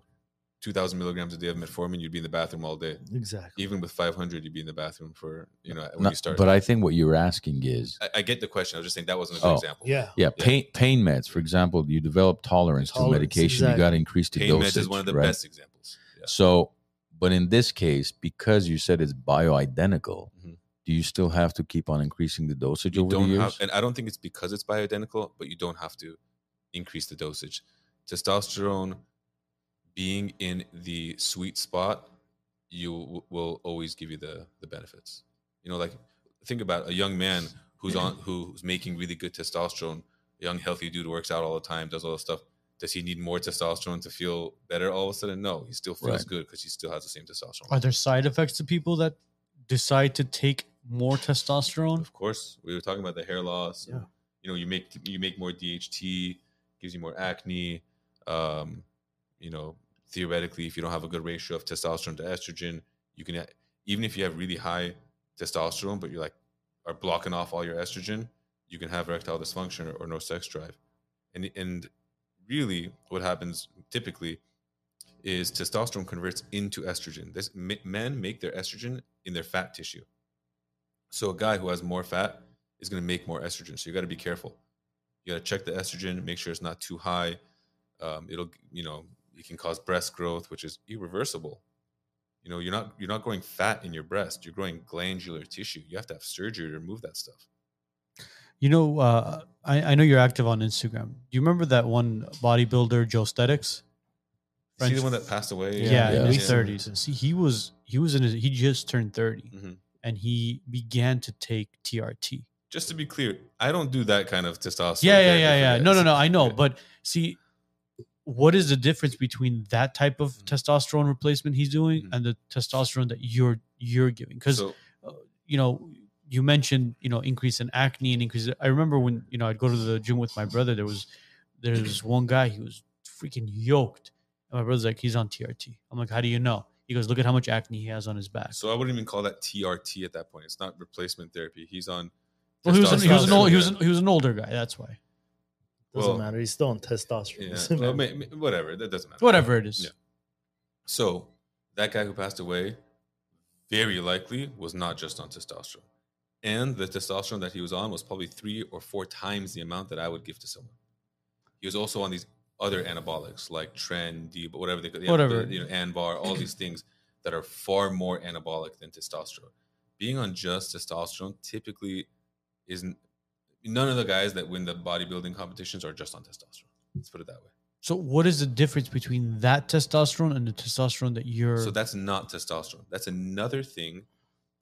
2,000 milligrams a day of metformin, you'd be in the bathroom all day. exactly. Even with 500, you'd be in the bathroom for you know when No, you start. but I think what you're asking is I, I get the question. I was just saying that wasn't a good Oh. example. Yeah. yeah, Yeah. pain pain meds, for example, you develop tolerance, to Tolerance, medication, you exactly. got to increase the dosage. Pain dosage. meds is one of the right? best examples. Yeah. So, but in this case, because you said it's bioidentical, Mhm. do you still have to keep on increasing the dosage You over the don't years? have, and I don't think it's because it's bioidentical, but you don't have to increase the dosage. Testosterone being in the sweet spot, you w- will always give you the the benefits. You know, like think about a young man who's on [clears throat] who's making really good testosterone, young healthy dude works out all the time, does all this stuff. Does he need more testosterone to feel better all of a sudden? No, he still feels Right. good because he still has the same testosterone. Are there side effects to people that decide to take more testosterone? Of course, we were talking about the hair loss. Yeah. You know, you make you make more DHT, gives you more acne. Um, you know, theoretically, if you don't have a good ratio of testosterone to estrogen, you can even if you have really high testosterone, but you're like are blocking off all your estrogen, you can have erectile dysfunction or, or no sex drive. And and really, what happens typically is testosterone converts into estrogen. This men make their estrogen in their fat tissue. So a guy who has more fat is going to make more estrogen. So you got to be careful. You got to check the estrogen, make sure it's not too high. Um, it'll, you know, it can cause breast growth, which is irreversible. You know, you're not you're not growing fat in your breast. You're growing glandular tissue. You have to have surgery to remove that stuff. You know, uh, I, I know you're active on Instagram. Do you remember that one bodybuilder, Joesthetics? Is he the one that passed away? Yeah, Yeah. in his Yeah. thirties. See, he was he was in his he just turned 30 Mhm. and he began to take TRT. Just to be clear, I don't do that kind of testosterone. Yeah, yeah, therapy yeah, yeah. No, no, no. I know, Yeah. but see, what is the difference between that type of Mhm. testosterone replacement he's doing Mhm. and the testosterone that you're you're giving? Because So, you know, you mentioned you know increase in acne and increase. I remember when you know I'd go to the gym with my brother. There was there was one guy he was freaking yoked, and my brother's like he's on TRT. I'm like, how do you know? He goes, look at how much acne he has on his back. so I wouldn't even call that TRT at that point. It's not replacement therapy. He's on. Well, he was an, he was an old he was an, he was an older guy. That's why. Doesn't Well, matter. He's still on testosterone. Yeah, [laughs] well, matter. ma- ma- whatever. That doesn't matter. Whatever it is. Yeah. So that guy who passed away, very likely was not just on testosterone, and the testosterone that he was on was probably three or four times the amount that I would give to someone. He was also on these other anabolics like Tren, but whatever they the- Whatever. the, you know, Anavar, all these things that are far more anabolic than testosterone. Being on just testosterone typically is n- none of the guys that win the bodybuilding competitions are just on testosterone. Let's put it that way. So what is the difference between that testosterone and the testosterone that you're? So that's not testosterone. That's another thing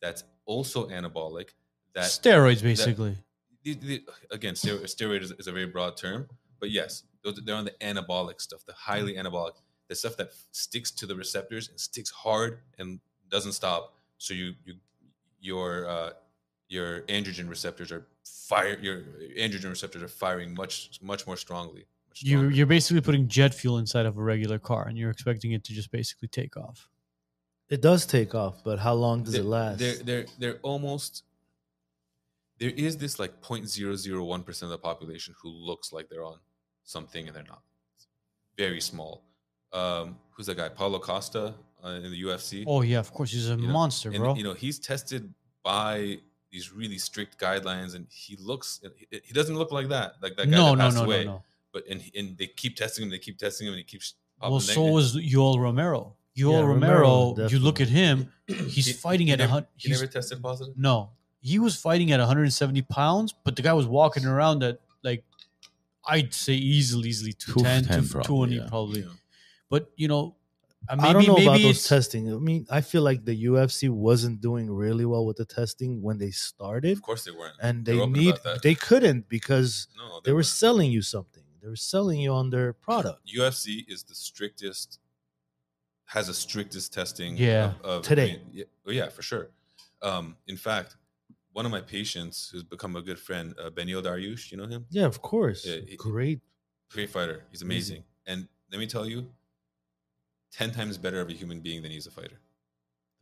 that's also anabolic. That steroids, basically. the, the, again, steroid, steroid is, is a very broad term, but yes, those, they're on the anabolic stuff, the highly anabolic, the stuff that sticks to the receptors and sticks hard and doesn't stop. So you you your uh, your androgen receptors are fire. Your androgen receptors are firing much much more strongly. Much you stronger. you're basically putting jet fuel inside of a regular car, and you're expecting it to just basically take off. It does take off, but how long does they're, it last? They're they're they're almost. There is this like 0.001 percent of the population who looks like they're on something and they're not. It's very small. Um, who's that guy? Paulo Costa uh, in the UFC. Oh yeah, of course, he's a You know, monster, and bro. you know he's tested by these really strict guidelines, and he looks. He he doesn't look like that. Like that guy no, that no, passed no, no, away. no. But and and they keep testing him. They keep testing him, and he keeps. popping Well, so was Yoel Romero. Yoel Yeah, Romero, Romero, you look at him, [clears throat] he's He- fighting he at a never, hundred. he never tested positive. No, he was fighting at 170 pounds, but the guy was walking around at like I'd say easily, easily 210, 210 2- probably, 220 yeah. probably. Yeah. But you know, uh, maybe I don't know maybe about those testing. I mean, I feel like the UFC wasn't doing really well with the testing when they started, Of course they weren't. and They they were need they couldn't because No, they were weren't. selling you something. They were selling you on their product. UFC is the strictest, has the strictest testing. Yeah. of, of Today. I mean, yeah, oh yeah, for sure. Um, in fact, one of my patients who's become a good friend, uh, Beneil Dariush, you know him, Yeah, of course. Yeah, he- Great. great fighter. He's amazing, and let me tell you, ten times better of a human being than he's a fighter.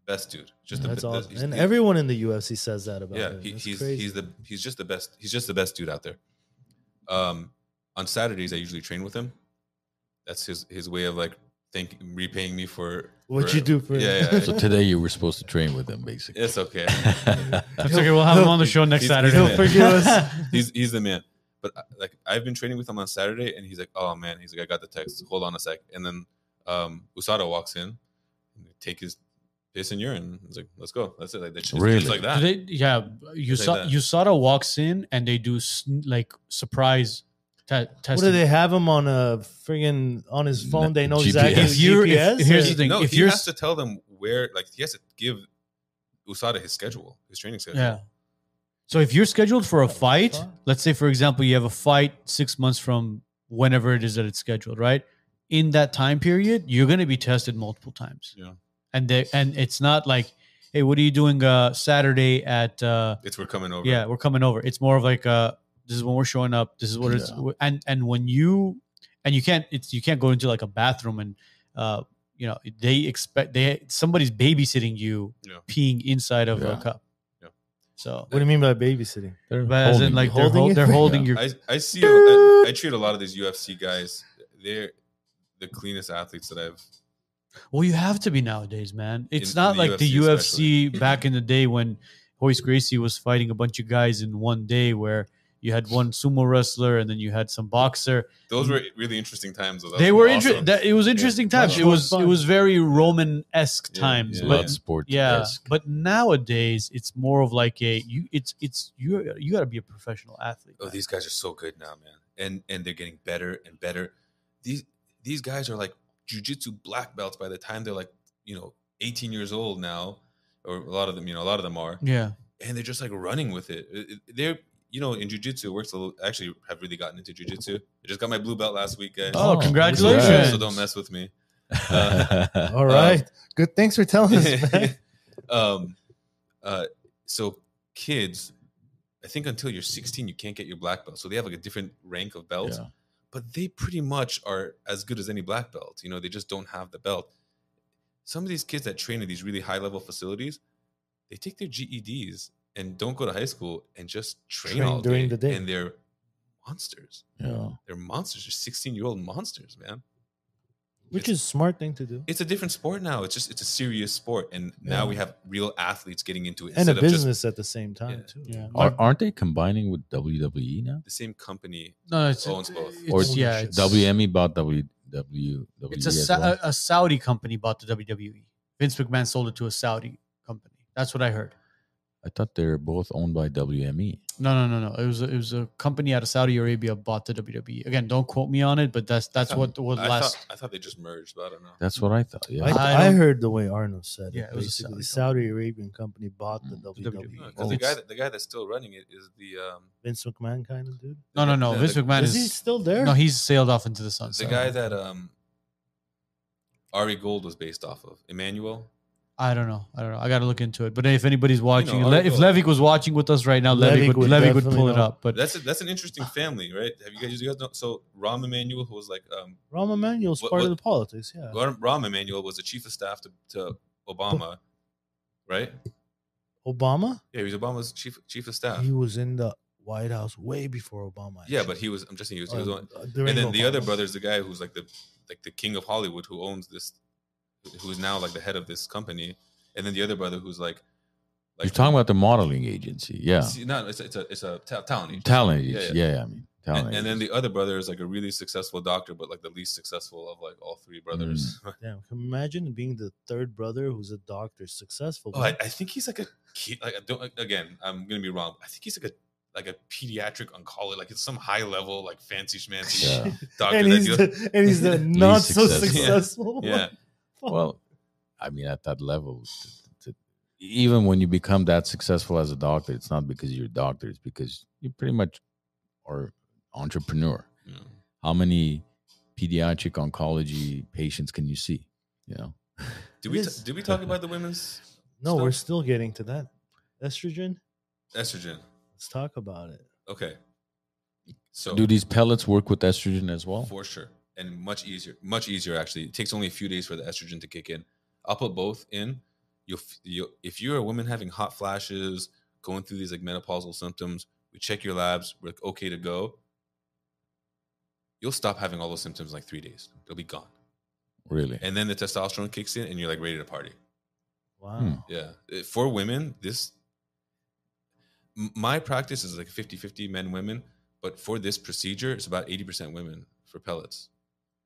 The Best dude, just That's the, be- awesome. he's- And he- everyone in the UFC says that about yeah, him. he, he's crazy. he's the he's just the best. He's just the best dude out there. Um, on Saturdays, I usually train with him. That's his his way of like thank repaying me for what for- you do for Yeah, yeah. So today you were supposed to train with him, basically. It's okay. [laughs] That's okay. We'll have him on the show next He's- Saturday. he'll He'll forgive us. [laughs] he's he's the man. But uh, like I've been training with him on Saturday, and he's like, "Oh man," he's like, "I got the text. Hold on a sec." And then um, USADA walks in, take his piss and urine. He's like, "Let's go." That's it. Like that's just, Really? just like that. Do they, yeah, Usa, that. USADA walks in and they do like surprise te- testing. What do they have him on a friggin' on his phone? No, They know GPS. exactly his If you're- if- GPS. here's the thing, no, if he you're has to tell them where. Like he has to give USADA his schedule, his training schedule. Yeah. So if you're scheduled for a fight, let's say for example you have a fight six months from whenever it is that it's scheduled, right? In that time period, you're going to be tested multiple times. Yeah. And they, and it's not like, hey, what are you doing uh, Saturday at? Uh, It's we're coming over. yeah, we're coming over. It's more of like uh, this is when we're showing up. This is what it's Yeah. and and when you and you can't it's you can't go into like a bathroom and uh you know they expect they somebody's babysitting you Yeah. peeing inside of Yeah. a cup. So What do you mean by babysitting? They're but as in like you. they're, Holding hol- you? they're [laughs] holding Yeah. your I I see. I, I treat a lot of these UFC guys. They're the cleanest athletes that I've. Well, you have to be nowadays, man. It's In- not in the like the UFC UFC [laughs] back in the day when Royce Gracie was fighting a bunch of guys in one day, where you had one sumo wrestler and then you had some boxer. Those were really interesting times. Though. They were awesome. interesting. That it was interesting times. Much It was fun. it was very Roman esque Yeah, times, yeah. but blood sport. yeah. But nowadays, it's more of like a you. It's it's you. You got to be a professional athlete. Oh, man. these guys are so good now, man, and and they're getting better and better. These these guys are like jujitsu black belts by the time they're like you know 18 years old now, or a lot of them, you know, a lot of them are, yeah. and they're just like running with it. It- it- They're you know in jujitsu it works a little. Actually, have really gotten into jujitsu. I just got my blue belt last week, guys. Oh, Oh, congratulations! congrats. so don't mess with me. [laughs] All right. Good. Thanks for telling us, man. [laughs] um, uh, so kids, I think until you're 16, you can't get your black belt. So they have like a different rank of belts, Yeah. But they pretty much are as good as any black belt. You know, they just don't have the belt. Some of these kids that train in these really high level facilities, they take their GEDs and don't go to high school and just train, Train all during day, the day. And they're monsters. yeah. They're monsters. They're 16 year old monsters, man. Which is a smart thing to do. It's a different sport now. It's just it's a serious sport, and now Yeah. we have real athletes getting into it And a instead of just business at the same time, Yeah. too. Yeah. Are, aren't they combining with WWE now? the same company. No, it's, Owns both. it's- Or yeah, it's, WME bought W W WWE. It's a, Sa- well? a, a Saudi company bought the WWE. Vince McMahon sold it to a Saudi company. That's what I heard. I thought they're both owned by. WME. No, no, no, no. It was a, it was a company out of Saudi Arabia bought the WWE. Again, don't quote me on it, but that's that's thought- what what I last. thought, I thought they just merged, but I don't know. That's what I thought. Yeah. I, I I, heard the way Arnold said Yeah, it. it was a Basically, the Saudi Saudi Arabian company bought the Mm. The WWE. WWE. because Oh, the guy that, the guy that's still running it is the um Vince McMahon kind of dude. No, no, no. the- Vince the- McMahon Is he still there? no. He's sailed off into the sunset. the guy that um Ari Gold was based off of Emanuel. I don't know. I don't know. I got to look into it. But if anybody's watching, know, Le- if Gold. Levick was watching with us right now, Levick, Levick would, would Levick would definitely pull it up. But That's a, that's an interesting family, right? Have you guys you guys know? So Rahm Emanuel, who was like um Rahm Emanuel's What- part what- of the politics. Yeah. Rahm Rahm Emanuel was the chief of staff to, to Obama, right? Obama. Yeah, he was Obama's chief chief of staff. He was in the White House way before Obama. Yeah, but he was. I'm just saying he was. He was Uh, on, uh, and then the other brother is the guy who's like the like the king of Hollywood who owns this, who's now like the head of this company, and then the other brother who's like, like You're talking about the modeling agency. Yeah. See, no, it's a, it's a it's a ta- talent agency. Talent Yeah, agency. Yeah, yeah. I mean, talent And, and then the other brother is like a really successful doctor, but like the least successful of like all three brothers. Mm. [laughs] Damn, can you imagine being the third brother who's a doctor, successful? Oh, I, I think he's like a key. Like I don't again. I'm gonna be wrong. I think he's like a like a pediatric oncologist. Like it's some high level like fancy schmancy Yeah. doctor. and that he's deals- the and he's the [laughs] not so successful. Yeah. successful. yeah. Fuck. well, I mean, at that level, t- t- even when you become that successful as a doctor, it's not because you're a doctor. It's because you pretty much are entrepreneur. Yeah. How many pediatric oncology patients can you see? You know, Did we Yes. t- did we talk about the women's [laughs] no, we're still getting to that. Estrogen. estrogen? Let's talk about it. Okay. So do these pellets work with estrogen as well? for sure, and much easier, much easier actually. It takes only a few days for the estrogen to kick in. I'll put both in. You'll, you'll if you're a woman having hot flashes, going through these like menopausal symptoms, we check your labs, we're like, okay to go. You'll stop having all those symptoms in like three days. They'll be gone, Really? and then the testosterone kicks in, and you're like ready to party. Wow. Hmm. Yeah. Uh, For women, this my practice is like 50-50 men women, but for this procedure, it's about 80% women for pellets.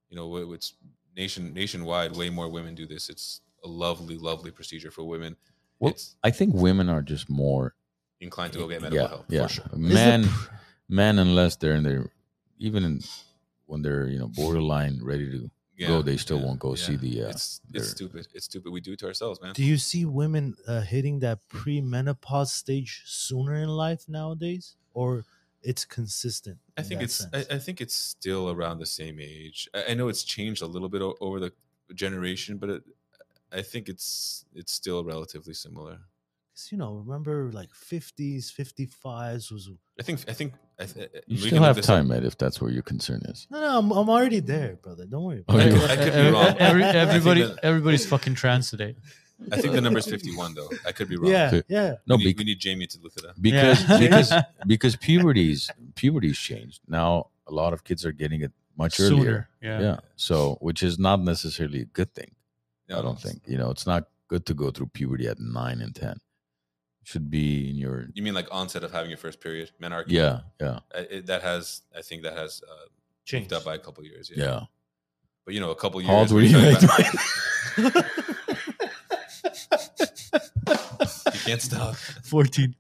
You know, it's nation nationwide way more women do this. It's a lovely lovely procedure for women. Well, it's I think women are just more. inclined to go get medical Yeah, help yeah. for sure. Men, pr- men, unless they're in their, even in, when they're you know borderline ready to go, they still won't go see the, uh, it's their- it's stupid. It's stupid. We do it to ourselves, man. Do you see women uh, hitting that premenopause stage sooner in life nowadays, or it's consistent? I think it's I. I think it's still around the same age. I, I know it's changed a little bit o- over the generation, but it, I think it's it's still relatively similar. 'Cause, you know, remember like 50s, 55s was. I think I think I th- uh, You we still can have time, Ed, if that's where your concern is. No, no, I'm, I'm already there, brother. Don't worry. Oh, About you it. are. I could be wrong. [laughs] every- everybody, [laughs] everybody's fucking trans today. I think the number is [laughs] fifty one though. I could be wrong. Yeah, Okay. yeah. No, we, need, bec- we need Jamie to look it up. because Yeah. because [laughs] because puberty's puberty's changed now. A lot of kids are getting it much earlier. Yeah. Yeah. So, which is not necessarily a good thing. No, I don't think. You know, it's not good to go through puberty at nine and ten. Should be in your You mean like onset of having your first period? Menarche. yeah, yeah, I- it, that has. I think that has uh, Changed. up by a couple years. Yeah. yeah. But you know, a couple years. How old were we're you? [laughs] talking at about- you can't stop. [laughs] 14.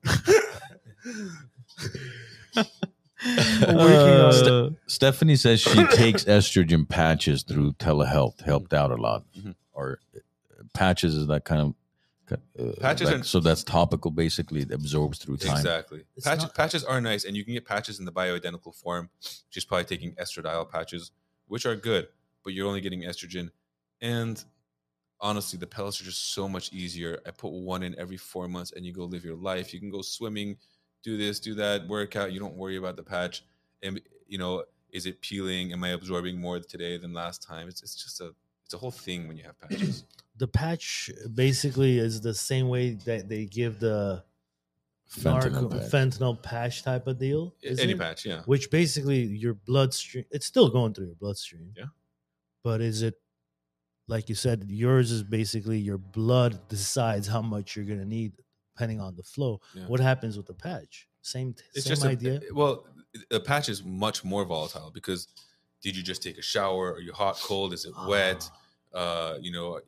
Uh, Stephanie says she takes estrogen patches through telehealth. Helped out a lot. Mhm. Or uh, patches is that kind of. Uh, Patches that- are- so that's topical. Basically, it absorbs through time. Exactly. It's Patches, not- patches are nice, and you can get patches in the bioidentical form. She's probably taking estradiol patches, which are good, but you're only getting estrogen. And honestly, the pellets are just so much easier. I put one in every four months, and you go live your life. You can go swimming, do this, do that, workout. You don't worry about the patch. And you know, is it peeling? Am I absorbing more today than last time? It's it's just a it's a whole thing when you have patches. [clears throat] the patch basically is the same way that they give the Fentanyl narco- patch. fentanyl patch type of deal. is Any it? patch, yeah. Which basically your bloodstream, it's still going through your bloodstream. Yeah. But is it, like you said, yours is basically your blood decides how much you're going to need depending on the flow. Yeah. What happens with the patch? Same, it's same just a- idea. well, a patch is much more volatile because did you just take a shower? Are you hot, cold? Is it wet? Ah. Uh, you know,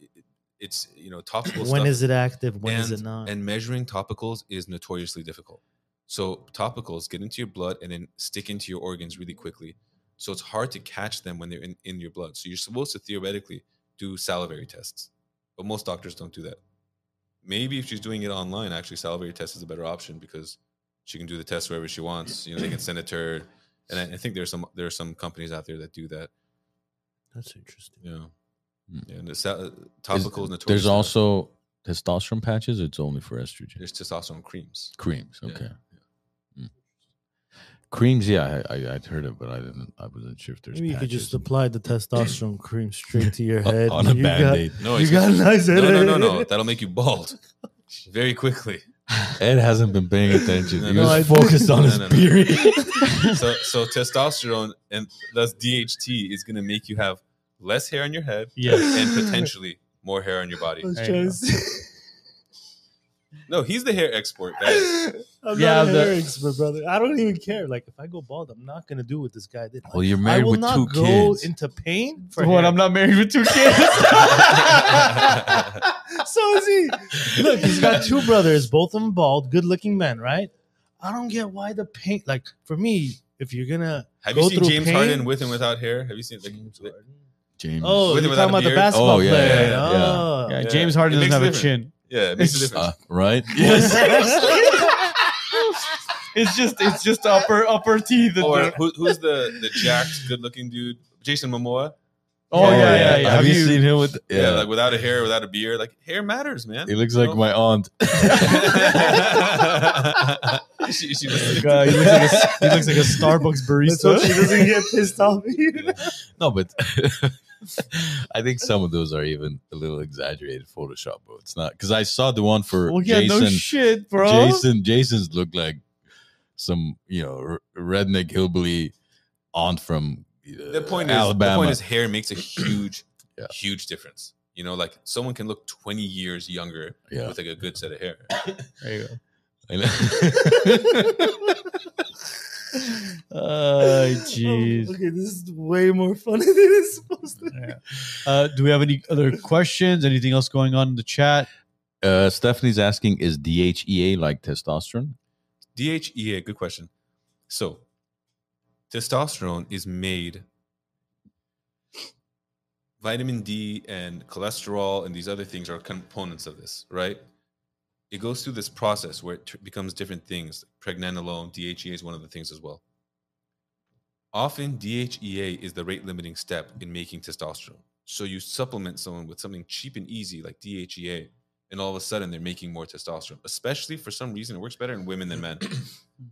it's you know topical When stuff is it active? When is and, it not? and measuring topicals is notoriously difficult. So topicals get into your blood and then stick into your organs really quickly. So it's hard to catch them when they're in, in your blood. So you're supposed to theoretically do salivary tests, but most doctors don't do that. Maybe if she's doing it online, actually salivary test is a better option because she can do the test wherever she wants. You know, they can send it to her, and I, I think there's some there are some companies out there that do that. That's interesting. Yeah, Hmm. yeah. And the sa- topical is notorious. There's also testosterone patches. It's only for estrogen. there's testosterone creams. Creams. Okay. Mm. Creams. Yeah, I, I I'd heard it, but I didn't. I wasn't sure if there's. Maybe you could just patches. apply the testosterone [laughs] cream straight to your head. on a You got- band-aid. No, You got a nice head. no, no, no, no. That'll make you bald [laughs] very quickly. Ed hasn't been paying attention. No, he no, was I- focused on No, his no, no. period. [laughs] so so testosterone and thus DHT is going to make you have less hair on your head Yes. and potentially more hair on your body. No, he's the hair expert. guys. [laughs] I'm Yeah, not a the- hair expert, brother. I don't even care. Like, if I go bald, I'm not gonna do what this guy did. well, you're married I married will with not two go kids. into pain for For what? hair. I'm not married with two [laughs] kids. [laughs] so is he. Look, he's got two brothers, both of them bald, good-looking men, right? I don't get why the pain. Like for me, if you're gonna Have go you seen James pain- Harden with and without hair? Have you seen like, James Harden. James. Oh, With you're talking about a the basketball Oh, yeah, player. yeah, yeah. Oh. yeah, Yeah. James Harden It doesn't have a a chin. Yeah, it makes a difference. Uh, right? [laughs] [laughs] It's just it's just upper upper teeth. or who, who's the the jacked, good-looking dude? Jason Momoa. oh yeah, yeah, yeah. Have, you, seen him with? Yeah. Yeah, like without a hair, without a beard. Like hair matters, man. he looks You like know? my aunt. [laughs] she, she was Uh, he, looks like a, he looks like a Starbucks Let's hope she doesn't get pissed off. at. No, but [laughs] I think some of those are even a little exaggerated Photoshop, but It's not because I saw the one for Well, yeah, Jason. no shit, bro. Jason, Jason's looked like some you know r- redneck hillbilly aunt from uh, the point is Alabama. the point is hair makes a [clears throat] huge Yeah. huge difference you know like someone can look 20 years younger yeah. with like a good set of hair There you go. [laughs] [laughs] I know. [laughs] Oh, jeez. Okay, this is way more funny [laughs] than it's supposed to. be. Yeah. Uh, do we have any other questions? Anything else going on in the chat? uh, Stephanie's asking, is DHEA like testosterone? dhea good question so testosterone is made vitamin d and cholesterol and these other things are components of this right it goes through this process where it t- becomes different things pregnenolone dhea is one of the things as well. Often dhea is the rate limiting step in making testosterone. So you supplement someone with something cheap and easy like dhea and all of a sudden they're making more testosterone. Especially for some reason it works better in women than men. [clears throat]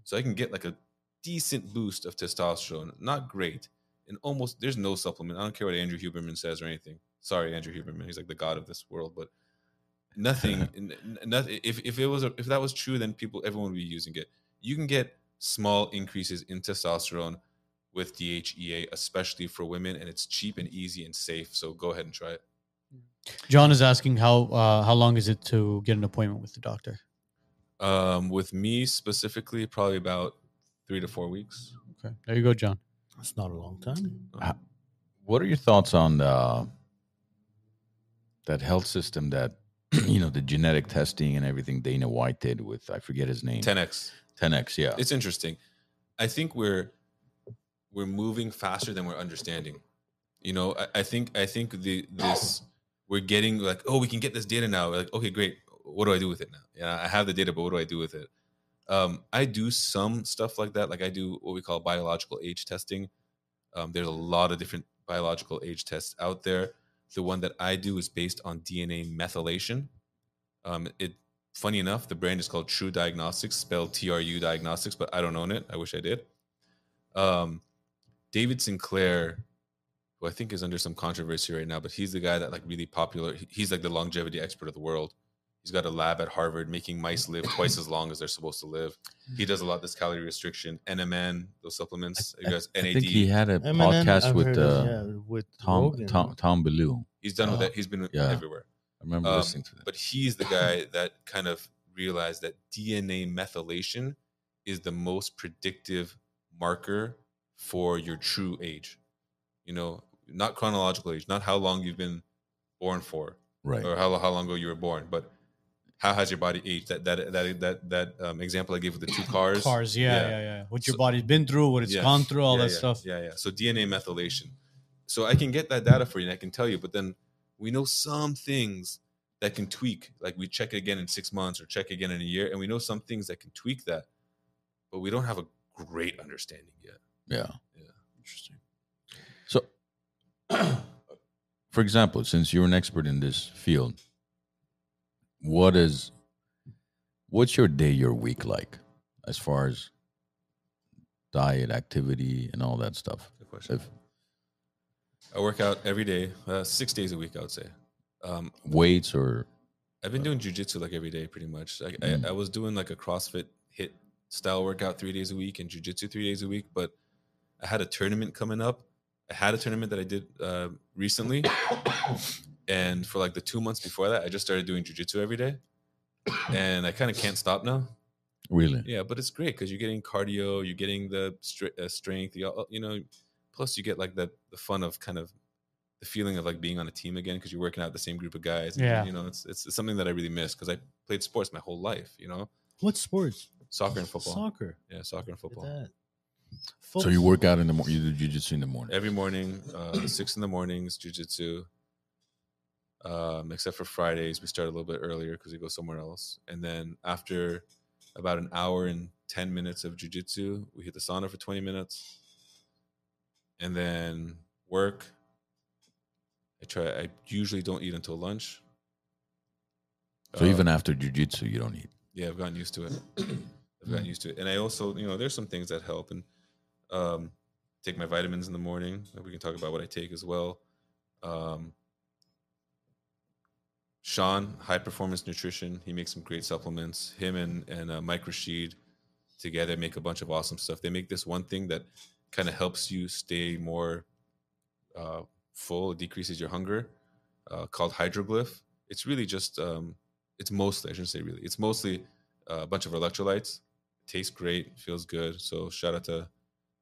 So i can get like a decent boost of testosterone not great and almost there's no supplement. I don't care what andrew huberman says or anything. Sorry andrew huberman he's like the god of this world but nothing [laughs] nothing if, if it was a, if that was true then people everyone would be using it you can get small increases in testosterone with dhea especially for women and it's cheap and easy and safe so go ahead and try it John is asking how uh, how long is it to get an appointment with the doctor? Um, with me specifically, probably about three to four weeks. Okay, there you go, John. That's not a long time. Ah, What are your thoughts on uh, that health system that [clears throat] you know the genetic testing and everything Dana White did with I forget his name 10x. 10x yeah It's interesting. I think we're we're moving faster than we're understanding. You know, I, I think I think the this we're getting like, oh, we can get this data now. We're like, okay, great. What do I do with it now? Yeah, I have the data, but what do I do with it? Um, I do some stuff like that. Like I do what we call biological age testing. Um, there's a lot of different biological age tests out there. The one that I do is based on DNA methylation. Um, it funny enough, the brand is called True Diagnostics, spelled TRU Diagnostics, but I don't own it. I wish I did. Um, David Sinclair, who I think is under some controversy right now, but he's the guy that like really popular. He's like the longevity expert of the world. He's got a lab at Harvard making mice live twice as long as they're supposed to live. He does a lot this calorie restriction, NMN, those supplements. You guys, I NAD. think he had a Eminem, podcast I've with uh, of, yeah, with Tom, Rogan. Tom Tom Bilyeu. he's done with Oh. that. He's been Yeah. everywhere. I remember Um, listening to that. but he's the guy that kind of realized that DNA methylation is the most predictive marker for your true age. You know, not chronological age, not how long you've been born for, Right. or how how long ago you were born, but how has your body aged? That that that that that um, example I gave with the two [coughs] cars. Cars, yeah, Yeah. yeah, yeah. What your So- body's been through, what it's Yeah. gone through, all Yeah, that yeah, stuff. Yeah, yeah. So DNA methylation. So I can get that data for you and I can tell you, but then we know some things that can tweak. Like we check it again in six months or check again in a year, and we know some things that can tweak that, but we don't have a great understanding yet. Yeah. Yeah. Interesting. So, [clears throat] for example, since you're an expert in this field, what is what's your day, your week like, as far as diet, activity, and all that stuff? Good question. If I work out every day, uh, six days a week, I would say. Um, weights or I've been doing jujitsu like every day, pretty much. I, Mm. I, I was doing like a CrossFit hit style workout three days a week and jujitsu three days a week, but I had a tournament coming up. I had a tournament that I did uh, recently, and for like the two months before that, I just started doing jujitsu every day, and I kind of can't stop now. really, Yeah, but it's great because you're getting cardio, you're getting the stre- uh, strength, you, all- you know, plus you get like the the fun of kind of the feeling of like being on a team again because you're working out with the same group of guys. and, Yeah. you know, it's, it's it's something that I really miss because I played sports my whole life. You know, What sports? soccer and football. Soccer. Yeah, soccer and football. that. so you work out in the morning. You do jujitsu in the morning. Every morning, uh, [clears throat] six in the mornings, jujitsu. Um, except for Fridays, we start a little bit earlier because we go somewhere else. And then after about an hour and ten minutes of jujitsu, we hit the sauna for twenty minutes, and then work. I try. I usually don't eat until lunch. So Uh, even after jujitsu, you don't eat. yeah, I've gotten used to it. [clears throat] I've gotten used to it, and I also, you know, there's some things that help, and um, take my vitamins in the morning. We can talk about what I take as well. Um, Sean, High Performance Nutrition, he makes some great supplements. Him and and uh, Mike Rashid together make a bunch of awesome stuff. They make this one thing that kind of helps you stay more uh, full, it decreases your hunger, uh, called Hydroglyph. It's really just, um, it's mostly, I shouldn't say really, it's mostly uh, a bunch of electrolytes. Tastes great, feels good. So shout out to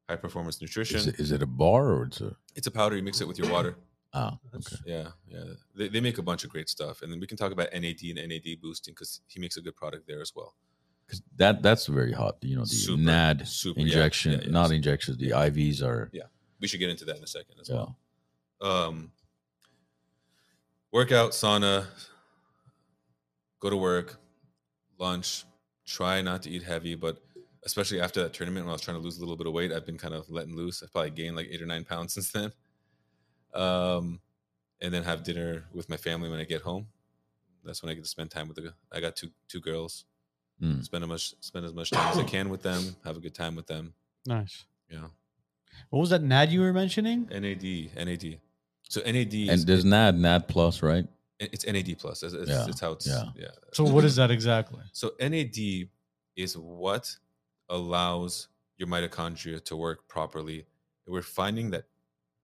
High Performance Nutrition. Is it, is it a bar or it's a it's a powder. You mix it with your water. [clears throat] ah? Okay. Yeah, yeah. They, they make a bunch of great stuff, and then we can talk about NAD and NAD boosting because he makes a good product there as well. 'Cause that that's very hot. You know, the Super, NAD super, injection, yeah, yeah. not injections. The IVs are Yeah. We should get into that in a second as yeah. well. Um, workout, sauna, go to work, lunch. Try not to eat heavy, but especially after that tournament when I was trying to lose a little bit of weight, I've been kind of letting loose. I've probably gained like eight or nine pounds [laughs] since then. Um, and then have dinner with my family when I get home. That's when I get to spend time with the. I got two two girls. Mm. Spend as much spend as much time as I can with them. Have a good time with them. Nice. Yeah. What was that NAD you were mentioning? NAD NAD. So NAD is, And there's NAD, NAD plus, right? it's NAD plus. It's, it's, Yeah, it's how it's yeah. yeah. So what is that exactly? So NAD is what allows your mitochondria to work properly. We're finding that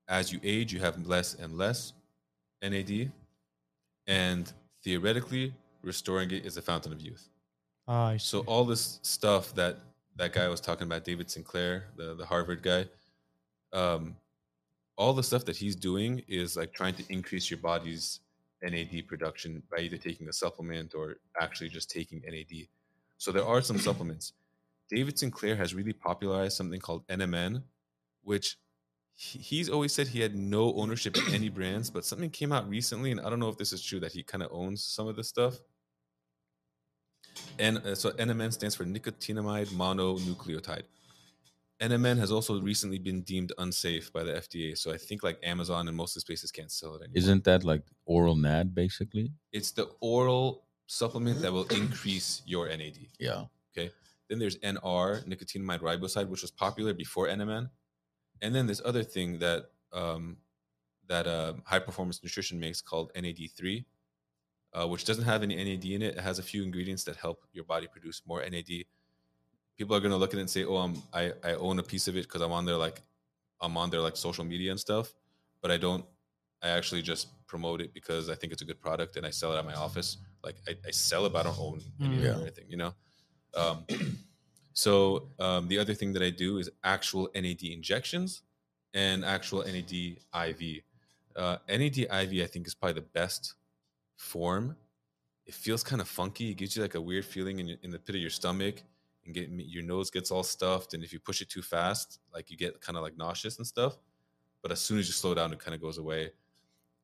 as you age, you have less and less NAD, and theoretically, restoring it is a fountain of youth. Ah, I So all this stuff that that guy was talking about, David Sinclair, the the Harvard guy, um, all the stuff that he's doing is like trying to increase your body's NAD production by either taking a supplement or actually just taking NAD. So there are some supplements. David Sinclair has really popularized something called NMN, which he's always said he had no ownership in any [clears throat] brands, but something came out recently, and I don't know if this is true that he kind of owns some of this stuff. And uh, so NMN stands for nicotinamide mononucleotide. NMN has also recently been deemed unsafe by the FDA. So I think like Amazon and most of the places can't sell it anymore. Isn't that like oral NAD basically? it's the oral supplement that will increase your NAD. Yeah. Okay. Then there's NR, nicotinamide riboside, which was popular before NMN. And then this other thing that um, that uh, high performance nutrition makes called NAD3, uh, which doesn't have any NAD in it. It has a few ingredients that help your body produce more NAD. People are gonna look at it and say, "Oh, I'm, I I own a piece of it because I'm on their like I'm on their like social media and stuff," but I don't. I actually just promote it because I think it's a good product and I sell it at my office. Like I, I sell it, but I don't own any of Yeah. or anything, you know. Um, [clears throat] so um, the other thing that I do is actual NAD injections and actual NAD IV. Uh, NAD IV, I think, is probably the best form, it feels kind of funky. It gives you like a weird feeling in, in the pit of your stomach, and get your nose gets all stuffed. And if you push it too fast, like you get kind of like nauseous and stuff. But as soon as you slow down, it kind of goes away.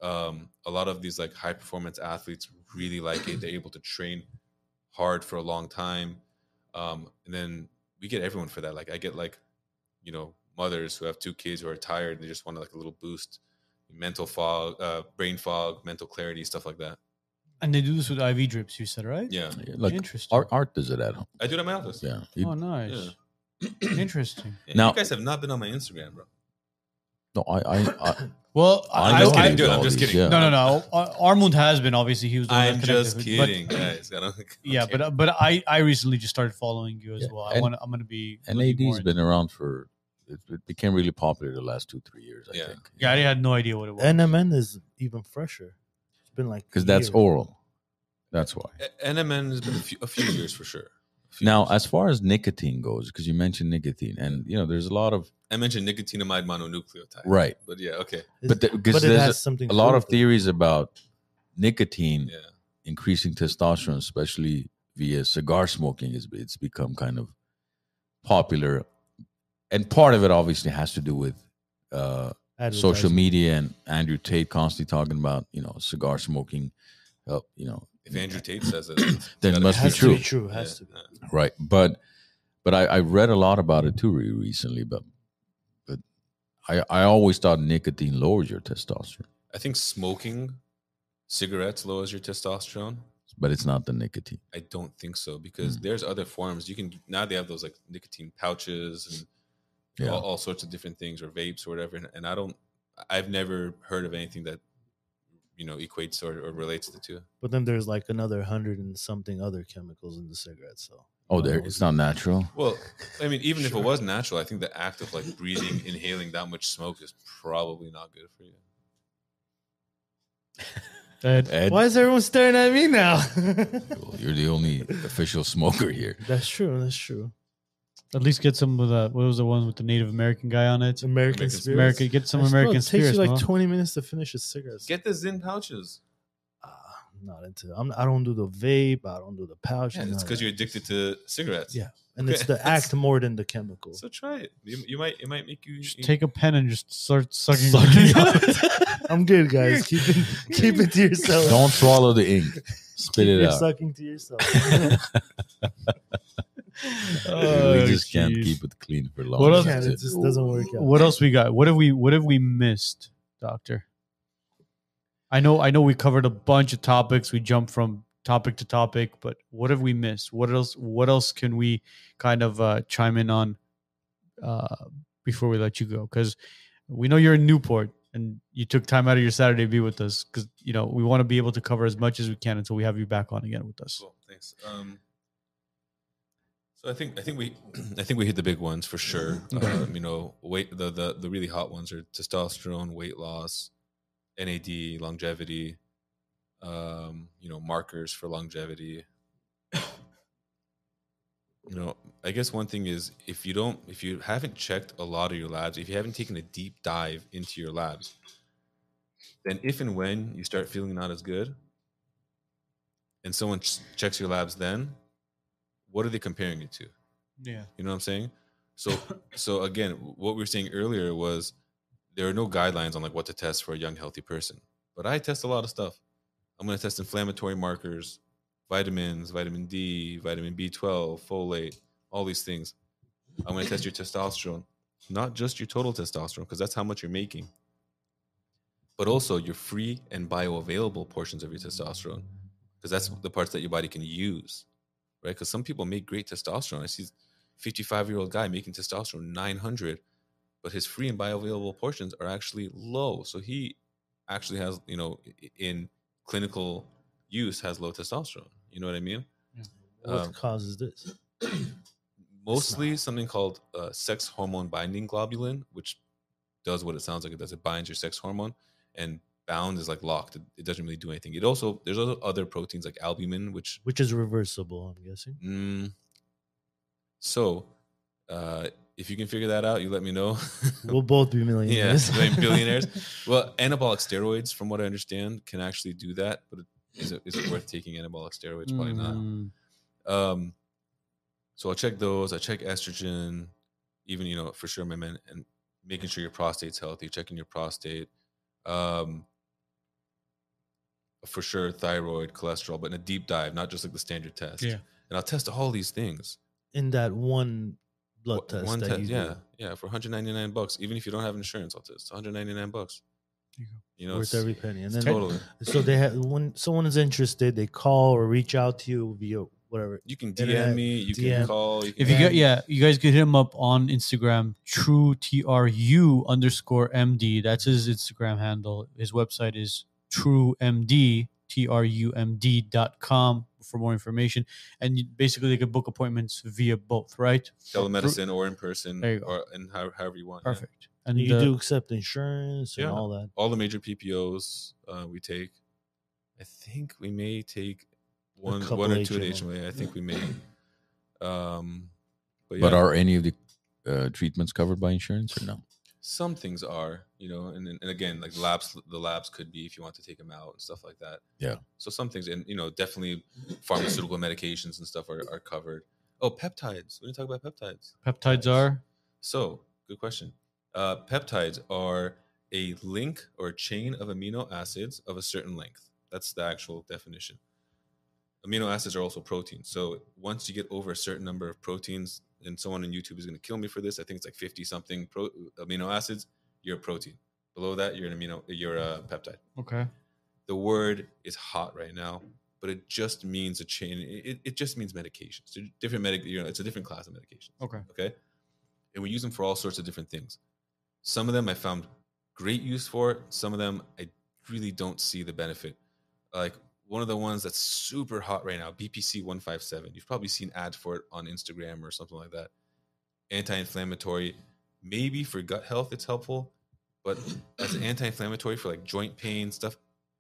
Um, a lot of these like high performance athletes really like it. They're able to train hard for a long time. Um, and then we get everyone for that. Like I get like, you know, mothers who have two kids who are tired. And they just want like a little boost, mental fog, uh, brain fog, mental clarity, stuff like that. And they do this with IV drips. You said right? Yeah, Yeah, Like Interesting. art, art does it at home. I do it at my office. Yeah. You- oh, nice. [clears throat] Interesting. Yeah, Now- you guys have not been on my Instagram, bro. no, I, I, I, [laughs] Well, I I, know I, kidding, dude, I'm all just these, kidding. yeah. no, no, no. Ar- Armund has been obviously. He was. The one I'm that just connected, but- kidding, guys. I don't, [laughs] yeah, okay. [laughs] but but I I recently just started following you as Yeah, well. I and- want I'm gonna be and looking more AD's into- been around for, it, it became really popular the last two, three years, I Yeah. think. Yeah, I had no idea what it was. NMN is even fresher. It's been like Because that's oral. That's why. NMN has been a few, a few years for sure. Now, years. as far as nicotine goes, because you mentioned nicotine, and you know, there's a lot of I mentioned nicotinamide mononucleotide. right, But yeah, okay. It's- but 'cause but it there's has something a lot of with it. theories about nicotine Yeah. increasing testosterone, especially via cigar smoking, is it's become kind of popular, and part of it obviously has to do with uh, social media and Andrew Tate constantly talking about you know cigar smoking, uh, you know, If Andrew Tate [clears throat] says it, Then it must be true. be true. Has Yeah, to be. right? But but I, I read a lot about it too recently, but but I I always thought nicotine lowers your testosterone, I think smoking cigarettes lowers your testosterone. but it's not the nicotine. I don't think so because Mm. there's other forms. You can now they have those like nicotine pouches and Yeah. all, all sorts of different things or vapes or whatever. And, and I don't, I've never heard of anything that you know equates or, or relates the two. But then there's like another hundred and something other chemicals in the cigarettes. So Oh, there it's not natural. Well, I mean, even if it was natural, I think the act of like breathing, inhaling that much smoke is probably not good for you. Ed, Ed, why is everyone staring at me now? [laughs] well, you're the only official smoker here. that's true. That's true. At least get some of the what was the one with the Native American guy on it? American American spirits. America, get some That's true. American It takes spirits. you like Mo. 20 minutes to finish a cigarette. Get the Zyn pouches. Ah, I'm not into. I'm. I don't do the vape. I don't do the pouch. Yeah, it's because you're addicted to cigarettes. Yeah. and Okay, it's [laughs] the act more than the chemical. So try it. You, you might. It might make you. Just take a pen and just start sucking. [laughs] [laughs] I'm good, guys. Keep it, keep it to yourself. Don't swallow the ink. Spit Keep it your out. sucking to yourself. Oh, we just can't keep it clean for long. What else- Yeah, it just doesn't work out. What else we got? What have we What have we missed, Doctor? I know. I know. We covered a bunch of topics. We jumped from topic to topic, but what have we missed? What else? What else can we kind of uh, chime in on uh, before we let you go? Because we know you're in Newport and you took time out of your Saturday to be with us. Because you know we want to be able to cover as much as we can until we have you back on again with us. Cool. Thanks. Um, so I think I think we [clears throat] I think we hit the big ones for sure. Okay. Um, you know, weight the, the the really hot ones are testosterone, weight loss, NAD, longevity. Um, you know, markers for longevity. You know, I guess one thing is if you don't if you haven't checked a lot of your labs, if you haven't taken a deep dive into your labs, then if and when you start feeling not as good, and someone ch- checks your labs then what are they comparing it to? Yeah. you know what i'm saying? So [coughs] so again what we were saying earlier was there are no guidelines on like what to test for a young healthy person. But i test a lot of stuff. I'm going to test inflammatory markers vitamins vitamin d vitamin b12 folate all these things. I'm going to test your [coughs] testosterone not just your total testosterone because that's how much you're making but also your free and bioavailable portions of your testosterone because that's the parts that your body can use, right? Because some people make great testosterone. I see 55 year old guy making testosterone 900, but his free and bioavailable portions are actually low. So he actually has, you know, in clinical use has low testosterone. You know what I mean? what Um, causes this? [clears throat] Mostly something called uh, sex hormone binding globulin, which does what it sounds like it does. It binds your sex hormone, and bound is like locked. It, doesn't really do anything. It also there's other other proteins like albumin, which Which is reversible, I'm guessing. Mm. So, uh, if you can figure that out, you let me know. [laughs] We'll both be millionaires. Billionaires. [laughs] Well, anabolic steroids, from what I understand, can actually do that, but is it, is it worth taking anabolic steroids? Probably not. Mm, Um, so I'll check those. I check estrogen, even you know for sure my men, and making sure your prostate's healthy. Checking your prostate. Um, for sure thyroid, cholesterol, but in a deep dive, not just like the standard test. Yeah. And I'll test all these things. in that one blood Wha- test One that test, you yeah, do. yeah, for 199 bucks. Even if you don't have insurance, I'll test 199 bucks. You. You know, worth every penny. And then totally. so they have when someone is interested, they call or reach out to you via whatever. You can DM Internet, me. You DM. can call. You can If you And- get yeah, you guys could hit him up on Instagram, true T R U underscore M D. That's his Instagram handle. His website is truemd T R U M D dot com for more information. And you, basically they could book appointments via both, right? For- for- telemedicine or in person There you go. or and how, however you want. yeah. Perfect. And you uh, do accept insurance and Yeah. all that. All the major PPOs uh, we take. I think we may take one one or two at HMO. HMA. I think we may. Um, but, But are any of the uh, treatments covered by insurance or no? Some things are, you know, and and again, like labs, the labs could be if you want to take them out and stuff like that. Yeah. So some things, and you know, definitely pharmaceutical medications and stuff are, are covered. Oh, peptides. We didn't talk about peptides. peptides are So, good question. Uh, peptides are a link or chain of amino acids of a certain length. That's the actual definition. Amino acids are also proteins. So, once you get over a certain number of proteins, and someone on YouTube is going to kill me for this, I think it's like 50 something pro- amino acids, you're a protein. Below that, you're an amino, you're a peptide. okay. The word is hot right now, but it just means a chain. It, it just means medications. They're different medic, you know, it's a different class of medications Okay. okay and we use them for all sorts of different things some of them i found great use for some of them i really don't see the benefit like one of the ones that's super hot right now bpc 157 you've probably seen ads for it on instagram or something like that. Anti-inflammatory maybe for gut health it's helpful but as an anti-inflammatory for like joint pain stuff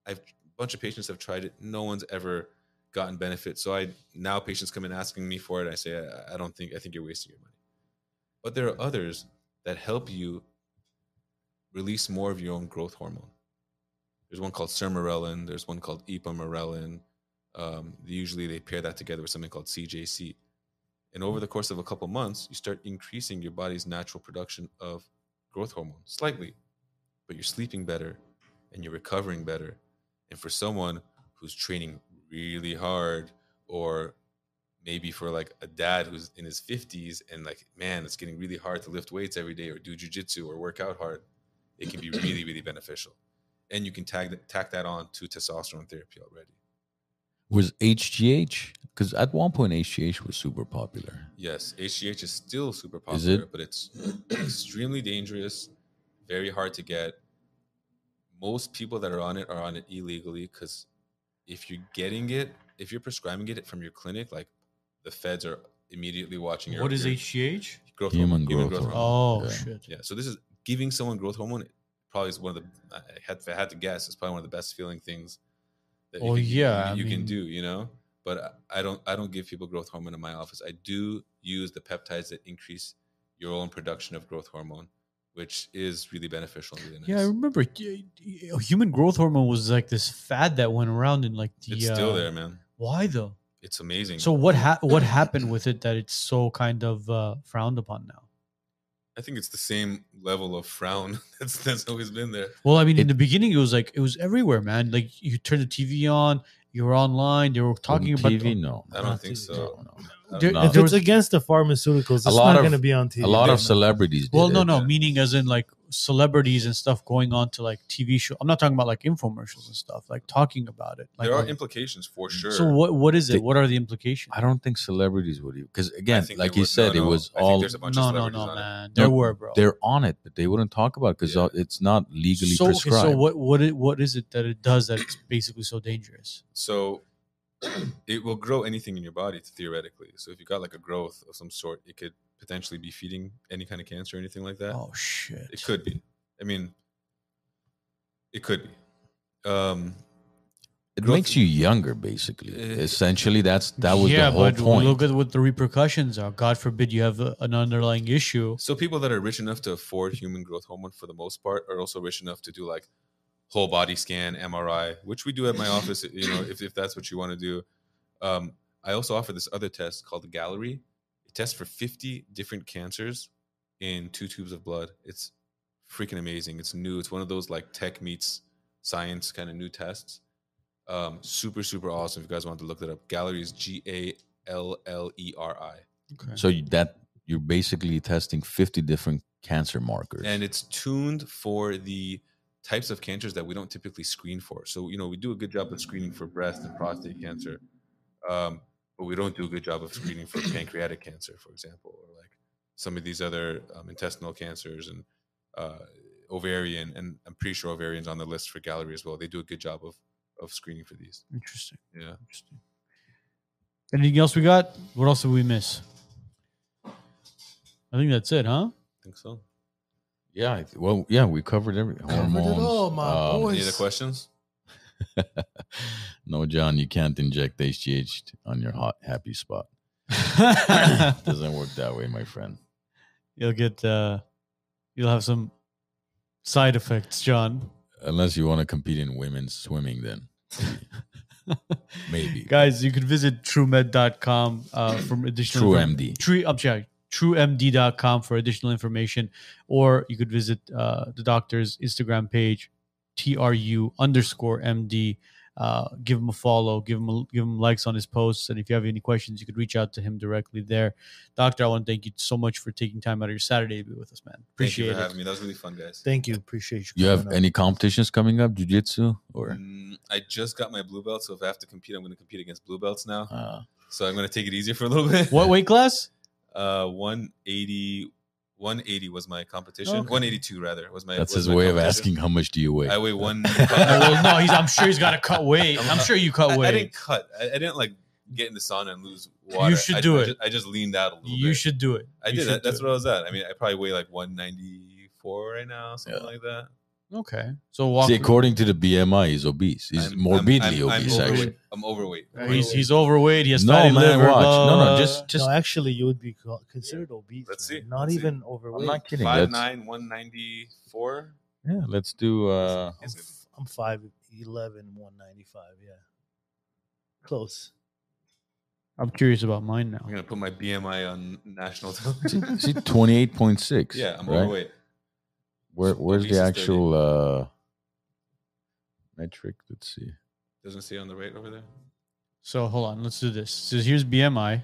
i've a bunch of patients have tried it. No one's ever gotten benefit. So i now patients come in asking me for it i say i, I don't think i think you're wasting your money. But there are others that help you release more of your own growth hormone. There's one called sermorelin. There's one called ipamorelin. Um, usually they pair that together with something called CJC. And over the course of a couple months, you start increasing your body's natural production of growth hormone slightly, but you're sleeping better and you're recovering better. And for someone who's training really hard or maybe for like a dad who's in his 50s and like man it's getting really hard to lift weights every day or do jujitsu or work out hard it can be really really beneficial and you can tag that, tack that on to testosterone therapy already Was HGH? Because at one point HGH was super popular. yes hgh is still super popular it? but it's extremely dangerous very hard to get most people that are on it are on it illegally because if you're getting it if you're prescribing it from your clinic like the feds are immediately watching your What is your HGH? growth Human hormone, growth hormone. Oh Yeah. shit. Yeah. So this is giving someone growth hormone. Probably one of the. I had, if I had to guess, it's probably one of the best feeling things. That Well, yeah, you, you can do. You know, but I don't. I don't give people growth hormone in my office. I do use the peptides that increase your own production of growth hormone, which is really beneficial really nice. Yeah, I remember human growth hormone was like this fad that went around in like the. it's still uh, there, man. Why though? It's amazing. So what ha- what happened with it that it's so kind of uh, frowned upon now? I think it's the same level of frown [laughs] that's that's always been there. Well, I mean, in the beginning, it was like it was everywhere, man. Like you turn the TV on, you were online, You were talking On about TV, no. I don't think TV. so. No, no. There- No. If there it's was- against the pharmaceuticals, A it's lot not of- going to be on TV. A lot of They're not. celebrities. Well, did no, it. no, meaning as in like celebrities and stuff going on to like TV show. I'm not talking about like infomercials and stuff, like talking about it. Like, there are on- implications for mm. sure. so what what is They- it? What are the implications? I don't think celebrities would because again, like there you was- said, no, it no, was I think all there's a bunch No, of no, no, on it. man. No, There were, bro. they're on it, but they wouldn't talk about because Yeah. it's not legally so, okay, prescribed. so what what it, what is it that it does that it's basically so dangerous? So [clears throat] it will grow anything in your body theoretically. So if you got like a growth of some sort, it could potentially be feeding any kind of cancer or anything like that. Oh shit! It could be. I mean, it could be. Um, it growth- makes you younger, basically. Uh, Essentially, that's that was yeah, the whole but point. look at what the repercussions are. God forbid you have a, an underlying issue. so people that are rich enough to afford human growth hormone for the most part are also rich enough to do like whole body scan, MRI, which we do at my office. You know, if, if that's what you want to do. Um, I also offer this other test called the Galleri. It tests for 50 different cancers in two tubes of blood. It's freaking amazing. It's new. It's one of those like tech meets science kind of new tests. Um, super, super awesome. If you guys want to look that up, Galleri is G A L L E R I. Okay. So that you're basically testing 50 different cancer markers. and it's tuned for the types of cancers that we don't typically screen for. So you know we do a good job of screening for breast and prostate cancer, um, but we don't do a good job of screening for pancreatic cancer, for example, or like some of these other um, intestinal cancers and uh, ovarian. And I'm pretty sure ovarian's on the list for Galleri as well. They do a good job of of screening for these. Interesting. Yeah. Interesting. Anything else we got? What else did we miss? I think that's it, huh? I think so. Yeah, well, yeah, we covered every Covered it hormones. all, my um, boy. Any other questions? [laughs] no, John, you can't inject HGH on your hot happy spot. [laughs] [laughs] Doesn't work that way, my friend. you'll get uh you'll have some side effects, John. Unless you want to compete in women's swimming, then maybe. Guys, you can visit truemed.com uh, for additional True info- MD. True, I'm sorry, truemd.com for additional information, or you could visit uh, the doctor's Instagram page, tru underscore md. Uh, give him a follow, give him a, give him likes on his posts, and if you have any questions, you could reach out to him directly there. Doctor, I want to thank you so much for taking time out of your Saturday to be with us, man. Thank you Appreciate for it. having me. That was really fun, guys. Thank you. Appreciate You you. have up. any competitions coming up, jiu-jitsu or? Mm, I just got my blue belt, so if I have to compete, I'm going to compete against blue belts now. Uh, So I'm going to take it easier for a little bit. What weight class? Uh, 180, 180 was my competition. Okay. 182 rather was my. that's was his my way of asking how much do you weigh. I weigh one. [laughs] Well, no, he's, I'm sure he's got to cut weight. I'm- I'm sure you cut I, weight. I didn't cut. I, I didn't like get in the sauna and lose water. You should I, do I it. Just, I just leaned out a little You bit. should do it. I You did. That, that's do what I was at. I mean, I probably weigh like 194 right now, something Yeah. like that. It. Okay. So walk. See, according to the BMI, he's obese. He's I'm- morbidly I'm, I'm, obese, I'm actually. overweight. I'm overweight. He's, he's overweight. He has No, fatty man, liver. watch. No, no, just- just- no, actually, you would be co- considered obese. Let's man. see. Not Let's see. even overweight. I'm not kidding. Five Let's, nine, 194. yeah, let's do. Uh, I'm, f- I'm 5'11", 195, Yeah, close. I'm curious about mine now. I'm gonna put my BMI on national see, television. see, twenty-eight point six. [laughs] yeah, I'm right? overweight. Where, where's the actual uh, metric? Let's see. Doesn't see on the right over there. So hold on. Let's do this. So here's BMI.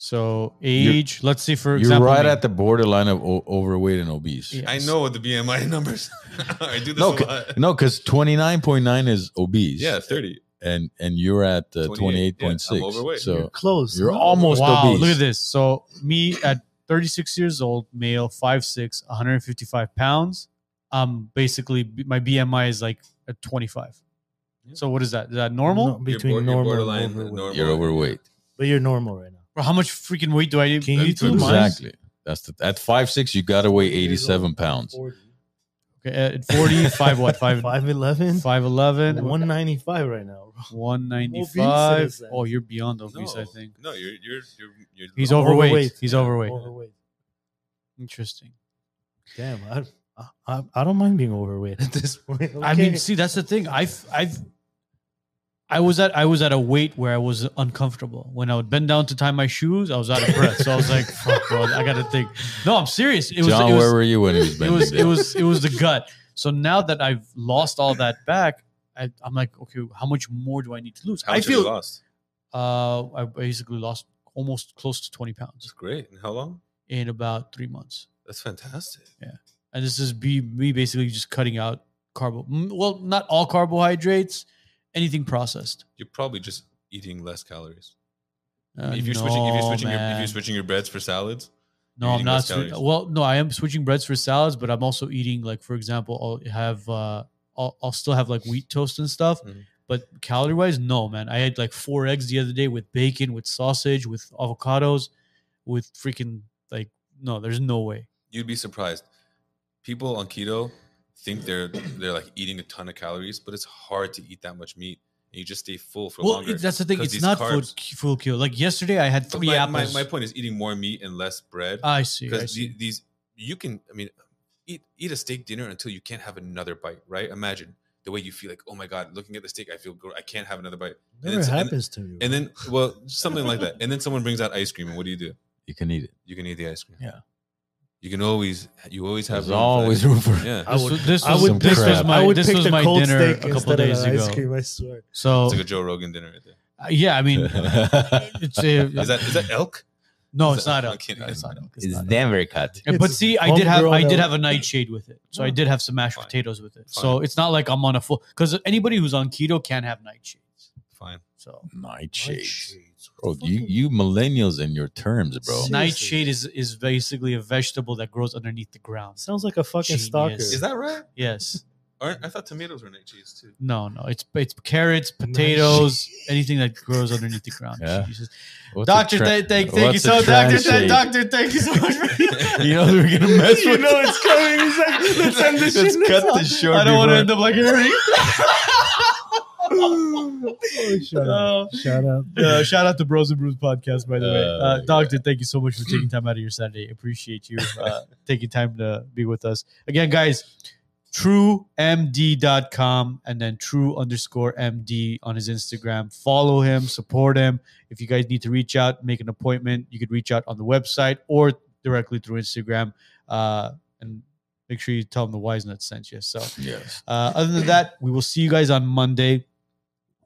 So age. let's see for example, You're right me. at the borderline of o- overweight and obese. Yeah. I Yes. know the BMI [laughs] numbers. [laughs] I do this No, a c- lot. No, because twenty nine point nine is obese. Yeah, 30. and and you're at uh, 28, twenty eight yeah, point I'm six. overweight. So Close. you're almost Wow. obese. Look at this. So me at 36 years old, male, 5'6", 155 pounds. Um, basically my BMI is like at 25. Yeah. So what is that? Is that normal? No, You're between you're normal borderline and overweight. normal. You're overweight. But you're normal right now. Bro, how much freaking weight do I need? Can you need to do? Exactly. That's the, at five six. You got to weigh eighty Years seven old, pounds. 40. Okay, at 40, 5 what? 5, 5'11", 5'11", 195 right now. bro. 195. Obese Oh, you're beyond obese, no, I think. No, you're you're you're, you're He's overweight. He's Yeah, overweight. Overweight. Interesting. Damn, I, I, I don't mind being overweight [laughs] at this point. I mean, okay? see, that's the thing. I've, I've, I was at, I was at a weight where I was uncomfortable. When I would bend down to tie my shoes, I was out of breath. So I was like, [laughs] "Fuck, bro, I got to think." No, I'm serious. It was, John, it was, where were you when he was it bending was, it was, it was the gut. So now that I've lost all that back, I, I'm like, okay, how much more do I need to lose? How I much have you feel, lost? uh, I basically lost almost close to 20 That's pounds great. And how long? in about three months. That's fantastic. Yeah, and this is be me basically just cutting out carbo. Well, not all carbohydrates, anything processed. You're probably just eating less calories. Uh, if you're switching, if you're switching, your, if you're switching your breads for salads, no, I'm not. Swi- well, no, I am switching breads for salads, but I'm also eating like, for example, I'll have, uh, I'll, I'll still have like wheat toast and stuff. Mhm. But calorie wise, no, man. I had like four eggs the other day with bacon, with sausage, with avocados, with freaking like, no, there's no way. you'd be surprised. People on keto think they're they're like eating a ton of calories, but it's hard to eat that much meat. And you just stay full for Well, longer. it- that's the thing. 'cause It's not full, carbs- full kill. Like yesterday, I had three my, my, apples. my point is eating more meat and less bread. I see. Because the, these you can i mean eat eat a steak dinner until you can't have another bite right imagine the way you feel like, oh my god, looking at the steak, I feel gro- I can't have another bite. And Never it's- and- happens to me. And then, well, something like that. And then someone brings out ice cream, and what do you do? You can eat it. You can eat the ice cream. Yeah. You can always, you always have There's room always ice room for Yeah. I This would- was, this I would this was my I would this was my dinner a couple of days the ago. ice cream. I swear. So It's like a Joe Rogan dinner right there. uh, yeah, I mean, [laughs] it's a, [laughs] Is that is that elk? no, is it's not I'm elk. It's not elk. It's It's not elk. Denver cut. Yeah, but see, I did have I did have a nightshade with it, so I Oh. did have some mashed Fine. potatoes with it. Fine. So it's not like I'm on a full because anybody who's on keto can't have nightshades. Fine. So Nightshades. Bro, you, you millennials and your terms, bro. Seriously. nightshade is is basically a vegetable that grows underneath the ground. Sounds like a fucking Genius. stalker. Is that right? Yes. [laughs] Aren't, I thought tomatoes were nightshades too. No, no. It's it's carrots, potatoes, anything that grows underneath the ground. Yeah. Jesus. What's a Doctor, tra- thank, thank, thank you what's a so much. Doctor, thank, shade? doctor, thank you so much. For, [laughs] You know we're gonna [laughs] mess with. you know it's coming. He's like, let's end this Let's shit. cut this short. I don't want to before- end up like Harry. [laughs] Oh, shout out. Shout out. Uh, shout out to Bros and Brews podcast, by the way. Oh, Uh, my Doctor, thank you so much for taking time out of your Saturday. Appreciate you uh, [laughs] taking time to be with us. Again, guys, truemd.com and then true underscore MD on his Instagram. Follow him, support him. If you guys need to reach out, make an appointment, you could reach out on the website or directly through Instagram. Uh, and make sure you tell him the Wise Nut sent you. So, Yes. uh, other than that, we will see you guys on Monday.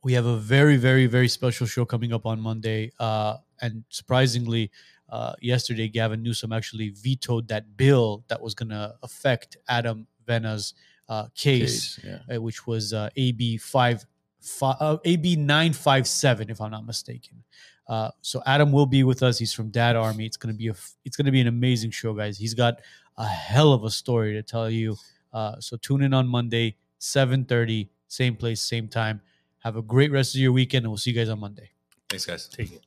We have a very, very, very special show coming up on Monday. Uh, and surprisingly, uh, yesterday, Gavin Newsom actually vetoed that bill that was going to affect Adam Vena's uh, case, Case, yeah. uh, which was uh, AB five, fi- uh, AB nine five seven, if I'm not mistaken. Uh, so Adam will be with us. He's from Dad Army. It's gonna be a it's gonna be an amazing show, guys. He's got a hell of a story to tell you. Uh, so tune in on Monday, seven thirty, same place, same time. Have a great rest of your weekend, and we'll see you guys on Monday. Thanks, guys. Take it.